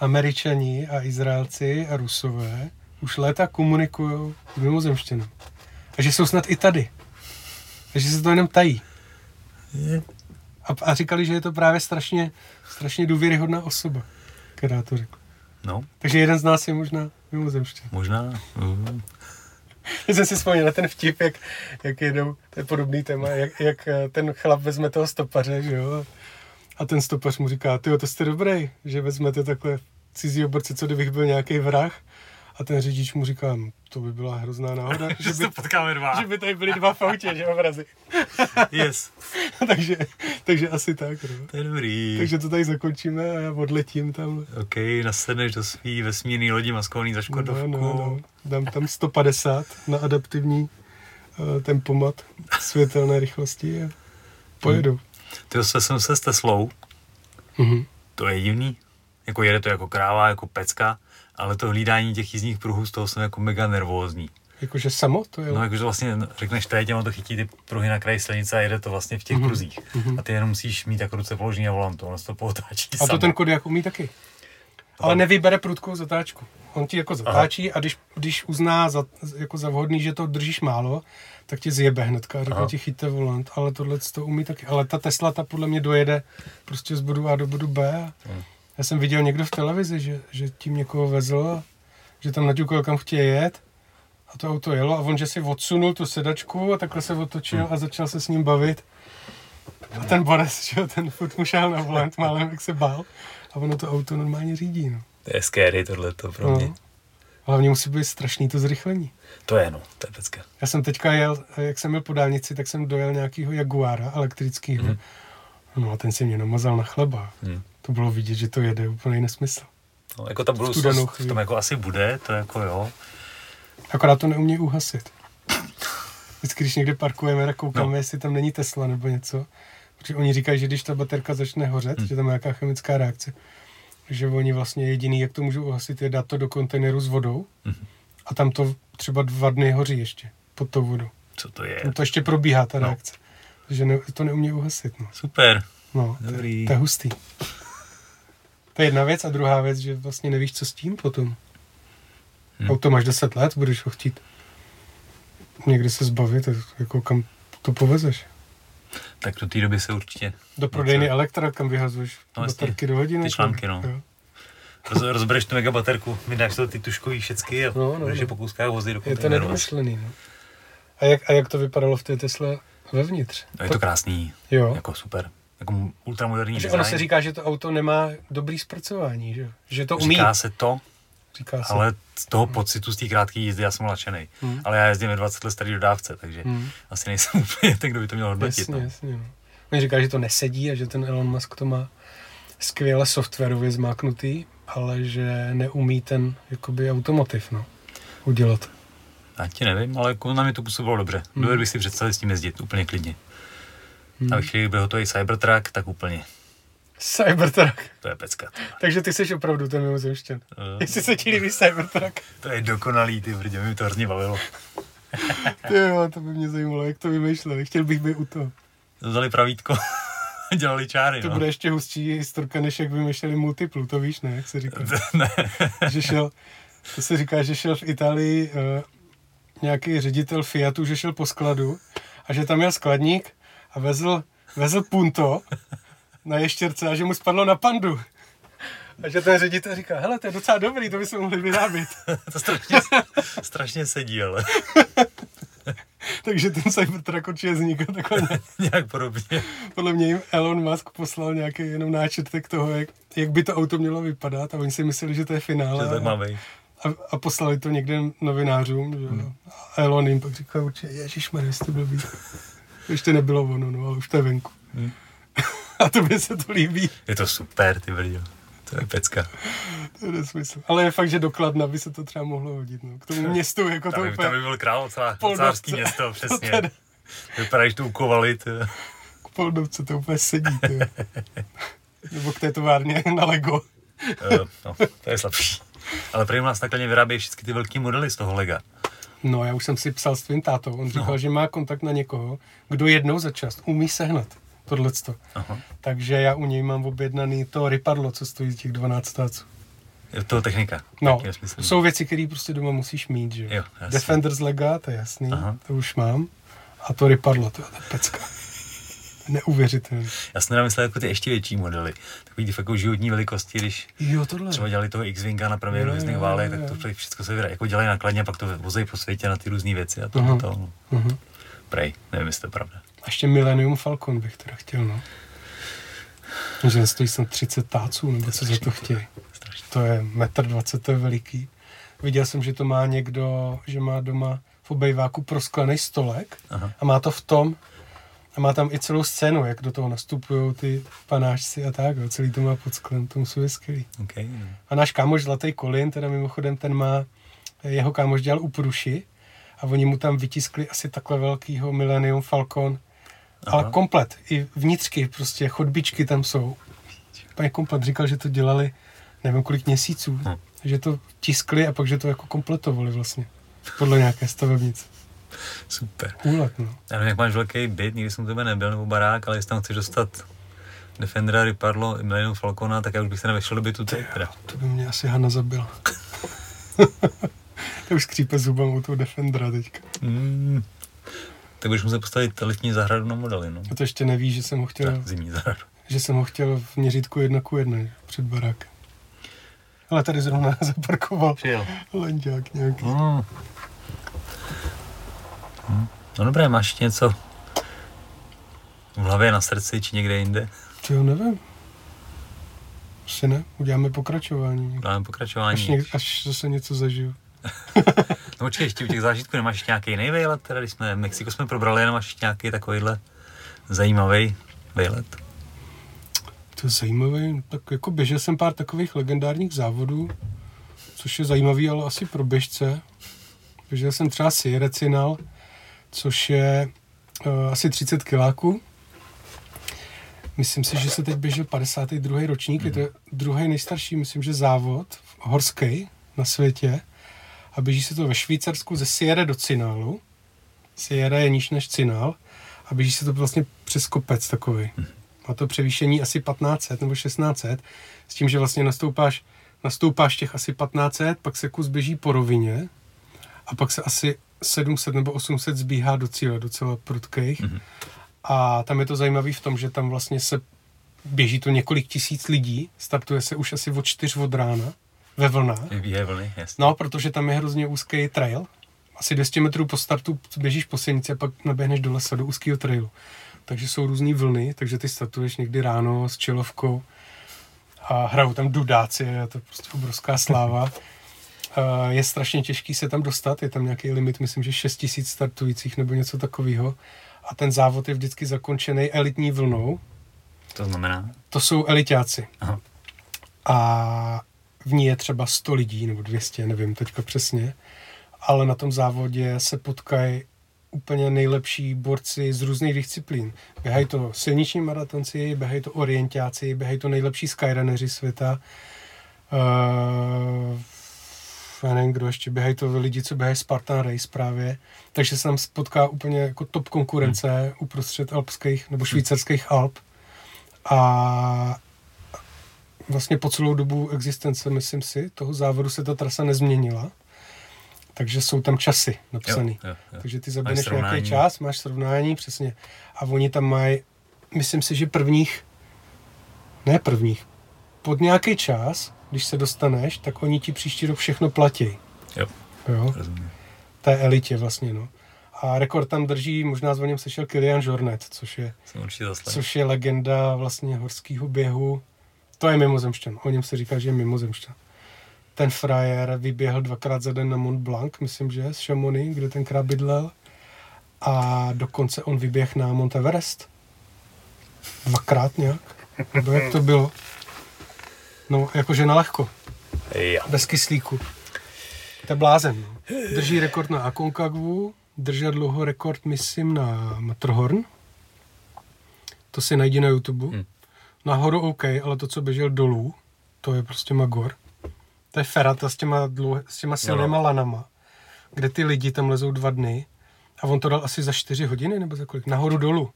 S2: američani a Izraelci a Rusové už léta komunikují s mimozemštěnou. A že jsou snad i tady. A že se to jenom tají. A, a říkali, že je to právě strašně, strašně důvěryhodná osoba, která to řekla.
S1: No,
S2: Takže jeden z nás je možná mimozemštěn.
S1: možná. Mm. [LAUGHS]
S2: Já jsem si vzpomněl na ten vtip, jak, jak jedou, to je podobný téma, jak, jak eh, ten chlap vezme toho stopaře, že jo, a ten stopař mu říká, ty to jste dobrý, že vezmete takhle cizí borce, co kdybych byl nějaký vrah, a ten řidič mu říká, "Hm, to by byla hrozná náhoda, [LAUGHS] že by,
S1: potkáme dva.
S2: že by tady byly dva v autě, že obrazy. [LAUGHS]
S1: Yes. [LAUGHS]
S2: takže, takže asi tak, no.
S1: To je dobrý.
S2: Takže to tady zakončíme a já odletím tam.
S1: OK, nasedneš do svý vesmírný lodi maskovaný za Škodovku.
S2: No, no, no. Dám tam 150 na adaptivní uh, tempomat světelné rychlosti a pojedu.
S1: Ty se jsem se s Teslou,
S2: Mhm.
S1: to je divný. Jako jede to jako kráva, jako pecka, ale to hlídání těch jízdních pruhů, z toho jsem jako mega nervózní.
S2: Jakože samo to je.
S1: No, jakože vlastně řekneš teď, on to chytí ty pruhy na kraji silnice a jede to vlastně v těch
S2: Mhm.
S1: pruzích. A ty jenom musíš mít jako ruce položený na volantu, ono se to potáčí
S2: a to
S1: samo.
S2: ten Kodiak umí taky. Ale nevybere prudkou zatáčku. On ti jako zatáčí a když, když uzná za, jako za vhodný, že to držíš málo, tak ti zjebe hnedka a řekne
S1: Aha.
S2: ti chyťte volant. Ale tohle to umí taky. Ale ta Tesla, ta podle mě dojede prostě z bodu A do bodu B.
S1: Hmm.
S2: Já jsem viděl někdo v televizi, že, že tím někoho vezl, že tam naťukal, kam chtějí jet. A to auto jelo a on, že si odsunul tu sedačku a takhle se otočil a začal se s ním bavit. A ten Boris, že ten furt mu šel na volant, málem jak se bál. A ono to auto normálně řídí, no.
S1: To je scary tohle to pro mě.
S2: no. Hlavně musí být strašný to zrychlení.
S1: To je no, to je pecka.
S2: Já jsem teďka jel, jak jsem jel po dálnici, tak jsem dojel nějakýho Jaguara elektrického.
S1: Mhm.
S2: No a ten si mě namazal na chleba.
S1: Hmm.
S2: To bylo vidět, že to jede úplný nesmysl.
S1: No, jako ta budoucnost v tom jako asi bude, to jako jo.
S2: Akorát to neumí uhasit. Vždycky, když někde parkujeme, tak koukáme,
S1: No.
S2: jestli tam není Tesla nebo něco. Protože oni říkají, že když ta baterka začne hořet,
S1: Hmm.
S2: že tam je nějaká chemická reakce, že oni vlastně jediný, jak to můžou uhasit, je dát to do kontejneru s vodou
S1: Mhm.
S2: a tam to třeba dva dny hoří ještě pod tou vodou.
S1: Co to je?
S2: Tam to ještě probíhá, ta
S1: No.
S2: reakce. Takže ne, to neumí uhasit. No.
S1: Super.
S2: No, to,
S1: Dobrý.
S2: je- to je hustý. To je jedna věc a druhá věc, že vlastně nevíš, co s tím potom.
S1: Hmm.
S2: Auto máš 10 let, budeš ho chtít někdy se zbavit, jako kam to povezeš.
S1: Tak do té doby se určitě
S2: Do prodejny
S1: co?
S2: Elektra, kam vyhazuješ
S1: No
S2: baterky do hodiny.
S1: ty články, no.
S2: Jo.
S1: roz, rozbereš tu megabaterku, vydáš to ty tuškový všecky a
S2: No,
S1: no,
S2: no,
S1: no, no.
S2: no.
S1: po kouskách vozí do
S2: Je to
S1: kontejneru.
S2: nedomyšlený. No. A, jak, a jak to vypadalo v té Tesle vevnitř?
S1: No, je to krásný,
S2: Jo.
S1: jako super. Jako ultramoderní design.
S2: ono se říká, že to auto nemá dobrý zpracování, že, že to umí.
S1: Říká se to,
S2: Říká se.
S1: ale z toho pocitu z té krátké jízdy já jsem nadšený.
S2: Hmm.
S1: Ale já jezdím ve 20 let starý dodávce, takže
S2: Hmm.
S1: asi nejsem [LAUGHS] úplně ten, kdo by to měl hodnotit.
S2: Jasně,
S1: no.
S2: jasně. No. Oni říká, že to nesedí a že ten Elon Musk to má skvěle softwarově zmáknutý, ale že neumí ten jakoby automotiv no, udělat.
S1: Já ti nevím, ale jako na mě to působilo dobře.
S2: Hmm.
S1: Dovedl bych si představit s tím jezdit úplně klidně.
S2: Hmm.
S1: A ve chvíli, byl hotový Cybertruck, tak úplně.
S2: Cybertruck.
S1: To je pecka.
S2: Takže ty jsi opravdu ten mimozemšťan.
S1: Uh,
S2: Jestli se ti líbí Cybertruck,
S1: to je dokonalý, ty brdě, mi to hrozně bavilo. [LAUGHS]
S2: ty jo, to by mě zajímalo, jak to vymýšleli. Chtěl bych být u toho.
S1: Vzali pravítko [LAUGHS] dělali čáry,
S2: To
S1: no.
S2: bude ještě hustší historka, než jak vymýšleli multiplu, to víš, ne, jak se říká. [LAUGHS]
S1: ne.
S2: že šel, to se říká, že šel v Itálii uh, nějaký ředitel Fiatu, že šel po skladu a že tam měl skladník a vezl, vezl punto na ještěrce a že mu spadlo na pandu. A že ten ředitel říká, hele, to je docela dobrý, to by se mohli vyrábět. [LAUGHS]
S1: to strašně, strašně sedí, ale [LAUGHS]
S2: Takže ten Cybertruck určitě vznikl takhle. nějak. [LAUGHS]
S1: nějak podobně.
S2: Podle mě jim Elon Musk poslal nějaký jenom náčrtek toho, jak, jak by to auto mělo vypadat a oni si mysleli, že to je finále.
S1: Že to má být.
S2: A, a poslali to někde novinářům, že hmm. A Elon jim pak říkal určitě, ježišmarja, jste blbý. Ještě nebylo ono, no, ale už to je venku.
S1: Hmm. [LAUGHS]
S2: A to by se to líbí,
S1: Je to super, ty brdě. To je pecka.
S2: to je nesmysl. Ale je fakt, že dokladna by se to třeba mohlo hodit, no. K tomu [LAUGHS] městu, jako to
S1: Tam by,
S2: úplně
S1: tam by byl král, cářský město, [LAUGHS] přesně.
S2: teda.
S1: Vypadá, že to ukovali,
S2: k Poldovce, to úplně sedí. Nebo k té továrně na Lego.
S1: Eh, no, to je slabší. Ale prý u nás takhle vyrábějí všechny ty velký modely z toho lega.
S2: No, já už jsem si psal s tvým tátou. On říkal,
S1: No.
S2: že má kontakt na někoho, kdo jednou za čas umí sehnat tohleto.
S1: Aha.
S2: Takže já u něj mám objednaný to rypadlo, co stojí těch 12 táců.
S1: Je to technika.
S2: No, jsou věci, které prostě doma musíš mít, že
S1: Jo, jasně.
S2: Defender z Lega, to je jasný,
S1: Aha.
S2: to už mám. A to rypadlo, to je ta pecka. Neuvěřitelný.
S1: Já jsem myslel jako ty ještě větší modely. Takový ty fakt jako životní velikosti, když
S2: Jo, tohle.
S1: třeba dělali toho X-Winga na premiéru Hvězdných válek, tak to všechno se vydá. Jako dělají nakladně a pak to vozejí po světě na ty různé věci a to,
S2: Aha.
S1: to, no.
S2: Uh-huh.
S1: Prej, nevím, jestli to je pravda.
S2: A ještě Millennium Falcon bych teda chtěl, no. Že stojí snad 30 táců, nebo co za to chtějí. To je metr 20, to je veliký. Viděl jsem, že to má někdo, že má doma v obejváku prosklený stolek
S1: Aha.
S2: a má to v tom, a má tam i celou scénu, jak do toho nastupují ty panáčci a tak, jo. celý to má pod sklem, to musí být skvělý.
S1: Okay. no.
S2: A náš kámoš Zlatý Kolin, teda mimochodem ten má, jeho kámoš dělal u Pruši a oni mu tam vytiskli asi takhle velkýho Millennium Falcon, ale
S1: Aha.
S2: komplet, i vnitřky, prostě chodbičky tam jsou. Pane komplet říkal, že to dělali nevím kolik měsíců,
S1: Hm.
S2: že to tiskli a pak, že to jako kompletovali vlastně, podle nějaké stavebnice.
S1: Super.
S2: Úlet, no.
S1: Já nevím, jak máš velký byt, nikdy jsem u tebe nebyl, nebo barák, ale jestli tam chceš dostat Defendera, Riparlo, Millennium Falcona, tak já už bych se nevešel do bytu teď. Teda.
S2: To by mě asi Hana zabila. [LAUGHS] to už skřípe zubem u toho Defendera teďka.
S1: Mm. Tak budeš muset postavit letní zahradu na modely, no.
S2: A to ještě neví, že jsem ho chtěl,
S1: Tak, zimní zahradu.
S2: že jsem ho chtěl v měřítku jedna ku jedné před barákem. Ale tady zrovna [LAUGHS] zaparkoval
S1: Přijel.
S2: lenďák nějaký.
S1: Mm. No dobré, máš něco v hlavě, na srdci či někde jinde?
S2: To jo, nevím. Asi ne, uděláme pokračování.
S1: Dáme pokračování.
S2: Až, něk, až zase něco zažiju. [LAUGHS]
S1: no počkej, ještě u těch zážitků nemáš ještě nějaký jiný vejlet? Teda když jsme, Mexiko jsme probrali, jenom máš ještě nějaký takovýhle zajímavý vejlet.
S2: To je zajímavý, tak jako běžel jsem pár takových legendárních závodů, což je zajímavý, ale asi pro běžce. Běžel jsem třeba Sierra Cinal, což je uh, asi 30 kiláků. Myslím si, že se teď běžel 52. ročník, mm. je to druhý nejstarší, myslím, že závod horský na světě. A běží se to ve Švýcarsku ze Sierra do Cinálu. Sierra je níž než Cinál a běží se to vlastně přes kopec takový. Mm. Má to převýšení asi 1500 nebo 1600, s tím, že vlastně nastoupáš, nastoupáš těch asi 1500, pak se kus běží po rovině a pak se asi 700 nebo 800 zbíhá do cíle, docela prudkých. Mm-hmm. A tam je to zajímavé v tom, že tam vlastně se běží to několik tisíc lidí, startuje se už asi od čtyř od rána ve vlnách.
S1: Je vlny, jasně.
S2: No, protože tam je hrozně úzký trail. Asi 200 metrů po startu běžíš po silnici a pak naběhneš do lesa, do úzkého trailu. Takže jsou různé vlny, takže ty startuješ někdy ráno s čelovkou a hrajou tam dudáci, je to prostě obrovská sláva. [LAUGHS] je strašně těžký se tam dostat, je tam nějaký limit, myslím, že 6 tisíc startujících nebo něco takového. A ten závod je vždycky zakončený elitní vlnou.
S1: To znamená?
S2: To jsou elitáci. Aha. A v ní je třeba 100 lidí, nebo 200, nevím teďka přesně. Ale na tom závodě se potkají úplně nejlepší borci z různých disciplín. Běhají to silniční maratonci, běhají to orientáci, běhají to nejlepší skyrunneři světa. Uh, já nevím, kdo ještě, běhají to lidi, co běhají Spartan Race právě. Takže se tam spotká úplně jako top konkurence hmm. uprostřed alpských nebo švýcarských Alp. A vlastně po celou dobu existence, myslím si, toho závodu se ta trasa nezměnila. Takže jsou tam časy napsané. Takže ty zaběhneš nějaký čas, máš srovnání, přesně. A oni tam mají, myslím si, že prvních, ne prvních, pod nějaký čas, když se dostaneš, tak oni ti příští rok všechno platí.
S1: Jo.
S2: jo? Té elitě vlastně, no. A rekord tam drží, možná s něm sešel Kilian Jornet, což je, což je legenda vlastně horského běhu. To je mimozemšťan. O něm se říká, že je mimozemšťan ten frajer vyběhl dvakrát za den na Mont Blanc, myslím, že z Chamonix, kde tenkrát bydlel. A dokonce on vyběh na Mont Everest. Dvakrát nějak. Nebo jak to bylo? No, jakože na lehko.
S1: Jo.
S2: Bez kyslíku. To je blázen. No. Drží rekord na Aconcagua, držel dlouho rekord, myslím, na Matterhorn. To si najdi na YouTube. Hmm. Nahoru OK, ale to, co běžel dolů, to je prostě Magor. To je ferata s těma, dlouh, s těma silnýma no. lanama, kde ty lidi tam lezou dva dny a on to dal asi za čtyři hodiny nebo za kolik, nahoru dolů.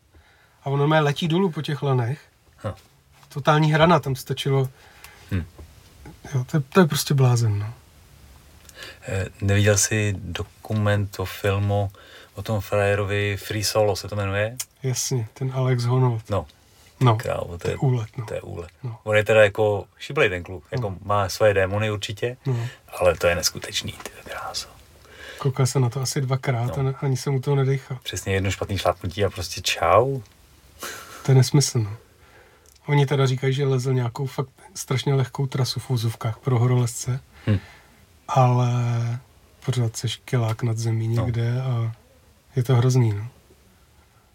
S2: A ono má letí dolů po těch lanech. Ha. Totální hrana, tam stačilo. Jo, to, je, to je prostě blázen, no.
S1: Eh, neviděl jsi dokument o filmu o tom frajerovi Free Solo se to jmenuje?
S2: Jasně, ten Alex Honnold.
S1: No,
S2: No, Krávo, to, to je úlet. No.
S1: To je úlet. No. On je teda jako šiblej ten kluk, jako no. má svoje démony určitě, no. ale to je neskutečný, ty kráso.
S2: Koukal se na to asi dvakrát no. a ani se mu to nedechal.
S1: Přesně jedno špatný šlápnutí a prostě čau.
S2: To je nesmysl, no. Oni teda říkají, že lezl nějakou fakt strašně lehkou trasu v úzovkách pro horolezce, hm. ale pořád seš kilák nad zemí no. někde no. a je to hrozný, no.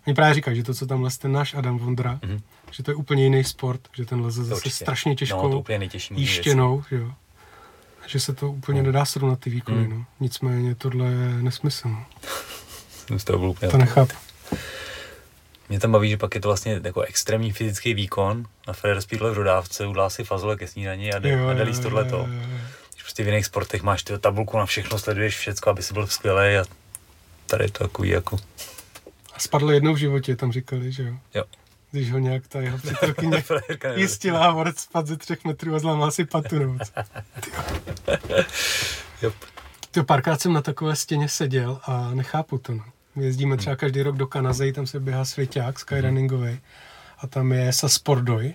S2: Oni právě říkají, že to, co tam leze ten náš Adam Vondra, mm-hmm. že to je úplně jiný sport, že ten leze zase strašně těžkou no, úplně jíštěnou, jo. Že se to úplně no. nedá srovnat ty výkony, mm. no. Nicméně tohle je nesmysl, no. [LAUGHS]
S1: to,
S2: to nechápu.
S1: Mě tam baví, že pak je to vlastně jako extrémní fyzický výkon. Na Federer Speedway v dodávce udá si fazole ke snídani a jde, jo, a jde tohleto. Když prostě v jiných sportech máš ty tabulku na všechno, sleduješ všecko, aby si byl skvělý a tady je to takový jako
S2: a spadl jednou v životě, tam říkali, že jo?
S1: Jo.
S2: Když ho nějak ta jeho přítelkyně [LAUGHS] jistila a vorec spad ze třech metrů a zlámal si patu nebo
S1: yep.
S2: Ty párkrát jsem na takové stěně seděl a nechápu to. No. Jezdíme hmm. třeba každý rok do Kanazy, tam se běhá svěťák skyrunningový a tam je Saspordoy.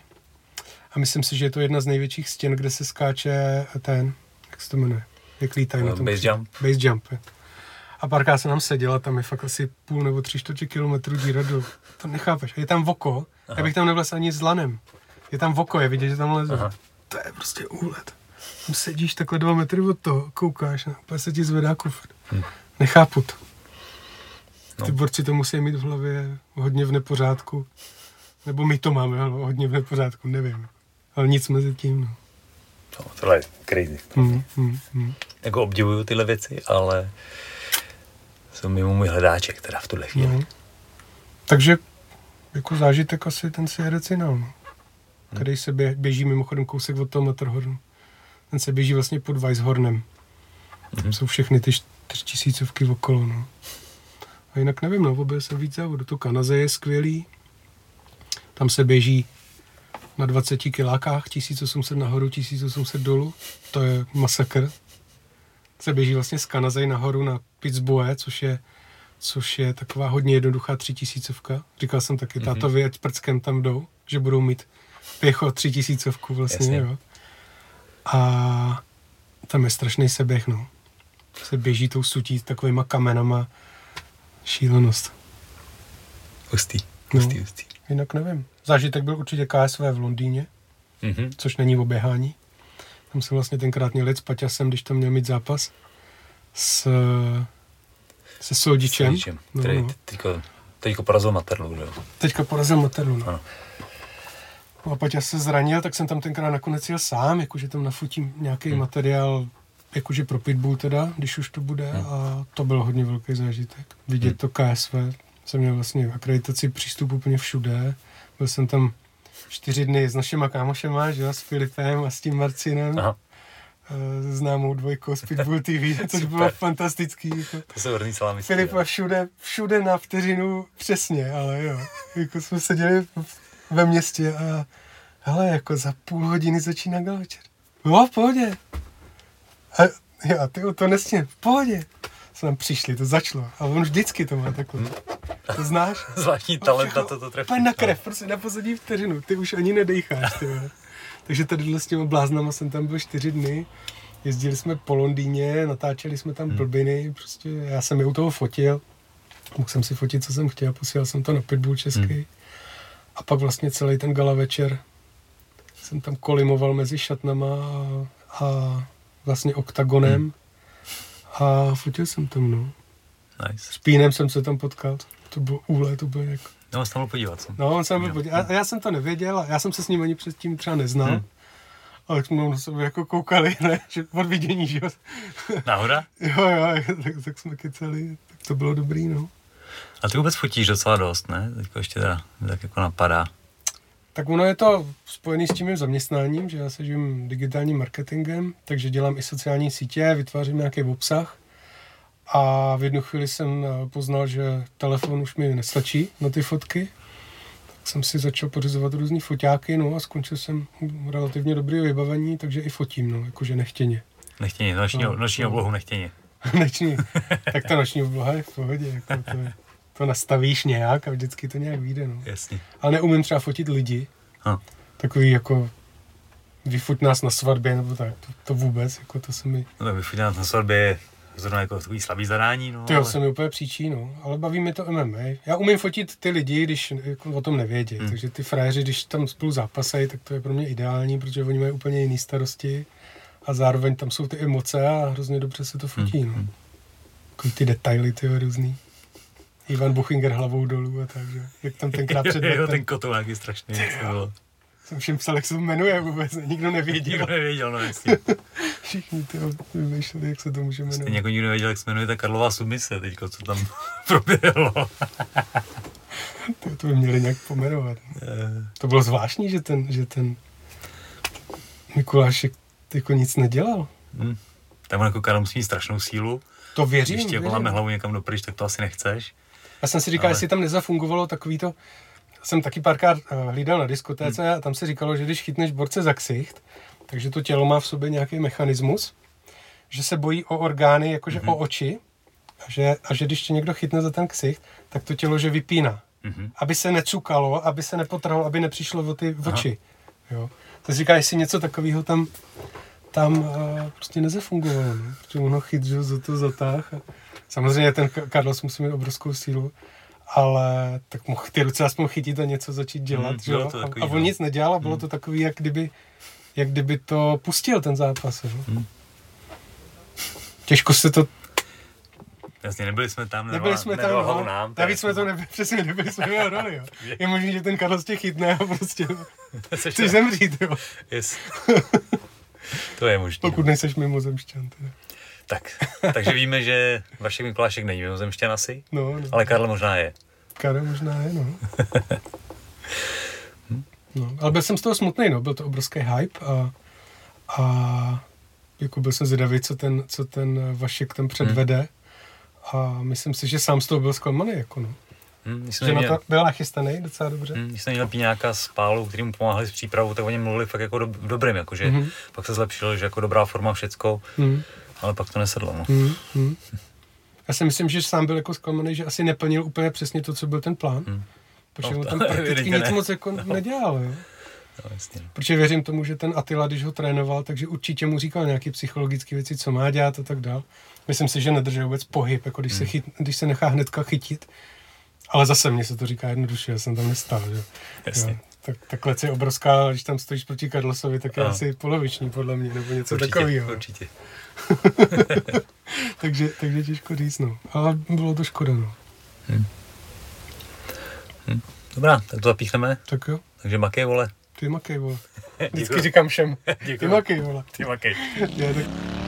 S2: A myslím si, že je to jedna z největších stěn, kde se skáče ten, jak se to jmenuje, jak lítají na tom.
S1: Base jump.
S2: Base jump. Je. A párkrát se nám seděla, tam je fakt asi půl nebo tři čtvrtě kilometrů díra dolů. To nechápeš. A je tam voko, Aha. já bych tam nevlez ani s lanem. Je tam voko, je vidět, že tam leze. Aha. To je prostě úlet. Tam sedíš takhle dva metry od toho, koukáš, a se ti zvedá kufr. Hm. Nechápu to. No. Ty borci to musí mít v hlavě hodně v nepořádku. Nebo my to máme hodně v nepořádku, nevím. Ale nic mezi tím. No.
S1: No, tohle je crazy. Mm, mm, mm. Jako obdivuju tyhle věci, ale jsou mimo můj hledáček teda v tuhle chvíli. Mm.
S2: Takže jako zážitek asi ten Sierrecinal, no. který se běží mimochodem kousek od toho Matterhornu. Ten se běží vlastně pod Weisshornem. Tam mm. jsou všechny ty čtyřtisícovky okolo, no. A jinak nevím, no, objel jsem víc závodů. To Kanaze je skvělý. Tam se běží na 20 kilákách, 1800 nahoru, 1800 dolů. To je masakr. Se běží vlastně z Kanazej nahoru na Pittsburgh, což je, což je taková hodně jednoduchá třitisícovka. Říkal jsem taky, mm-hmm. tátovi, ať prckem tam jdou, že budou mít pěcho třitisícovku vlastně, jo. A tam je strašný seběh, no. Se běží tou sutí s takovýma kamenama. Šílenost.
S1: Hustý, hustý, no. hustý.
S2: Jinak nevím. Zážitek byl určitě KSV v Londýně, mm-hmm. což není oběhání. Tam jsem vlastně tenkrát měl jet s Paťasem, když tam měl mít zápas s, se Soldičem. Soldičem,
S1: no, který no. teďko, teďko porazil Materlu, že jo?
S2: Teďka porazil Materlu, no. Ano. No a Paťas se zranil, tak jsem tam tenkrát nakonec jel sám, jakože tam nafutím nějaký hmm. materiál, jakože pro pitbull teda, když už to bude hmm. a to byl hodně velký zážitek. Vidět hmm. to KSV, jsem měl vlastně akreditaci přístup úplně všude, byl jsem tam čtyři dny s našima kámošema, že s Filipem a s tím Marcinem. Aha eh, známou dvojkou z Pitbull TV, což [LAUGHS] bylo fantastický. Jako.
S1: To se vrný salami.
S2: Filipa všude, všude na vteřinu přesně, ale jo. Jako jsme seděli ve městě a hele, jako za půl hodiny začíná galočer. Jo, v pohodě. A já, ty to nesně, v pohodě. Jsme tam přišli, to začalo. A on vždycky to má takhle. Hmm. To znáš? [LAUGHS]
S1: Zvláštní talent na to to trefí.
S2: na krev, prostě na poslední vteřinu. Ty už ani nedejcháš, ty Takže tady s těma bláznama jsem tam byl čtyři dny. Jezdili jsme po Londýně, natáčeli jsme tam hmm. blbiny, prostě já jsem je u toho fotil. Mohl jsem si fotit, co jsem chtěl, posílal jsem to na Pitbull český. Hmm. A pak vlastně celý ten gala večer jsem tam kolimoval mezi šatnama a, a vlastně oktagonem. Hmm. A fotil jsem tam, no.
S1: Nice.
S2: S Pínem jsem se tam potkal. To bylo úle, to bylo jako...
S1: No, on se tam podívat. Co?
S2: No, on se tam podívat. A já jsem to nevěděl, já jsem se s ním ani předtím třeba neznal. Hmm. Ale jsme na sebe jako koukali, [LAUGHS] ne? Že od vidění, že jo.
S1: Náhoda?
S2: jo, jo, tak, tak jsme keceli, tak to bylo dobrý, no.
S1: A ty vůbec fotíš docela dost, ne? Teďko ještě teda tak jako napadá.
S2: Tak ono je to spojené s tím mým zaměstnáním, že já se živím digitálním marketingem, takže dělám i sociální sítě, vytvářím nějaký obsah. A v jednu chvíli jsem eh, poznal, že telefon už mi nestačí na ty fotky. Tak jsem si začal pořizovat různý foťáky, no a skončil jsem relativně dobrý vybavení, takže i fotím, no, jakože nechtěně.
S1: Nechtěně, noční, no, noční no. oblohu nechtěně. [LAUGHS]
S2: noční, [LAUGHS] tak ta noční obloha je v pohodě, jako to, je, to nastavíš nějak a vždycky to nějak vyjde, no.
S1: Jasně.
S2: Ale neumím třeba fotit lidi, ha. takový jako vyfoť nás na svatbě, nebo tak, to, to vůbec, jako to se mi...
S1: No vyfoť nás na svatbě zrovna jako takový slabý zadání. No,
S2: Ty ale... se mi úplně příčí, no. Ale baví mi to MMA. Já umím fotit ty lidi, když jako o tom nevědí. Hmm. Takže ty frajeři, když tam spolu zápasejí, tak to je pro mě ideální, protože oni mají úplně jiné starosti. A zároveň tam jsou ty emoce a hrozně dobře se to fotí, hmm. no. Hmm. Jako ty detaily, ty různý. Ivan Buchinger hlavou dolů a tak, že? Jak tam tenkrát před
S1: Jo, ten kotolák je strašný.
S2: Jsem všem psal, jak se jmenuje vůbec, nikdo nevěděl.
S1: Nikdo nevěděl, no jasně. [LAUGHS]
S2: Všichni ty vymýšleli, jak se to může jmenovat.
S1: Stejně jako nikdo nevěděl, jak se jmenuje ta Karlová submise teďko, co tam [LAUGHS] proběhlo. [LAUGHS]
S2: to, to by měli nějak pomenovat. Uh. To bylo zvláštní, že ten, že ten Mikulášek jako nic nedělal. Hmm.
S1: Tam on jako musí mít strašnou sílu.
S2: To věřím.
S1: Když ti jako máme hlavu někam dopryč, tak to asi nechceš.
S2: Já jsem si říkal, ale... jestli tam nezafungovalo takový to, jsem taky párkrát eh, hlídal na diskotéce hmm. a tam se říkalo, že když chytneš borce za ksicht, takže to tělo má v sobě nějaký mechanismus, že se bojí o orgány, jakože hmm. o oči, a že, a že když tě někdo chytne za ten ksicht, tak to tělo že vypíná. hmm Aby se necukalo, aby se nepotrhlo, aby nepřišlo o ty oči. Jo. To říká, jestli něco takového tam, tam uh, prostě nezafungovalo. No. Protože ono chyt, že za to zatáh a Samozřejmě ten Carlos musí mít obrovskou sílu, ale tak mohl ty ruce aspoň chytit a něco začít dělat,
S1: Hmm,
S2: že
S1: to
S2: A,
S1: takový,
S2: a on
S1: no.
S2: nic nedělal a bylo to takový, jak kdyby, jak kdyby to pustil ten zápas, jo?
S1: Hmm.
S2: Těžko se to
S1: Jasně, nebyli jsme tam,
S2: Nebyli jsme tam,
S1: hlavu
S2: no.
S1: nám.
S2: Navíc jsme to nebyli, [LAUGHS] přesně nebyli jsme jeho roli, jo. [LAUGHS] Je možný, že ten Carlos tě chytne a prostě [LAUGHS] chceš zemřít, jo.
S1: Yes. to je možné.
S2: Pokud nejseš mimozemšťan, teda.
S1: Tak, takže víme, že Vašek Mikulášek není mimozemšťan asi,
S2: No, no.
S1: ale Karel možná je.
S2: Kara možná je, no. no. Ale byl jsem z toho smutný, no. Byl to obrovský hype a, a jako byl jsem zvědavý, co ten, co ten Vašek tam předvede. A myslím si, že sám z toho byl zklamaný, jako no.
S1: Hm, jsme
S2: Že na
S1: měli,
S2: to byl nachystaný docela dobře.
S1: hm, když jsme měli nějaká z Pálu, který mu pomáhali s přípravou, tak o něm mluvili fakt jako do, dobrým, jakože
S2: Mhm.
S1: pak se zlepšilo, že jako dobrá forma všecko,
S2: Mm,
S1: ale pak to nesedlo. No.
S2: mm, mm. Já si myslím, že sám byl jako zklamaný, že asi neplnil úplně přesně to, co byl ten plán.
S1: Mm.
S2: Protože
S1: No,
S2: tam [LAUGHS] prakticky nic
S1: ne.
S2: moc jako nedělal, jo.
S1: No, jasně. no.
S2: Protože věřím tomu, že ten Attila, když ho trénoval, takže určitě mu říkal nějaké psychologické věci, co má dělat a tak dál. Myslím si, že nedržel vůbec pohyb, jako když, se, chyt, když se nechá hnedka chytit. Ale zase mně se to říká jednoduše, já jsem tam nestál, že?
S1: Jasně.
S2: Jo. Tak, ta klec je obrovská, když tam stojíš proti Karlosovi, tak je
S1: Ano.
S2: asi poloviční podle mě, nebo něco
S1: Určitě,
S2: takového.
S1: určitě. [LAUGHS]
S2: takže, takže těžko říct, no. Ale bylo to škoda, no.
S1: Dobrá, tak to zapíchneme.
S2: Tak jo,
S1: Takže makej, vole.
S2: ty makej, vole. [LAUGHS] Vždycky říkám všem, [LAUGHS] ty makej, vole.
S1: Ty makej.
S2: Je, tak